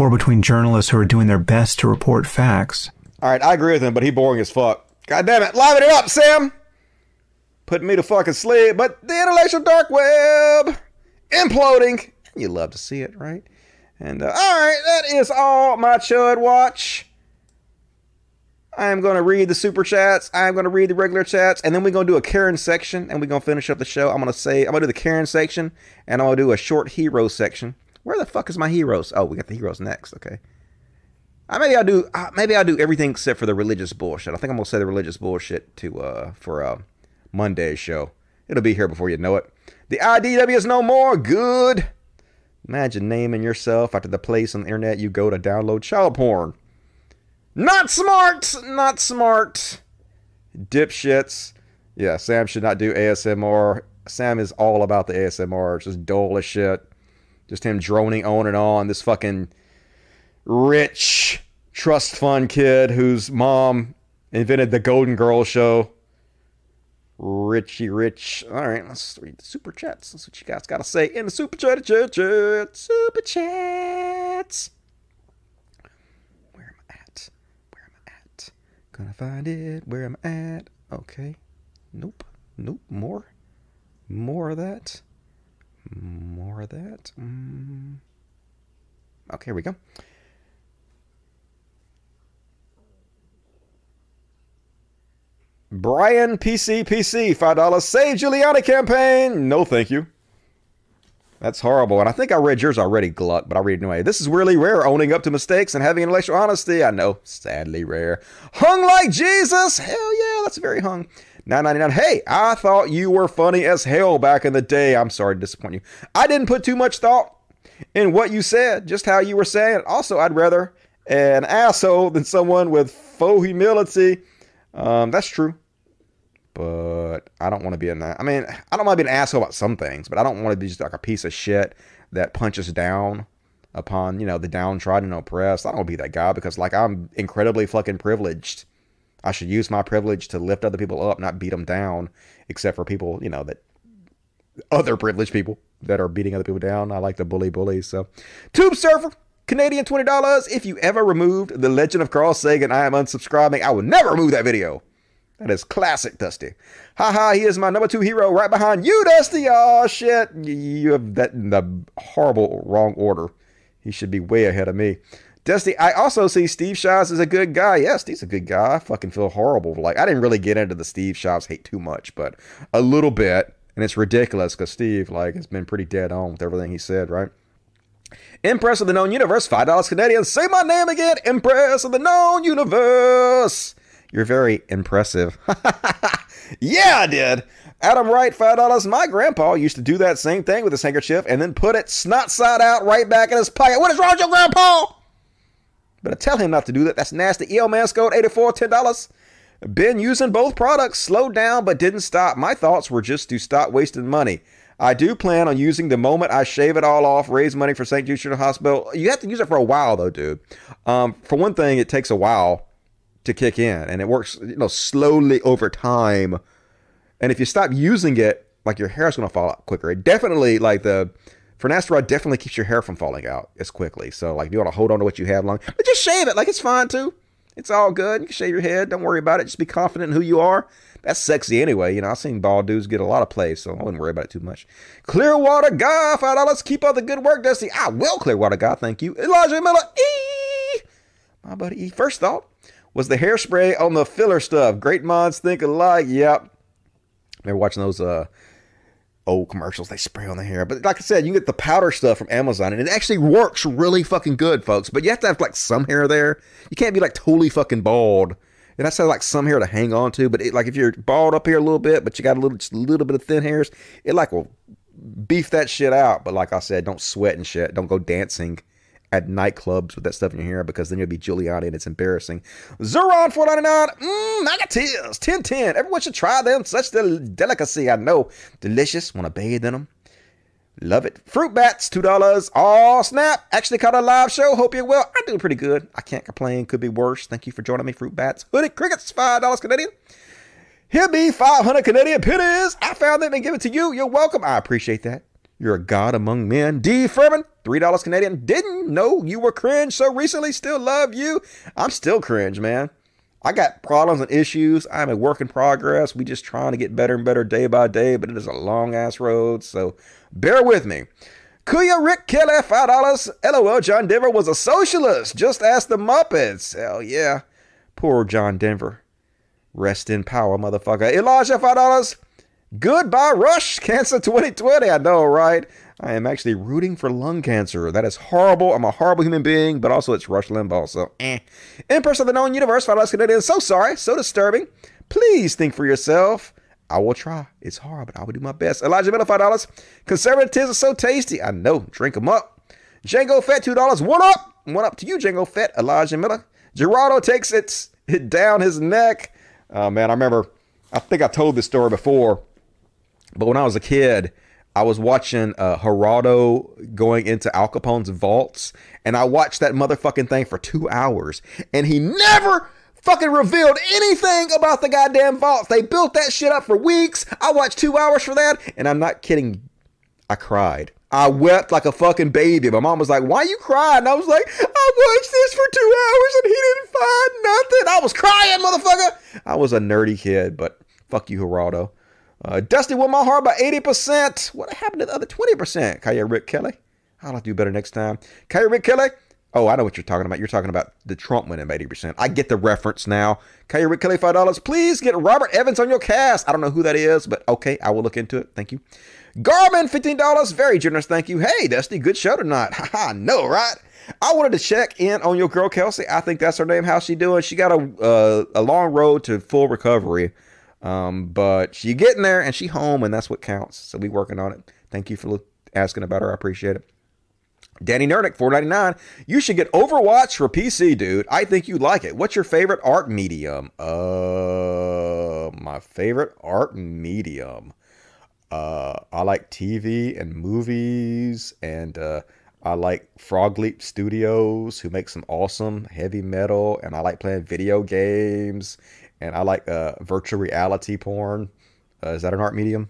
or between journalists who are doing their best to report facts. All right, I agree with him, but he boring as fuck. God damn it, liven it up, Sam. Putting me to fucking sleep, but the intellectual dark web imploding. You love to see it, right? And uh, all right, that is all my Chud Watch. I am going to read the super chats. I am going to read the regular chats, and then we're going to do a Karen section, and we're going to finish up the show. I'm going to say I'm going to do the Karen section, and I'm going to do a short hero section. Where the fuck is my heroes? Oh, we got the heroes next. Okay. Uh, maybe I'll do uh, maybe I'll do everything except for the religious bullshit. I think I'm gonna say the religious bullshit to uh for uh Monday's show. It'll be here before you know it. The IDW is no more. Good. Imagine naming yourself after the place on the internet you go to download child porn. Not smart! Not smart! Dipshits. Yeah, Sam should not do ASMR. Sam is all about the ASMR. It's just dull as shit. Just him droning on and on. This fucking rich trust fund kid whose mom invented the Golden Girl show. Richie Rich. All right, let's read the super chats. That's what you guys got to say in the super chat, chat, chat, super chats. Where am I at? Where am I at? Gonna find it. Where am I at? Okay. Nope. Nope. More. More of that. More of that. Mm. Okay, here we go. Brian PC PC, $5. Save Giuliani campaign. No, thank you. That's horrible. And I think I read yours already, Gluck, but I'll read it anyway. This is really rare, owning up to mistakes and having intellectual honesty. I know, sadly rare. Hung like Jesus. Hell yeah, that's very hung. 999. Hey, I thought you were funny as hell back in the day. I'm sorry to disappoint you. I didn't put too much thought in what you said, just how you were saying it. Also, I'd rather an asshole than someone with faux humility. Um, that's true. But I don't want to be an. I mean, I don't want to be an asshole about some things, but I don't want to be just like a piece of shit that punches down upon you know the downtrodden oppressed. I don't want to be that guy because like I'm incredibly fucking privileged. I should use my privilege to lift other people up, not beat them down. Except for people, you know, that other privileged people that are beating other people down. I like to bully bullies. So, Tube Surfer, Canadian twenty dollars. If you ever removed the Legend of Carl Sagan, I am unsubscribing. I will never remove that video. That is classic, Dusty. Haha, he is my number two hero right behind you, Dusty. Oh shit, you have that in the horrible wrong order. He should be way ahead of me. Dusty, I also see Steve Shives as a good guy. Yes, he's a good guy. I fucking feel horrible. Like I didn't really get into the Steve Shives hate too much, but a little bit, and it's ridiculous because Steve like has been pretty dead on with everything he said, right? Empress of the Known Universe, five dollars Canadian. Say my name again, Empress of the Known Universe. You're very impressive. yeah, I did. Adam Wright, five dollars. My grandpa used to do that same thing with his handkerchief and then put it snot side out right back in his pocket. What is wrong with your grandpa? But I tell him not to do that. That's nasty. EO Manscode, 84, $10. Been using both products, slowed down but didn't stop. My thoughts were just to stop wasting money. I do plan on using the moment I shave it all off, raise money for St. Jude Children's Hospital. You have to use it for a while though, dude. Um, for one thing, it takes a while to kick in, and it works, you know, slowly over time. And if you stop using it, like your hair is going to fall out quicker. It definitely, like the finasteride, definitely keeps your hair from falling out as quickly. So, like, if you want to hold on to what you have long, but just shave it. Like, it's fine too. It's all good. You can shave your head. Don't worry about it. Just be confident in who you are. That's sexy anyway. You know, I've seen bald dudes get a lot of plays, so I wouldn't worry about it too much. Clearwater Guy, five dollars. Keep up the good work, Dusty. I will, Clearwater Guy. Thank you. Elijah Miller. E. My buddy E. First thought was the hairspray on the filler stuff. Great minds think alike. Yep. Remember watching those uh old commercials they spray on the hair. But like I said, you get the powder stuff from Amazon and it actually works really fucking good, folks. But you have to have like some hair there. You can't be like totally fucking bald. And I said like some hair to hang on to, but it, like if you're bald up here a little bit, but you got a little just a little bit of thin hairs, it like will beef that shit out. But like I said, don't sweat and shit. Don't go dancing at nightclubs with that stuff in your hair because then you'll be Giuliani and it's embarrassing. Zeron 499, mmm, negative, 1010. Everyone should try them. Such del- delicacy, I know. Delicious. Want to bathe in them. Love it. Fruit bats, $2. Oh, snap. Actually caught a live show. Hope you're well. I'm doing pretty good. I can't complain. Could be worse. Thank you for joining me, Fruit Bats. Hooded Crickets, $5 Canadian. Here be 500 Canadian pennies. I found them and give it to you. You're welcome. I appreciate that. You're a god among men. D. Furman, $3 Canadian. Didn't know you were cringe so recently. Still love you. I'm still cringe, man. I got problems and issues. I'm a work in progress. We just trying to get better and better day by day, but it is a long ass road. So bear with me. Kuya Rick Kelly, $5. LOL, John Denver was a socialist. Just ask the Muppets. Hell yeah. Poor John Denver. Rest in power, motherfucker. Elijah, $5. Goodbye, Rush. Cancer 2020. I know, right? I am actually rooting for lung cancer. That is horrible. I'm a horrible human being, but also it's Rush Limbaugh, so eh. Empress of the Known Universe, dollars Canadian. So sorry, so disturbing. Please think for yourself. I will try. It's hard, but I will do my best. Elijah Miller, five dollars. Conservatives are so tasty. I know. Drink them up. Django Fett, two dollars. One up. One up to you, Django Fett. Elijah Miller. Geraldo takes it, it down his neck. Oh man, I remember. I think I told this story before, but when I was a kid, I was watching uh, going into Al Capone's vaults, and I watched that motherfucking thing for two hours, and he never fucking revealed anything about the goddamn vaults. They built that shit up for weeks. I watched two hours for that, and I'm not kidding. I cried. I wept like a fucking baby. My mom was like, Why you crying? I was like, I watched this for two hours and he didn't find nothing. I was crying, motherfucker. I was a nerdy kid, but fuck you, Geraldo. Uh, Dusty won my heart by 80%. What happened to the other 20%? Kaya Rick Kelly. I'll do better next time. Kaya Rick Kelly. Oh, I know what you're talking about. You're talking about the Trump winning by 80%. I get the reference now. Kaya Rick Kelly, $5. Please get Robert Evans on your cast. I don't know who that is, but okay, I will look into it. Thank you. Garmin, $15. Very generous. Thank you. Hey, Dusty, good show tonight. Haha, no, right? I wanted to check in on your girl, Kelsey. I think that's her name. How's she doing? She got a, uh, a long road to full recovery. Um, but she getting there and she home and that's what counts. So we working on it. Thank you for asking about her. I appreciate it. Danny Nernick, four ninety nine. You should get Overwatch for PC, dude. I think you'd like it. What's your favorite art medium? Uh, my favorite art medium. Uh, I like TV and movies, and uh, I like Frog Leap Studios, who make some awesome heavy metal, and I like playing video games, and I like uh, virtual reality porn. Uh, is that an art medium?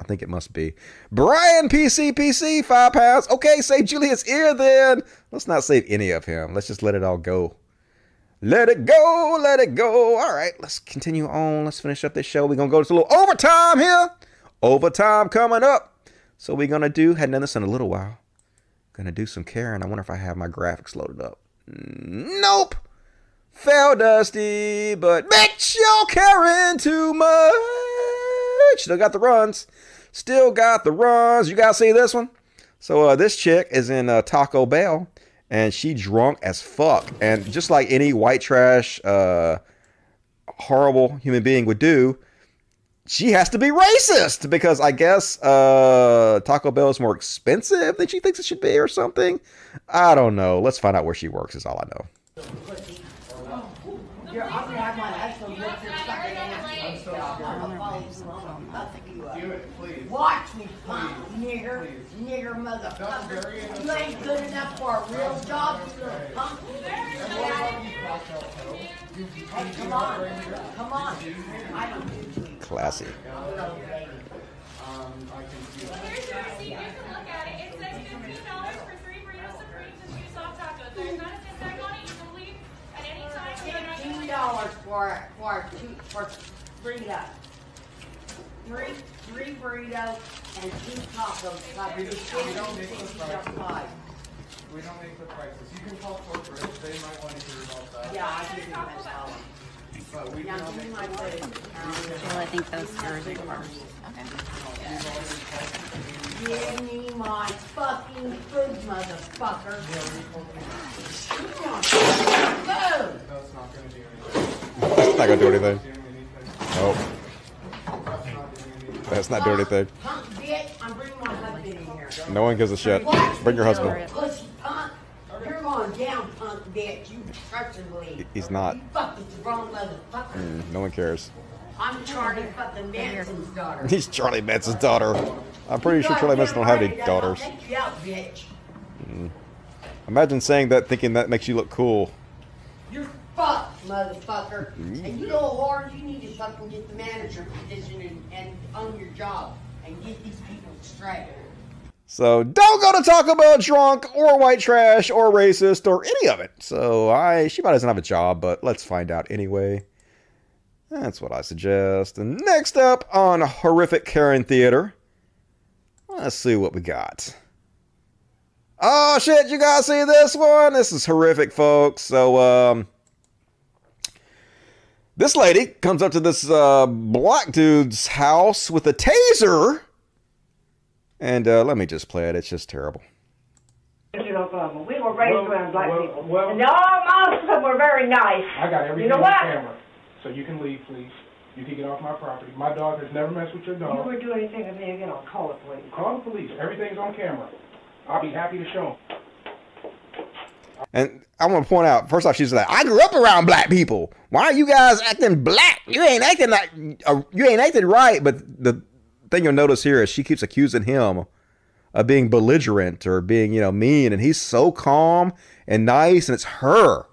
I think it must be. Brian PC PC, five pounds. Okay, save Julius ear then. Let's not save any of him. Let's just let it all go. Let it go, let it go. All right, let's continue on. Let's finish up this show. We're gonna go to a little overtime here. Overtime coming up. So we're gonna do, hadn't done this in a little while. Gonna do some Karen. I wonder if I have my graphics loaded up. Nope. Fell dusty, but bitch, y'all caring too much. Still got the runs. Still got the runs. You guys see this one? So uh, this chick is in uh, Taco Bell, and she drunk as fuck. And just like any white trash, uh, horrible human being would do, she has to be racist because I guess uh, Taco Bell is more expensive than she thinks it should be, or something. I don't know. Let's find out where she works. Is all I know. You're, I'm gonna have my husband lift your fucking ass. I'm gonna follow you up. Do it, please. Watch me, punk, nigger, nigger motherfucker. You ain't good enough for a real job, you little punk. Hey, come on, come on. I don't do to you. Classy. Dollars for, for two, for burrito. Three, three burritos and two tacos, like We just- we don't make those prices. We don't make the prices. You can call corporate, they might want to hear about that. Yeah, I give you my Well, I think those yours are first. Give me my fucking food, motherfucker. Give me my fucking food. That's not gonna do anything. That's not gonna do anything. Nope. That's not doing anything. Punk bitch, I'm bringing my husband in here. No one gives a shit. Bring your me, husband. Down, punk bitch. You trust and. He's not. You fucked with the wrong motherfucker. Mm, no one cares. I'm Charlie fucking Manson's daughter. He's Charlie Manson's daughter. I'm pretty sure Charlie Manson don't have any daughters. You out, bitch. Mm. Imagine saying that, thinking that makes you look cool. You're fucked, motherfucker. Mm. And you know hard you need to fucking get the manager position and, and own your job and get these people straight. So don't go to Taco Bell drunk or white trash or racist or any of it. So I she probably doesn't have a job, but let's find out anyway. That's what I suggest. And next up on horrific Karen Theater, let's see what we got. Oh shit, you guys see this one? This is horrific, folks. So um this lady comes up to this uh, black dude's house with a taser. And uh, let me just play it. It's just terrible. No. We were raised Well, around black well, people. well- and all most of them were very nice. I got everything You know on what? camera. So you can leave, please. You can get off my property. My dog has never messed with your dog. You dog. were doing anything with me again, I'll call the police. Call the police. Everything's on camera. I'll be happy to show 'em. And I want to point out, first off, she's like, I grew up around black people. Why are you guys acting black? You ain't acting like, uh, you ain't acting right. But the thing you'll notice here is she keeps accusing him of being belligerent or being, you know, mean. And he's so calm and nice. And it's her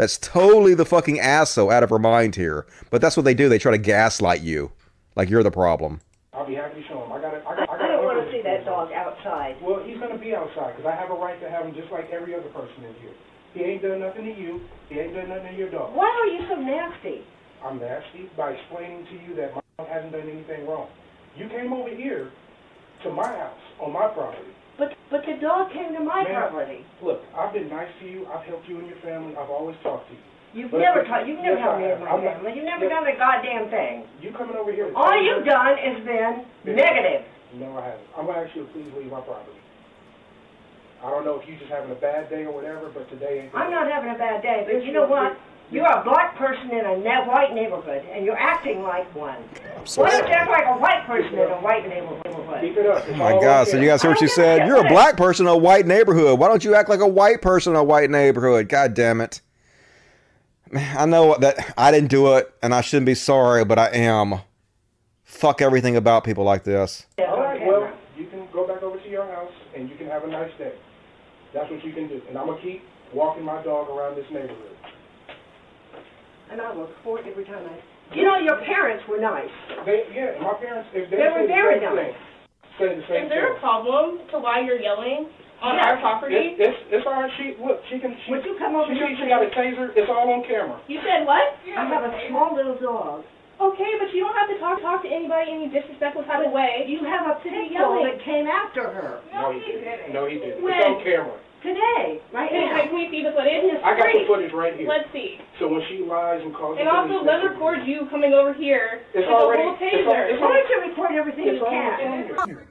that's totally the fucking asshole out of her mind here. But that's what they do. They try to gaslight you like you're the problem. I'll be happy to show him. I got it. I got. I I got don't want to see that dog outside. Well, he's gonna be outside because I have a right to have him just like every other person in here. He ain't done nothing to you. He ain't done nothing to your dog. Why are you so nasty? I'm nasty by explaining to you that my dog hasn't done anything wrong. You came over here to my house on my property. But but the dog came to my Ma'am, property. Look, I've been nice to you. I've helped you and your family. I've always talked to you. You've But- never ta- you've never Yes, helped I me have. my I'm not- family. You've never Yes. done a goddamn thing. You coming over here? to All tell me you've done is been negative. No, I haven't. I'm gonna ask you to please leave my property. I don't know if you're just having a bad day or whatever, but today ain't. I'm not having a bad day, but you know what? You're a black person in a ne- white neighborhood, and you're acting like one. so Why don't you act like a white person in a white neighborhood? Keep it up. Oh my God! So you guys hear what she said? You're a black person in a white neighborhood. Why don't you act like a white person in a white neighborhood? God damn it! I know that I didn't do it, and I shouldn't be sorry, but I am. Fuck everything about people like this. All right, well, you can go back over to your house and you can have a nice day. That's what you can do. And I'm gonna keep walking my dog around this neighborhood. And I look forward every time I. You know, your parents were nice. They, yeah, my parents, if they, They were say the very nice. thing, the same Is there a problem to why you're yelling on Yeah, our property? It's, it's, it's all right. She, look, she can, she, Would you come over she, here, she got a taser. It's all on camera. You said what? I have a small little dog. Okay, but you don't have to talk talk to anybody in any disrespectful type of way. You have a pit You're bull yelling. that came after her. No, he didn't. No, he didn't. When? It's on camera. Today, right Can, now. can we see the footage? I got the footage right here. Let's see. So when she lies and calls me, And the also, let's record you coming over here It's with already- a whole it's al- taser. it's Why don't you record everything It's you can? on.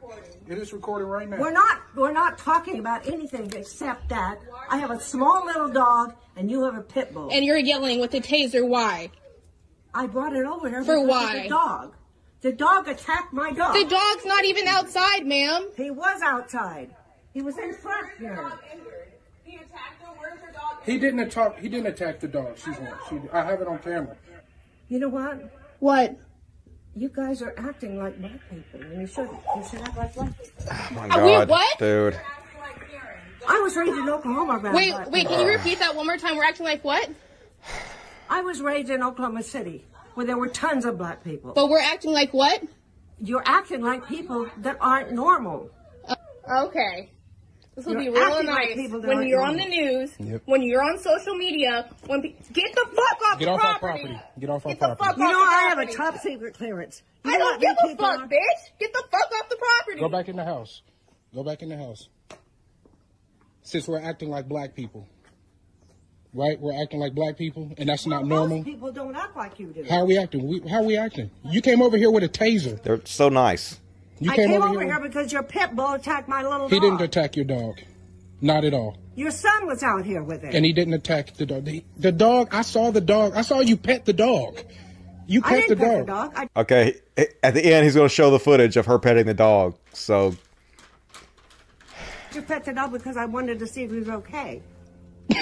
It is recorded right now. We're not we're not talking about anything except that I have a small little dog and you have a pit bull. And you're yelling with a taser. Why? I brought it over here For because why? the dog. The dog attacked my dog. The dog's not even outside, ma'am. He was outside. He was in front here. He didn't attack. He didn't attack the dog. She's she, I have it on camera. You know what? What? You guys are acting like black people, and you shouldn't. You should act like white people. Oh my Are we God, what? dude. I was raised in Oklahoma around Wait, black wait. people. Can you repeat that one more time? We're acting like what? I was raised in Oklahoma City, where there were tons of black people. But we're acting like what? You're acting like people that aren't normal. Oh, okay. This will be You're real acting like nice people when you're on the news, Yep. when you're on social media. When pe- get the fuck off Get the off our property. property. Get off our Get the property. fuck You know the I have a top secret clearance. You I don't give a fuck, are? bitch. Get the fuck off the property. Go back in the house. Go back in the house. Since we're acting like black people. Right? We're acting like black people, and that's not normal. Most people don't act like you do. How are we acting? We, how are we acting? You came over here with a taser. They're so nice. You I came, came over, over here. here because your pit bull attacked my little He dog. didn't attack your dog. Not at all. Your son was out here with it. And he didn't attack the dog. The, the dog, I saw the dog. I saw you pet the dog. You pet the didn't pet dog. the dog. I, Okay, at the end, he's going to show the footage of her petting the dog. So, You pet the dog because I wanted to see if he was okay.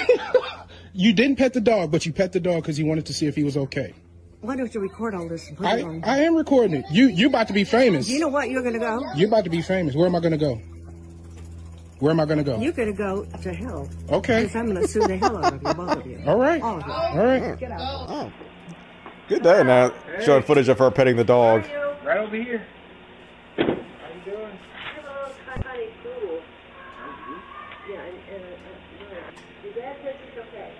You didn't pet the dog, but you pet the dog because you wanted to see if he was okay. Why don't you record all this and put I, it on? I am recording it. You you about to be famous. You know what? You're gonna go. You're about to be famous. Where am I going to go? Where am I going to go? You're gonna go to hell. Okay. Because I'm gonna sue the hell out of you, both of you. All right. All of you. All right. Get out. good day now. Showing footage of her petting the dog. Right over here. How you doing? Hello, honey, cool. Yeah, and, and uh, uh, your dad says it's okay.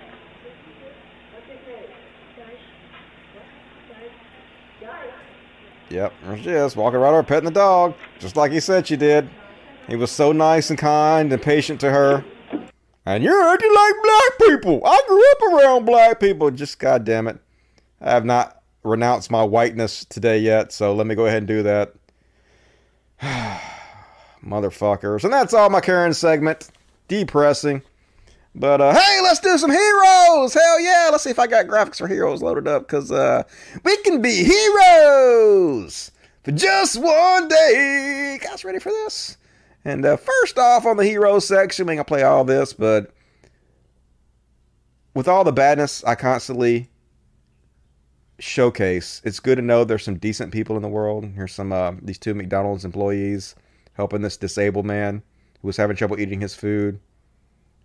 What's his name? Guys? Guys? Guys? Yep, there she is, walking right over, petting the dog, just like he said she did. He was so nice and kind and patient to her. And you're acting like black people. I grew up around black people. Just goddamn it, I have not renounced my whiteness today yet. So let me go ahead and do that. Motherfuckers, and that's all my Karen segment. Depressing. But uh, hey, let's do some heroes! Hell yeah! Let's see if I got graphics for heroes loaded up, cause uh, we can be heroes for just one day. Guys, ready for this? And uh, first off, on the hero section, we ain't gonna play all this, but with all the badness I constantly showcase, it's good to know there's some decent people in the world. Here's some uh, these two McDonald's employees helping this disabled man who was having trouble eating his food.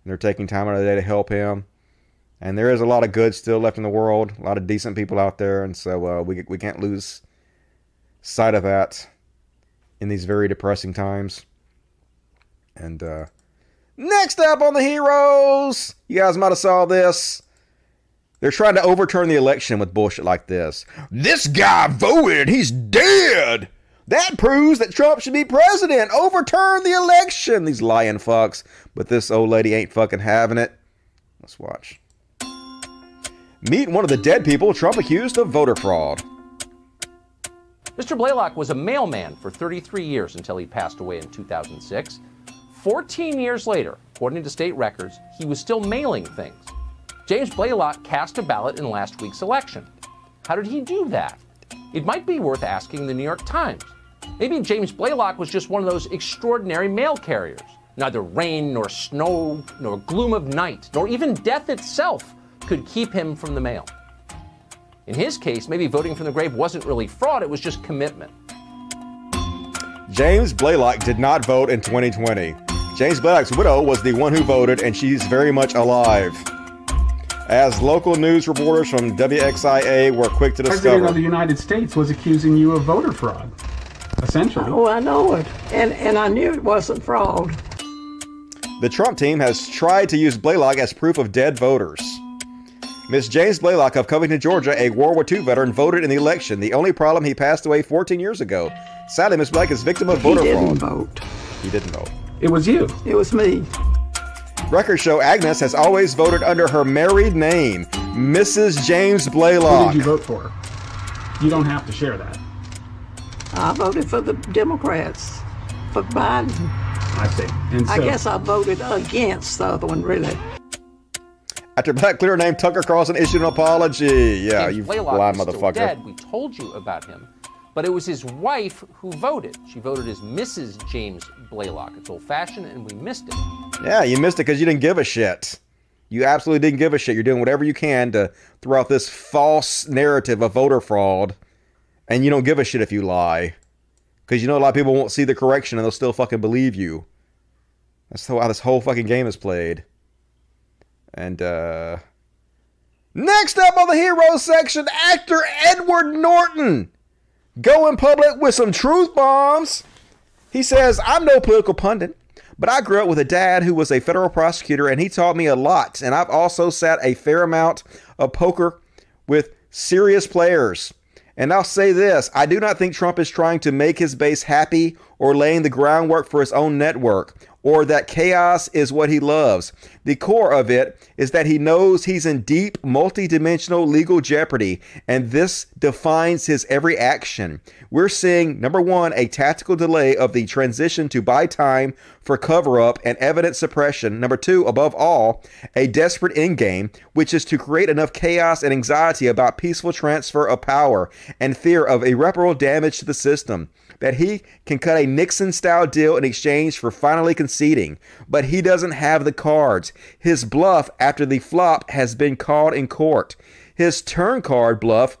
They're taking time out of the day to help him. And there is a lot of good still left in the world, a lot of decent people out there, and so uh, we we can't lose sight of that in these very depressing times. And uh, next up on the heroes, you guys might have saw this. They're trying to overturn the election with bullshit like this. This guy voted, he's dead. That proves that Trump should be president. Overturn the election. These lying fucks. But this old lady ain't fucking having it. Let's watch. Meet one of the dead people Trump accused of voter fraud. Mr. Blalock was a mailman for 33 years until he passed away in 2006. 14 years later, according to state records, he was still mailing things. James Blalock cast a ballot in last week's election. How did he do that? It might be worth asking the New York Times. Maybe James Blalock was just one of those extraordinary mail carriers. Neither rain, nor snow, nor gloom of night, nor even death itself could keep him from the mail. In his case, maybe voting from the grave wasn't really fraud, it was just commitment. James Blalock did not vote in 2020. James Blalock's widow was the one who voted, and she's very much alive. As local news reporters from WXIA were quick to discover. President discover. of the United States was accusing you of voter fraud, essentially. Oh, I know it. And, and I knew it wasn't fraud. The Trump team has tried to use Blalock as proof of dead voters. Miss James Blalock of Covington, Georgia, a World War II veteran, voted in the election. The only problem, he passed away 14 years ago. Sadly, Miss Blalock is victim of voter fraud. he didn't fraud. vote. He didn't vote. It was you. It was me. Records show Agnes has always voted under her married name, Mrs. James Blalock. Who did you vote for? You don't have to share that. I voted for the Democrats, for Biden. I see. And I guess I voted against the other one, really. After Black clear name Tucker Carlson issued an apology. Yeah, James you Blalock blind is still motherfucker. dead. We told you about him. But it was his wife who voted. She voted as Mrs. James Blalock. It's old fashioned and we missed it. Yeah, you missed it because you didn't give a shit. You absolutely didn't give a shit. You're doing whatever you can to throw out this false narrative of voter fraud, and you don't give a shit if you lie. Because you know a lot of people won't see the correction and they'll still fucking believe you. That's how this whole fucking game is played. And, uh. Next up on the hero section, actor Edward Norton. Going public with some truth bombs. He says, I'm no political pundit, but I grew up with a dad who was a federal prosecutor and he taught me a lot. And I've also sat a fair amount of poker with serious players. And I'll say this I do not think Trump is trying to make his base happy or laying the groundwork for his own network or that chaos is what he loves. The core of it is that he knows he's in deep, multidimensional legal jeopardy, and this defines his every action. We're seeing, number one, a tactical delay of the transition to buy time for cover up and evidence suppression. Number two, above all, a desperate endgame, which is to create enough chaos and anxiety about peaceful transfer of power and fear of irreparable damage to the system that he can cut a Nixon style deal in exchange for finally conceding. But he doesn't have the cards. His bluff after the flop has been called in court. His turn card bluff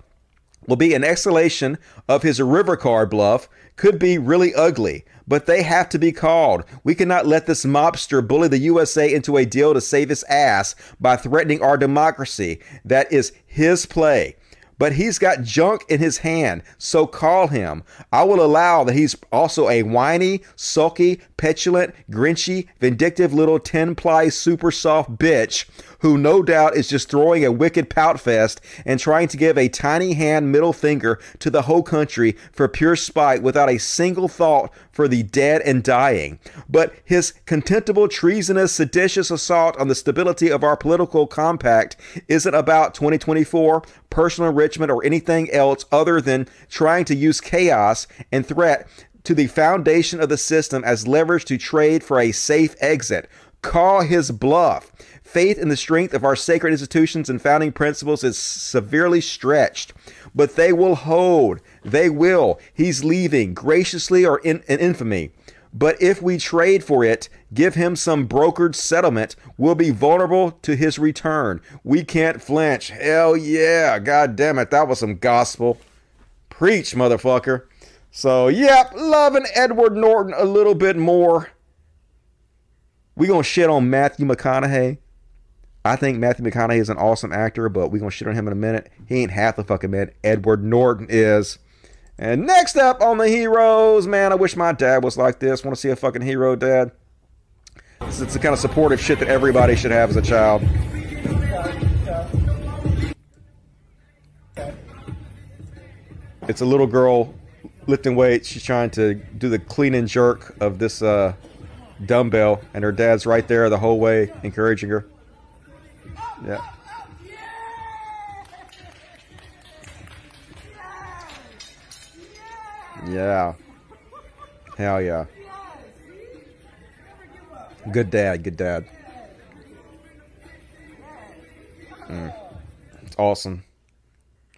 will be an escalation of his river card bluff, could be really ugly, but they have to be called. We cannot let this mobster bully the USA into a deal to save his ass by threatening our democracy. That is his play but he's got junk in his hand, so call him. I will allow that he's also a whiny, sulky, petulant, grinchy, vindictive little 10 ply super soft bitch who no doubt is just throwing a wicked pout fest and trying to give a tiny hand middle finger to the whole country for pure spite without a single thought for the dead and dying. But his contemptible, treasonous, seditious assault on the stability of our political compact isn't about 2024, personal enrichment, or anything else other than trying to use chaos and threat to the foundation of the system as leverage to trade for a safe exit. Call his bluff. Faith in the strength of our sacred institutions and founding principles is severely stretched, but they will hold. They will. He's leaving, graciously or in, in infamy. But if we trade for it, give him some brokered settlement, we'll be vulnerable to his return. We can't flinch. Hell yeah. God damn it. That was some gospel. Preach, motherfucker. So, yep, loving Edward Norton a little bit more. we to shit on Matthew McConaughey. I think Matthew McConaughey is an awesome actor, but we're going to shit on him in a minute. He ain't half the fucking man Edward Norton is. And next up on the heroes, man, I wish my dad was like this. Want to see a fucking hero dad? It's, it's the kind of supportive shit that everybody should have as a child. It's a little girl lifting weights. She's trying to do the clean and jerk of this uh, dumbbell, and her dad's right there the whole way, encouraging her. Yeah. Yeah. Hell yeah. Good dad, good dad. It's awesome.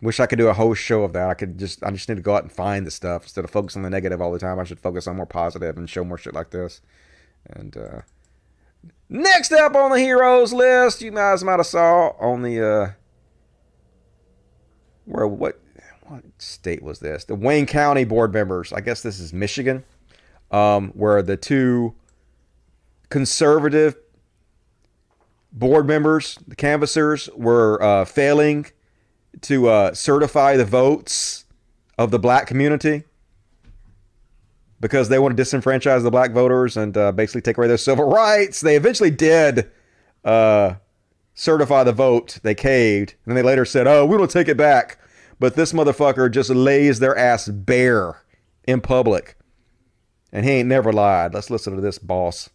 Wish I could do a whole show of that. I could just I just need to go out and find the stuff instead of focusing on the negative all the time. I should focus on more positive and show more shit like this. And uh next up on the heroes list, you guys might have saw on the uh where what what state was this? The Wayne County board members. I guess this is Michigan. Um, where the two conservative board members, the canvassers, were uh, failing to uh, certify the votes of the black community because they want to disenfranchise the black voters and uh, basically take away their civil rights. They eventually did uh, certify the vote. They caved. And then they later said, oh, we don't take it back. But this motherfucker just lays their ass bare in public. And he ain't never lied. Let's listen to this boss.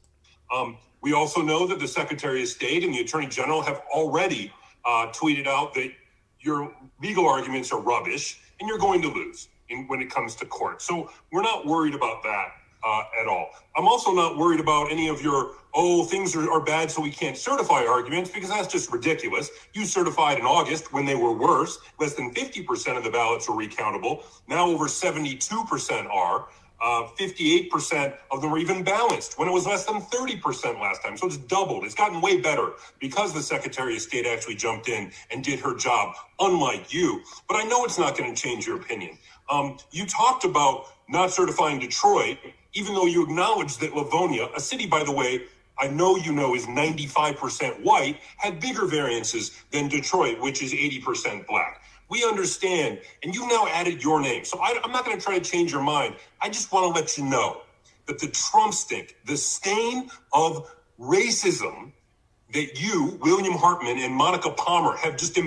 Um, we also know that the Secretary of State and the Attorney General have already uh, tweeted out that your legal arguments are rubbish and you're going to lose in, when it comes to court. So we're not worried about that uh, at all. I'm also not worried about any of your, oh, things are, are bad so we can't certify arguments because that's just ridiculous. You certified in August when they were worse. Less than 50% of the ballots are recountable. Now over 72% are. Uh, 58% of them are even balanced when it was less than 30% last time. So it's doubled. It's gotten way better because the Secretary of State actually jumped in and did her job, unlike you. But I know it's not going to change your opinion. Um, you talked about not certifying Detroit, even though you acknowledged that Livonia, a city, by the way, I know you know is 95% white, had bigger variances than Detroit, which is 80% black. We understand, and you've now added your name. So I, I'm not going to try to change your mind. I just want to let you know that the Trump stink, the stain of racism that you, William Hartman, and Monica Palmer have just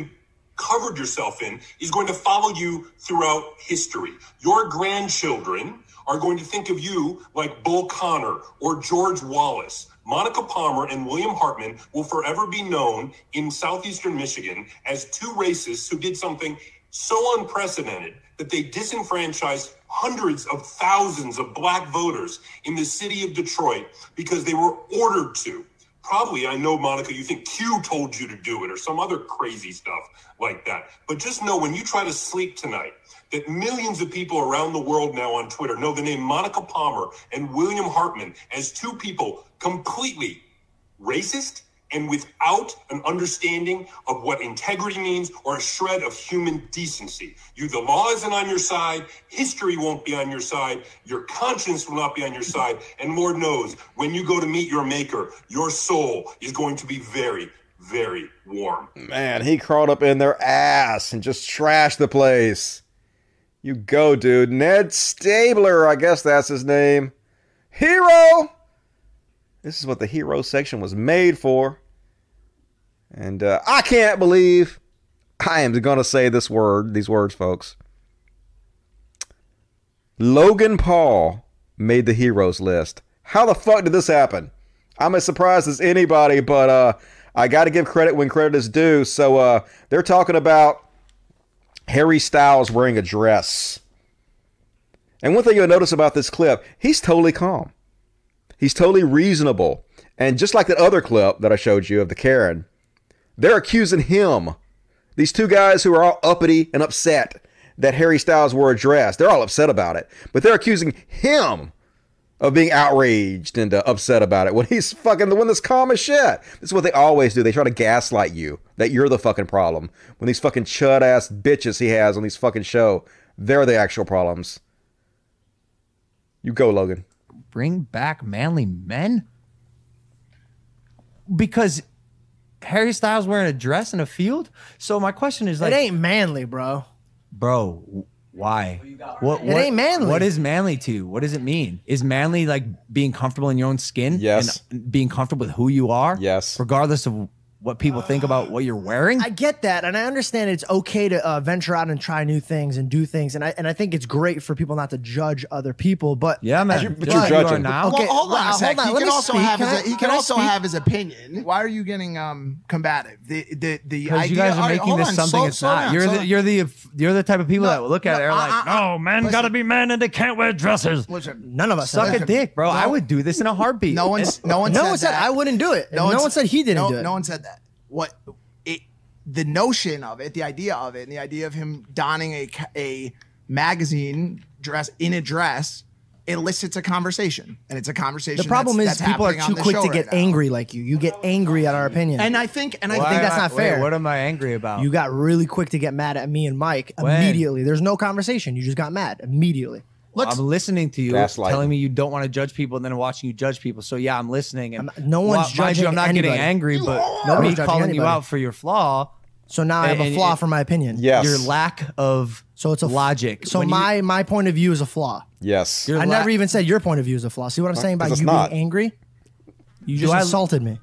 covered yourself in is going to follow you throughout history. Your grandchildren are going to think of you like Bull Connor or George Wallace. Monica Palmer and William Hartman will forever be known in southeastern Michigan as two racists who did something so unprecedented that they disenfranchised hundreds of thousands of black voters in the city of Detroit because they were ordered to. Probably, I know, Monica, you think Q told you to do it or some other crazy stuff like that. But just know when you try to sleep tonight, that millions of people around the world now on Twitter know the name Monica Palmer and William Hartman as two people completely racist and without an understanding of what integrity means or a shred of human decency. You, the law isn't on your side, history won't be on your side, your conscience will not be on your side, and Lord knows when you go to meet your maker, your soul is going to be very, very warm. Man, he crawled up in their ass and just trashed the place. You go, dude. Ned Staebler, I guess that's his name. Hero! This is what the hero section was made for. And uh, I can't believe I am going to say this word, these words, folks. Logan Paul made the heroes list. How the fuck did this happen? I'm as surprised as anybody, but uh, I got to give credit when credit is due. So uh, they're talking about Harry Styles wearing a dress. And one thing you'll notice about this clip, he's totally calm. He's totally reasonable. And just like that other clip that I showed you of the Karen, they're accusing him. These two guys who are all uppity and upset that Harry Styles wore a dress, they're all upset about it. But they're accusing him of being outraged and uh, upset about it when he's fucking the one that's calm as shit. This is what they always do. They try to gaslight you that you're the fucking problem. When these fucking chud ass bitches he has on these fucking show, they're the actual problems. You go, Logan. Bring back manly men? Because Harry Styles wearing a dress in a field? So my question is like it ain't manly, bro. Bro, w- why? What, It ain't manly. What is manly to you? What does it mean? Is manly like being comfortable in your own skin? Yes. And being comfortable with who you are? Yes. Regardless of what people think about what you're wearing? I get that, and I understand it's okay to uh, venture out and try new things and do things, and I and I think it's great for people not to judge other people. But yeah, man. But you- but you're judging. now. Okay, well, hold on well, a hold on. He Let can also speak. have Can his. I- he can can also have his opinion. Why are you getting um combative? The the the idea. you guys are making hold this on, something slow- it's slow not. down, you're the down. you're the you're the type of people No, that will look at it no, and are like, no, men gotta be men and they can't wear dresses. Listen, None of us Suck a dick, bro. I would do this in a heartbeat. No one's no one No said one said. I wouldn't do it. No, one one said he didn't do it. No one said that. What it the notion of it, the idea of it, and the idea of him donning a a magazine dress in a dress elicits a conversation, and it's a conversation. The problem that's- is that's people are on too the quick show to right get now. angry like you. You get angry at our opinion. And I think, and I I think that's not Wait, fair. what am I angry about? You got really quick to get mad at me and Mike When? immediately. There's no conversation. You just got mad immediately. I'm listening to you, Gaslighting. telling me you don't want to judge people, and then I'm watching you judge people. So yeah, I'm listening. And no one's Well, mind you, I'm not anybody. getting angry, but Nobody's me judging calling you out for your flaw. So now I have a flaw and- for my opinion. Yes. Your lack of so it's a logic. So When you- my my point of view is a flaw. Yes. I never even said your point of view is a flaw. See what I'm saying saying 'cause about you not. being angry? You Do just I- insulted me.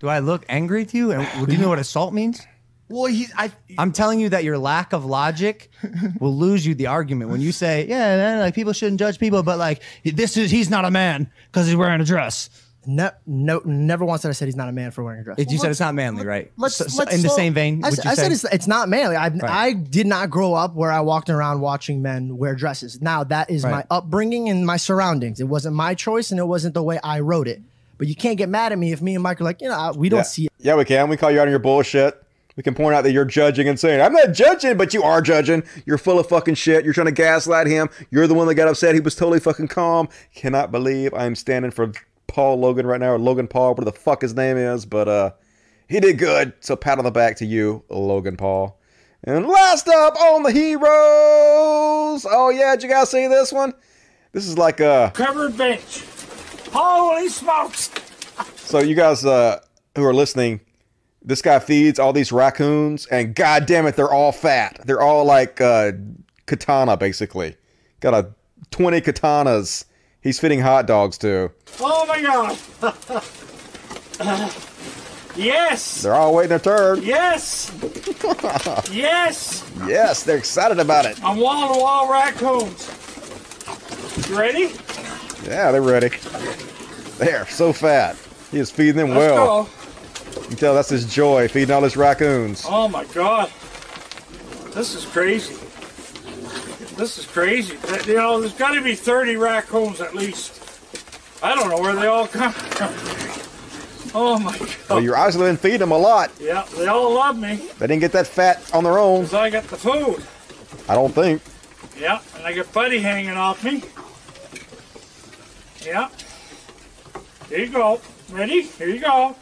Do I look angry to you? And do you know what assault means? Well, he, I, I'm telling you that your lack of logic will lose you the argument when you say, "Yeah, man, like people shouldn't judge people," but like this is he's not a man because he's wearing a dress. No, no, never once did I said he's not a man for wearing a dress. It- you said it's not manly, right? Let's, So- so let's in the slow- same vein, I, would s- you I said it's, it's not manly. I, Right. I did not grow up where I walked around watching men wear dresses. Now that is my upbringing and my surroundings. It wasn't my choice and it wasn't the way I wrote it. But you can't get mad at me if me and Mike are like, you know, we don't yeah. see it. Yeah, we can. We call you out on your bullshit. We can point out that you're judging and saying, I'm not judging, but you are judging. You're full of fucking shit. You're trying to gaslight him. You're the one that got upset. He was totally fucking calm. Cannot believe I'm standing for Paul Logan right now, or Logan Paul, whatever the fuck his name is. But uh he did good. So pat on the back to you, Logan Paul. And last up on the heroes. Oh yeah, did you guys see this one? This is like a Covered bench. Holy smokes! So you guys uh, who are listening, this guy feeds all these raccoons, and god damn it, they're all fat. They're all like uh, katana, basically. Got a twenty katanas. He's feeding hot dogs to. Oh my god! yes! They're all waiting their turn. Yes! yes! Yes, they're excited about it. I'm wall to wall raccoons. You ready? Yeah, they're ready. They're so fat. He is feeding them Let's well. go. You can tell that's his joy, feeding all his raccoons. Oh my god. This is crazy. This is crazy. You know, there's got to be 30 raccoons at least. I don't know where they all come from. Oh my god. Well, you're obviously been feeding them a lot. Yeah, they all love me They didn't get that fat on their own. because I got the food. I don't think. Yeah, and I got Buddy hanging off me. Yeah. Here you go. Ready? Here you go.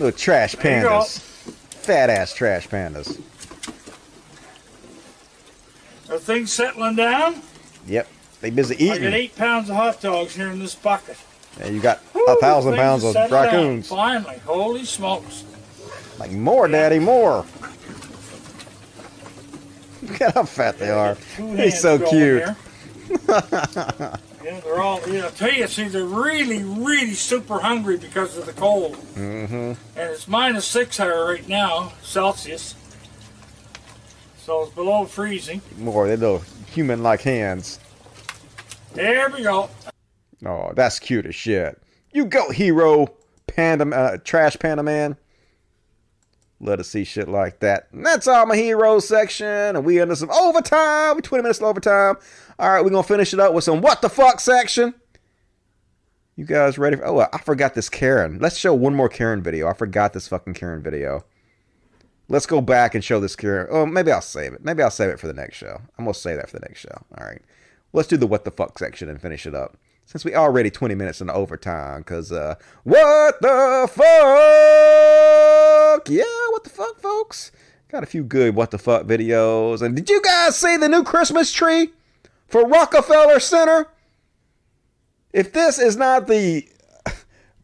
Little trash There you go. pandas. Fat ass trash pandas. Are things settling down? Yep. They busy eating. I got eight pounds of hot dogs here in this bucket. And you got Woo, a thousand pounds of settled down. raccoons. Finally, holy smokes. Like more, daddy, more. Look at how fat they are. He's so cute. Yeah, they're all, you know, I tell you, see, they're really, really super hungry because of the cold. mm-hmm. And it's minus six here right now, Celsius. So it's below freezing. More. They little human-like hands. There we go. Oh, that's cute as shit. You go, hero, panda, uh, trash panda man. Let us see shit like that. And that's all my hero section. And we into some overtime. We 20 minutes of overtime. All right, we're to finish it up with some what the fuck section. You guys ready? For, oh, I forgot this Karen. Let's show one more Karen video. I forgot this fucking Karen video. Let's go back and show this Karen. Oh, maybe I'll save it. Maybe I'll save it for the next show. I'm to save that for the next show. All right. Let's do the what the fuck section and finish it up. Since we already 20 minutes into overtime, because, uh, what the fuck? Yeah, what the fuck, folks? Got a few good what the fuck videos. And did you guys see the new Christmas tree for Rockefeller Center? If this is not the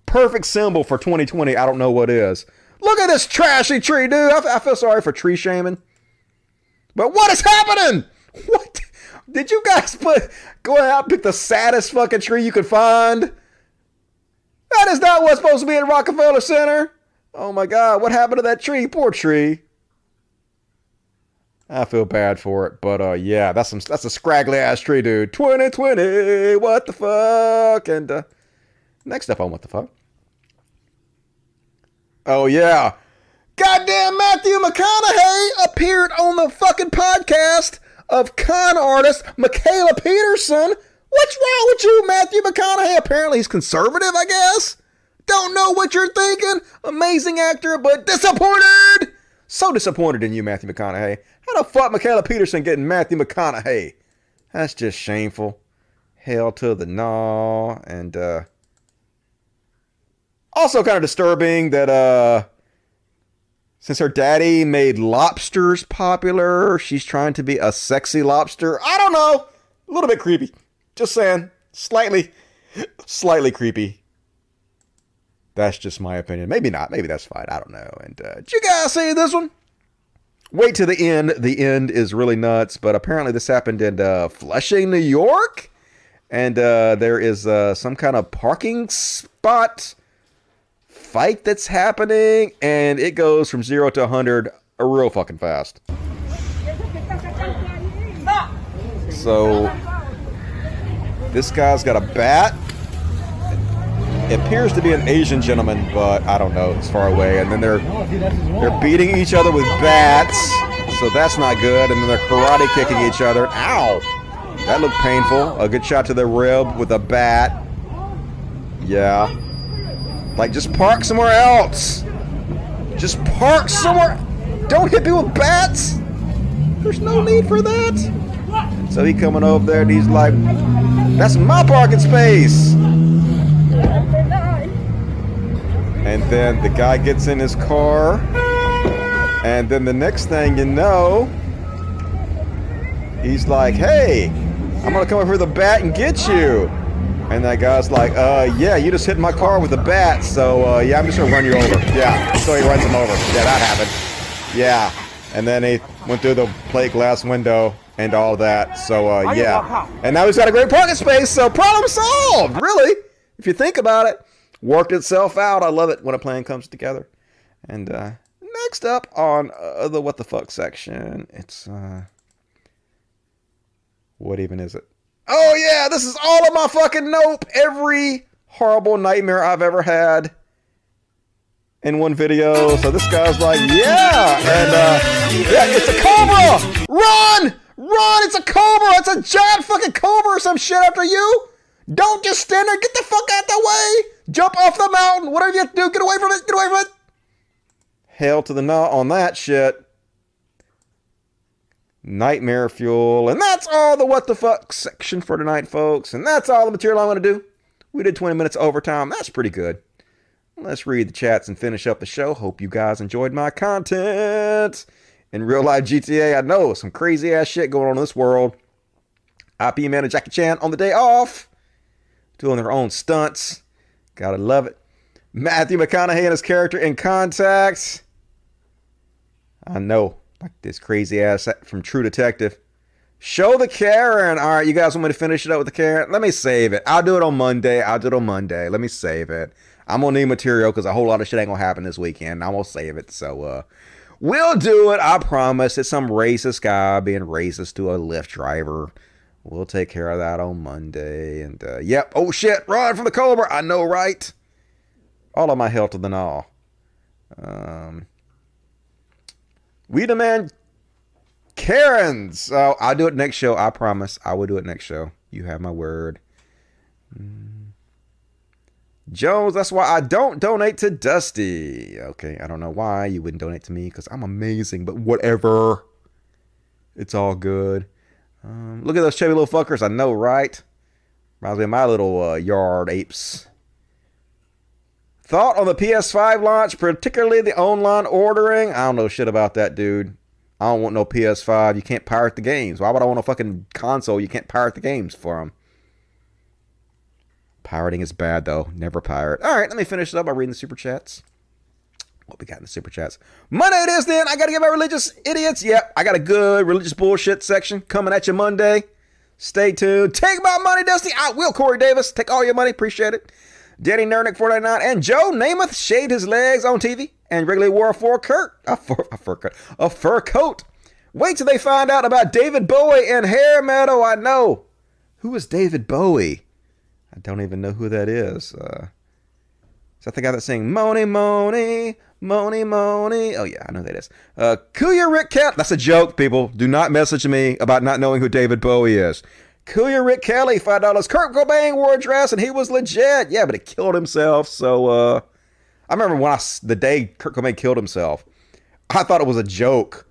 perfect symbol for 2020, I don't know what is. Look at this trashy tree, dude. I, I feel sorry for tree shaming. But what is happening? What? Did you guys put go out and pick the saddest fucking tree you could find? That is not what's supposed to be in Rockefeller Center. Oh my god, what happened to that tree? Poor tree. I feel bad for it, but uh yeah, that's some that's a scraggly ass tree, dude. 2020, what the fuck? And uh next up on what the fuck? Oh yeah. Goddamn Matthew McConaughey appeared on the fucking podcast of con artist Mikhaila Peterson. What's wrong with you, Matthew McConaughey? Apparently he's conservative, I guess. Don't know what you're thinking. Amazing actor, but disappointed. So disappointed in you, Matthew McConaughey. How the fuck Mikhaila Peterson getting Matthew McConaughey? That's just shameful. Hell to the gnaw. And uh also kind of disturbing that uh since her daddy made lobsters popular, she's trying to be a sexy lobster. I don't know. A little bit creepy. Just saying. Slightly slightly creepy. That's just my opinion. Maybe not. Maybe that's fine. I don't know. And uh, did you guys see this one? Wait to the end. The end is really nuts. But apparently, this happened in uh, Flushing, New York, and uh, there is uh, some kind of parking spot fight that's happening, and it goes from zero to hundred real fucking fast. So this guy's got a bat appears to be an Asian gentleman, but I don't know. It's far away. And then they're they're beating each other with bats, so that's not good. And then they're karate kicking each other. Ow! That looked painful. A good shot to the rib with a bat. Yeah. Like just park somewhere else. Just park somewhere. Don't hit me with bats. There's no need for that. So he coming over there and he's like, "That's my parking space." And then the guy gets in his car. And then the next thing you know, he's like, hey, I'm gonna come over with a bat and get you. And that guy's like, uh, yeah, you just hit my car with a bat, so uh, yeah, I'm just gonna run you over. Yeah, so he runs him over. Yeah, that happened. Yeah, and then he went through the plate glass window and all that. So uh, yeah, and now he's got a great parking space. So problem solved, really, if you think about it worked itself out. I love it when a plan comes together. And uh, next up on uh, the what the fuck section, it's uh, what even is it? Oh yeah, this is all of my fucking nope. Every horrible nightmare I've ever had in one video. So this guy's like, yeah, and uh, yeah, it's a cobra. Run, run! It's a cobra. It's a giant fucking cobra or some shit after you. Don't just stand there. Get the fuck out the way. Jump off the mountain. Whatever you have to do, get away from it. Get away from it. Hell to the knot on that shit. Nightmare fuel. And that's all the what the fuck section for tonight, folks. And that's all the material I want to do. We did 20 minutes overtime. That's pretty good. Let's read the chats and finish up the show. Hope you guys enjoyed my content. In real life GTA, I know some crazy ass shit going on in this world. IP Man and Jackie Chan on the day off, doing their own stunts. Gotta love it. Matthew McConaughey and his character in Contact. I know, like this crazy ass from True Detective. Show the Karen. All right, you guys want me to finish it up with the Karen? Let me save it. I'll do it on Monday. I'll do it on Monday. Let me save it. I'm gonna need material because a whole lot of shit ain't gonna happen this weekend. I'm gonna save it. So uh we'll do it. I promise. It's some racist guy being racist to a Lyft driver. We'll take care of that on Monday. And uh, yep. Oh shit! Run from the Cobra. I know, right? All of my health to the gnaw. Um, we demand Karens. Oh, I'll do it next show. I promise. I will do it next show. You have my word. Mm. Jones, that's why I don't donate to Dusty. Okay, I don't know why you wouldn't donate to me because I'm amazing, but whatever. It's all good. Um, look at those chubby little fuckers. I know, right? Reminds me of my little uh, yard apes. Thought on the PS5 launch, particularly the online ordering? I don't know shit about that, dude. I don't want no PS5. You can't pirate the games. Why would I want a fucking console? You can't pirate the games for them. Pirating is bad, though. Never pirate. All right, let me finish it up by reading the super chats what we got in the super chats. Monday it is then. I got to get my religious idiots. Yep, I got a good religious bullshit section coming at you Monday. Stay tuned. Take my money, Dusty. I will, Corey Davis. Take all your money. Appreciate it. Danny Nernick 499 and Joe Namath shaved his legs on TV and regularly wore a fur coat. A fur, a fur coat. A fur coat. Wait till they find out about David Bowie and hair metal. I know. Who is David Bowie? I don't even know who that is. Uh, is that the guy that's saying Money, Moni Moni Moni. Oh yeah, I know that is. Uh, Kuya Rick Cat. That's a joke, people. Do not message me about not knowing who David Bowie is. Kuya Rick Kelly, five dollars. Kurt Cobain wore a dress and he was legit. Yeah, but he killed himself. So uh I remember when I the day Kurt Cobain killed himself, I thought it was a joke.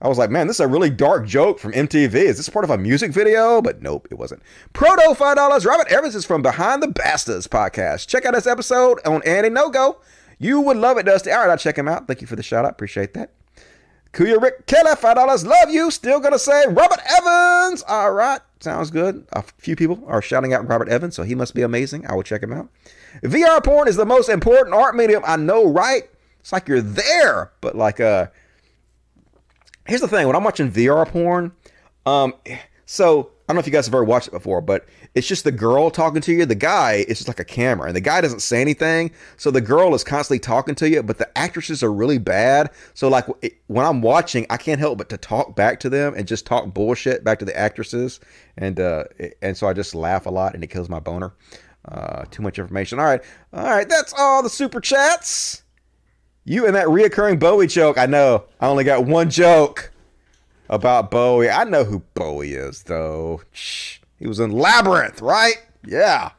I was like, man, this is a really dark joke from MTV. Is this part of a music video? But nope, it wasn't. Proto five dollars. Robert Evans is from Behind the Bastards podcast. Check out this episode on Andy Ngo. You would love it, Dusty. All right, I'll check him out. Thank you for the shout out. Appreciate that. Kuya Rick Kelly, five dollars. Love you. Still gonna say Robert Evans. All right, sounds good. A few people are shouting out Robert Evans, so he must be amazing. I will check him out. VR porn is the most important art medium. I know, right? It's like you're there, but like uh, here's the thing: when I'm watching VR porn, um, so I don't know if you guys have ever watched it before, but it's just the girl talking to you. The guy is just like a camera, and the guy doesn't say anything. So the girl is constantly talking to you, but the actresses are really bad. So like it- when I'm watching, I can't help but to talk back to them and just talk bullshit back to the actresses, and uh, and so I just laugh a lot, and it kills my boner. Uh, too much information. All right, all right, that's all the super chats. You and that reoccurring Bowie joke. I know. I only got one joke about Bowie. I know who Bowie is, though. Shh. He was in Labyrinth, right? Yeah.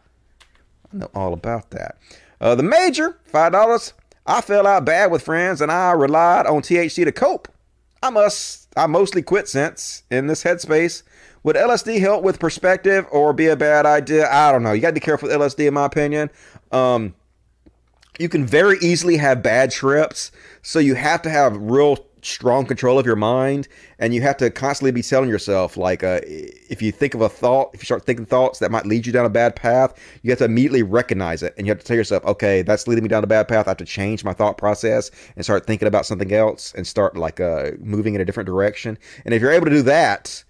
I know all about that. Uh, the major, $5. I fell out bad with friends and I relied on THC to cope. I must, I mostly quit since in this headspace. Would LSD help with perspective or be a bad idea? I don't know. You got to be careful with LSD, in my opinion. Um, you can very easily have bad trips. So you have to have real strong control of your mind. And you have to constantly be telling yourself, like, uh, if you think of a thought, if you start thinking thoughts that might lead you down a bad path, you have to immediately recognize it. And you have to tell yourself, okay, that's leading me down a bad path. I have to change my thought process and start thinking about something else and start, like, uh, moving in a different direction. And if you're able to do that,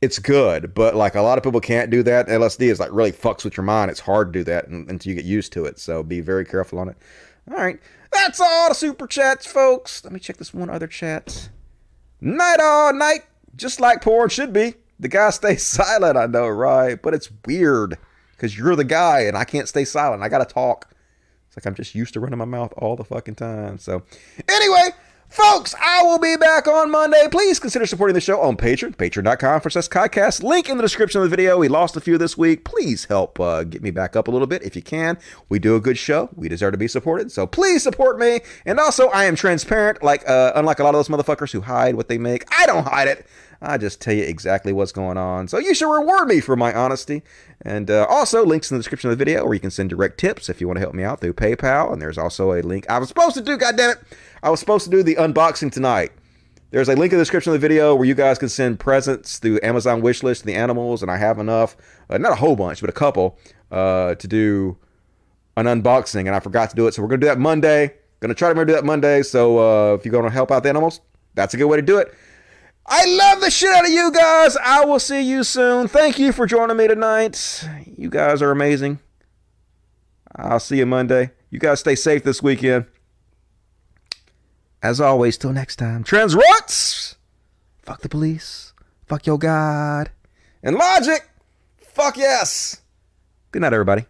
it's good, but like a lot of people can't do that. LSD is like really fucks with your mind. It's hard to do that until you get used to it. So be very careful on it. All right, that's all the super chats, folks. Let me check this one other chat. Night all night, just like porn should be. The guy stays silent. I know, right? But it's weird because you're the guy and I can't stay silent. I gotta talk. It's like I'm just used to running my mouth all the fucking time. So, anyway, folks, I will be back on Monday. Please consider supporting the show on Patreon, patreon.com for Skycast. Link in the description of the video. We lost a few this week. Please help uh, get me back up a little bit if you can. We do a good show. We deserve to be supported. So please support me. And also, I am transparent, like uh, unlike a lot of those motherfuckers who hide what they make. I don't hide it. I just tell you exactly what's going on. So you should reward me for my honesty. And uh, also, links in the description of the video where you can send direct tips if you want to help me out through PayPal. And there's also a link I was supposed to do, goddammit. I was supposed to do the unboxing tonight. There's a link in the description of the video where you guys can send presents through Amazon wishlist to the animals, and I have enough, uh, not a whole bunch, but a couple, uh, to do an unboxing, and I forgot to do it. So we're gonna do that Monday. Gonna try to remember to do that Monday. So uh, if you're gonna help out the animals, that's a good way to do it. I love the shit out of you guys. I will see you soon. Thank you for joining me tonight. You guys are amazing. I'll see you Monday. You guys stay safe this weekend. As always, till next time. Trans roots. Fuck the police. Fuck your God. And logic. Fuck yes. Good night, everybody. You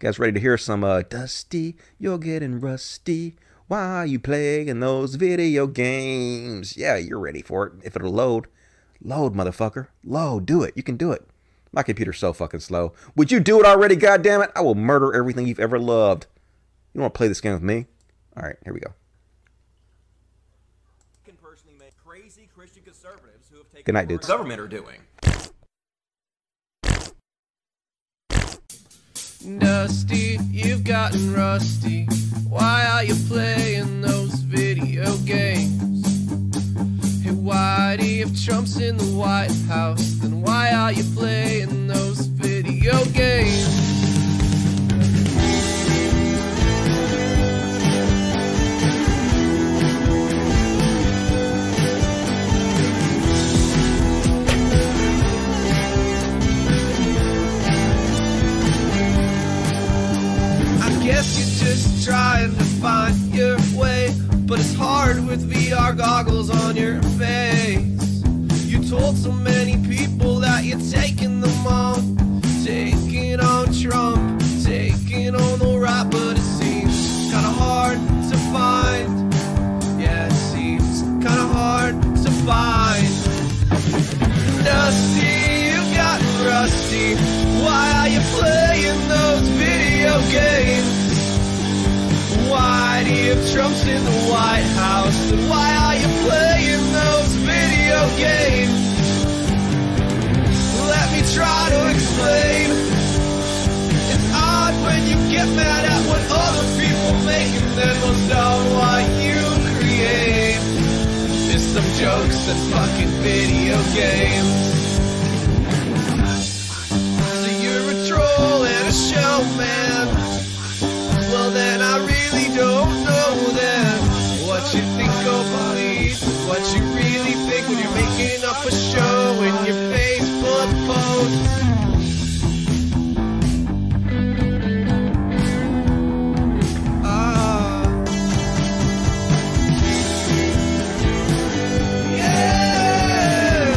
guys ready to hear some uh, Dusty? You're getting rusty. Why are you playing those video games? Yeah, you're ready for it. If it'll load. Load, motherfucker. Load. Do it. You can do it. My computer's so fucking slow. Would you do it already, goddammit? I will murder everything you've ever loved. You want to play this game with me? All right, here we go. Crazy Christian conservatives who have taken Good night, over dudes. government are doing. Dusty, you've gotten rusty. Why are you playing those video games? Hey, Whitey, if Trump's in the White House, then why are you playing those video games? guess you're just trying to find your way. But it's hard with VR goggles on your face. You told so many people that you're taking them on. Taking on Trump, taking on the right, but it seems kinda hard to find. Yeah, it seems kinda hard to find. Dusty, you got rusty. Why are you playing those video games? You've gotten Trump's in the White House, then why are you playing those video games? Let me try to explain. It's odd when you get mad at what other people make and then most of what you create is some jokes and fucking video games. A show in your Facebook post. Ah. Yeah.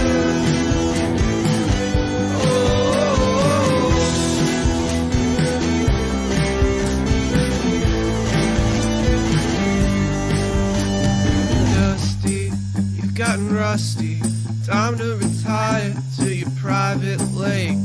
Oh. Dusty, you've gotten rusty. Time to retire to your private lake.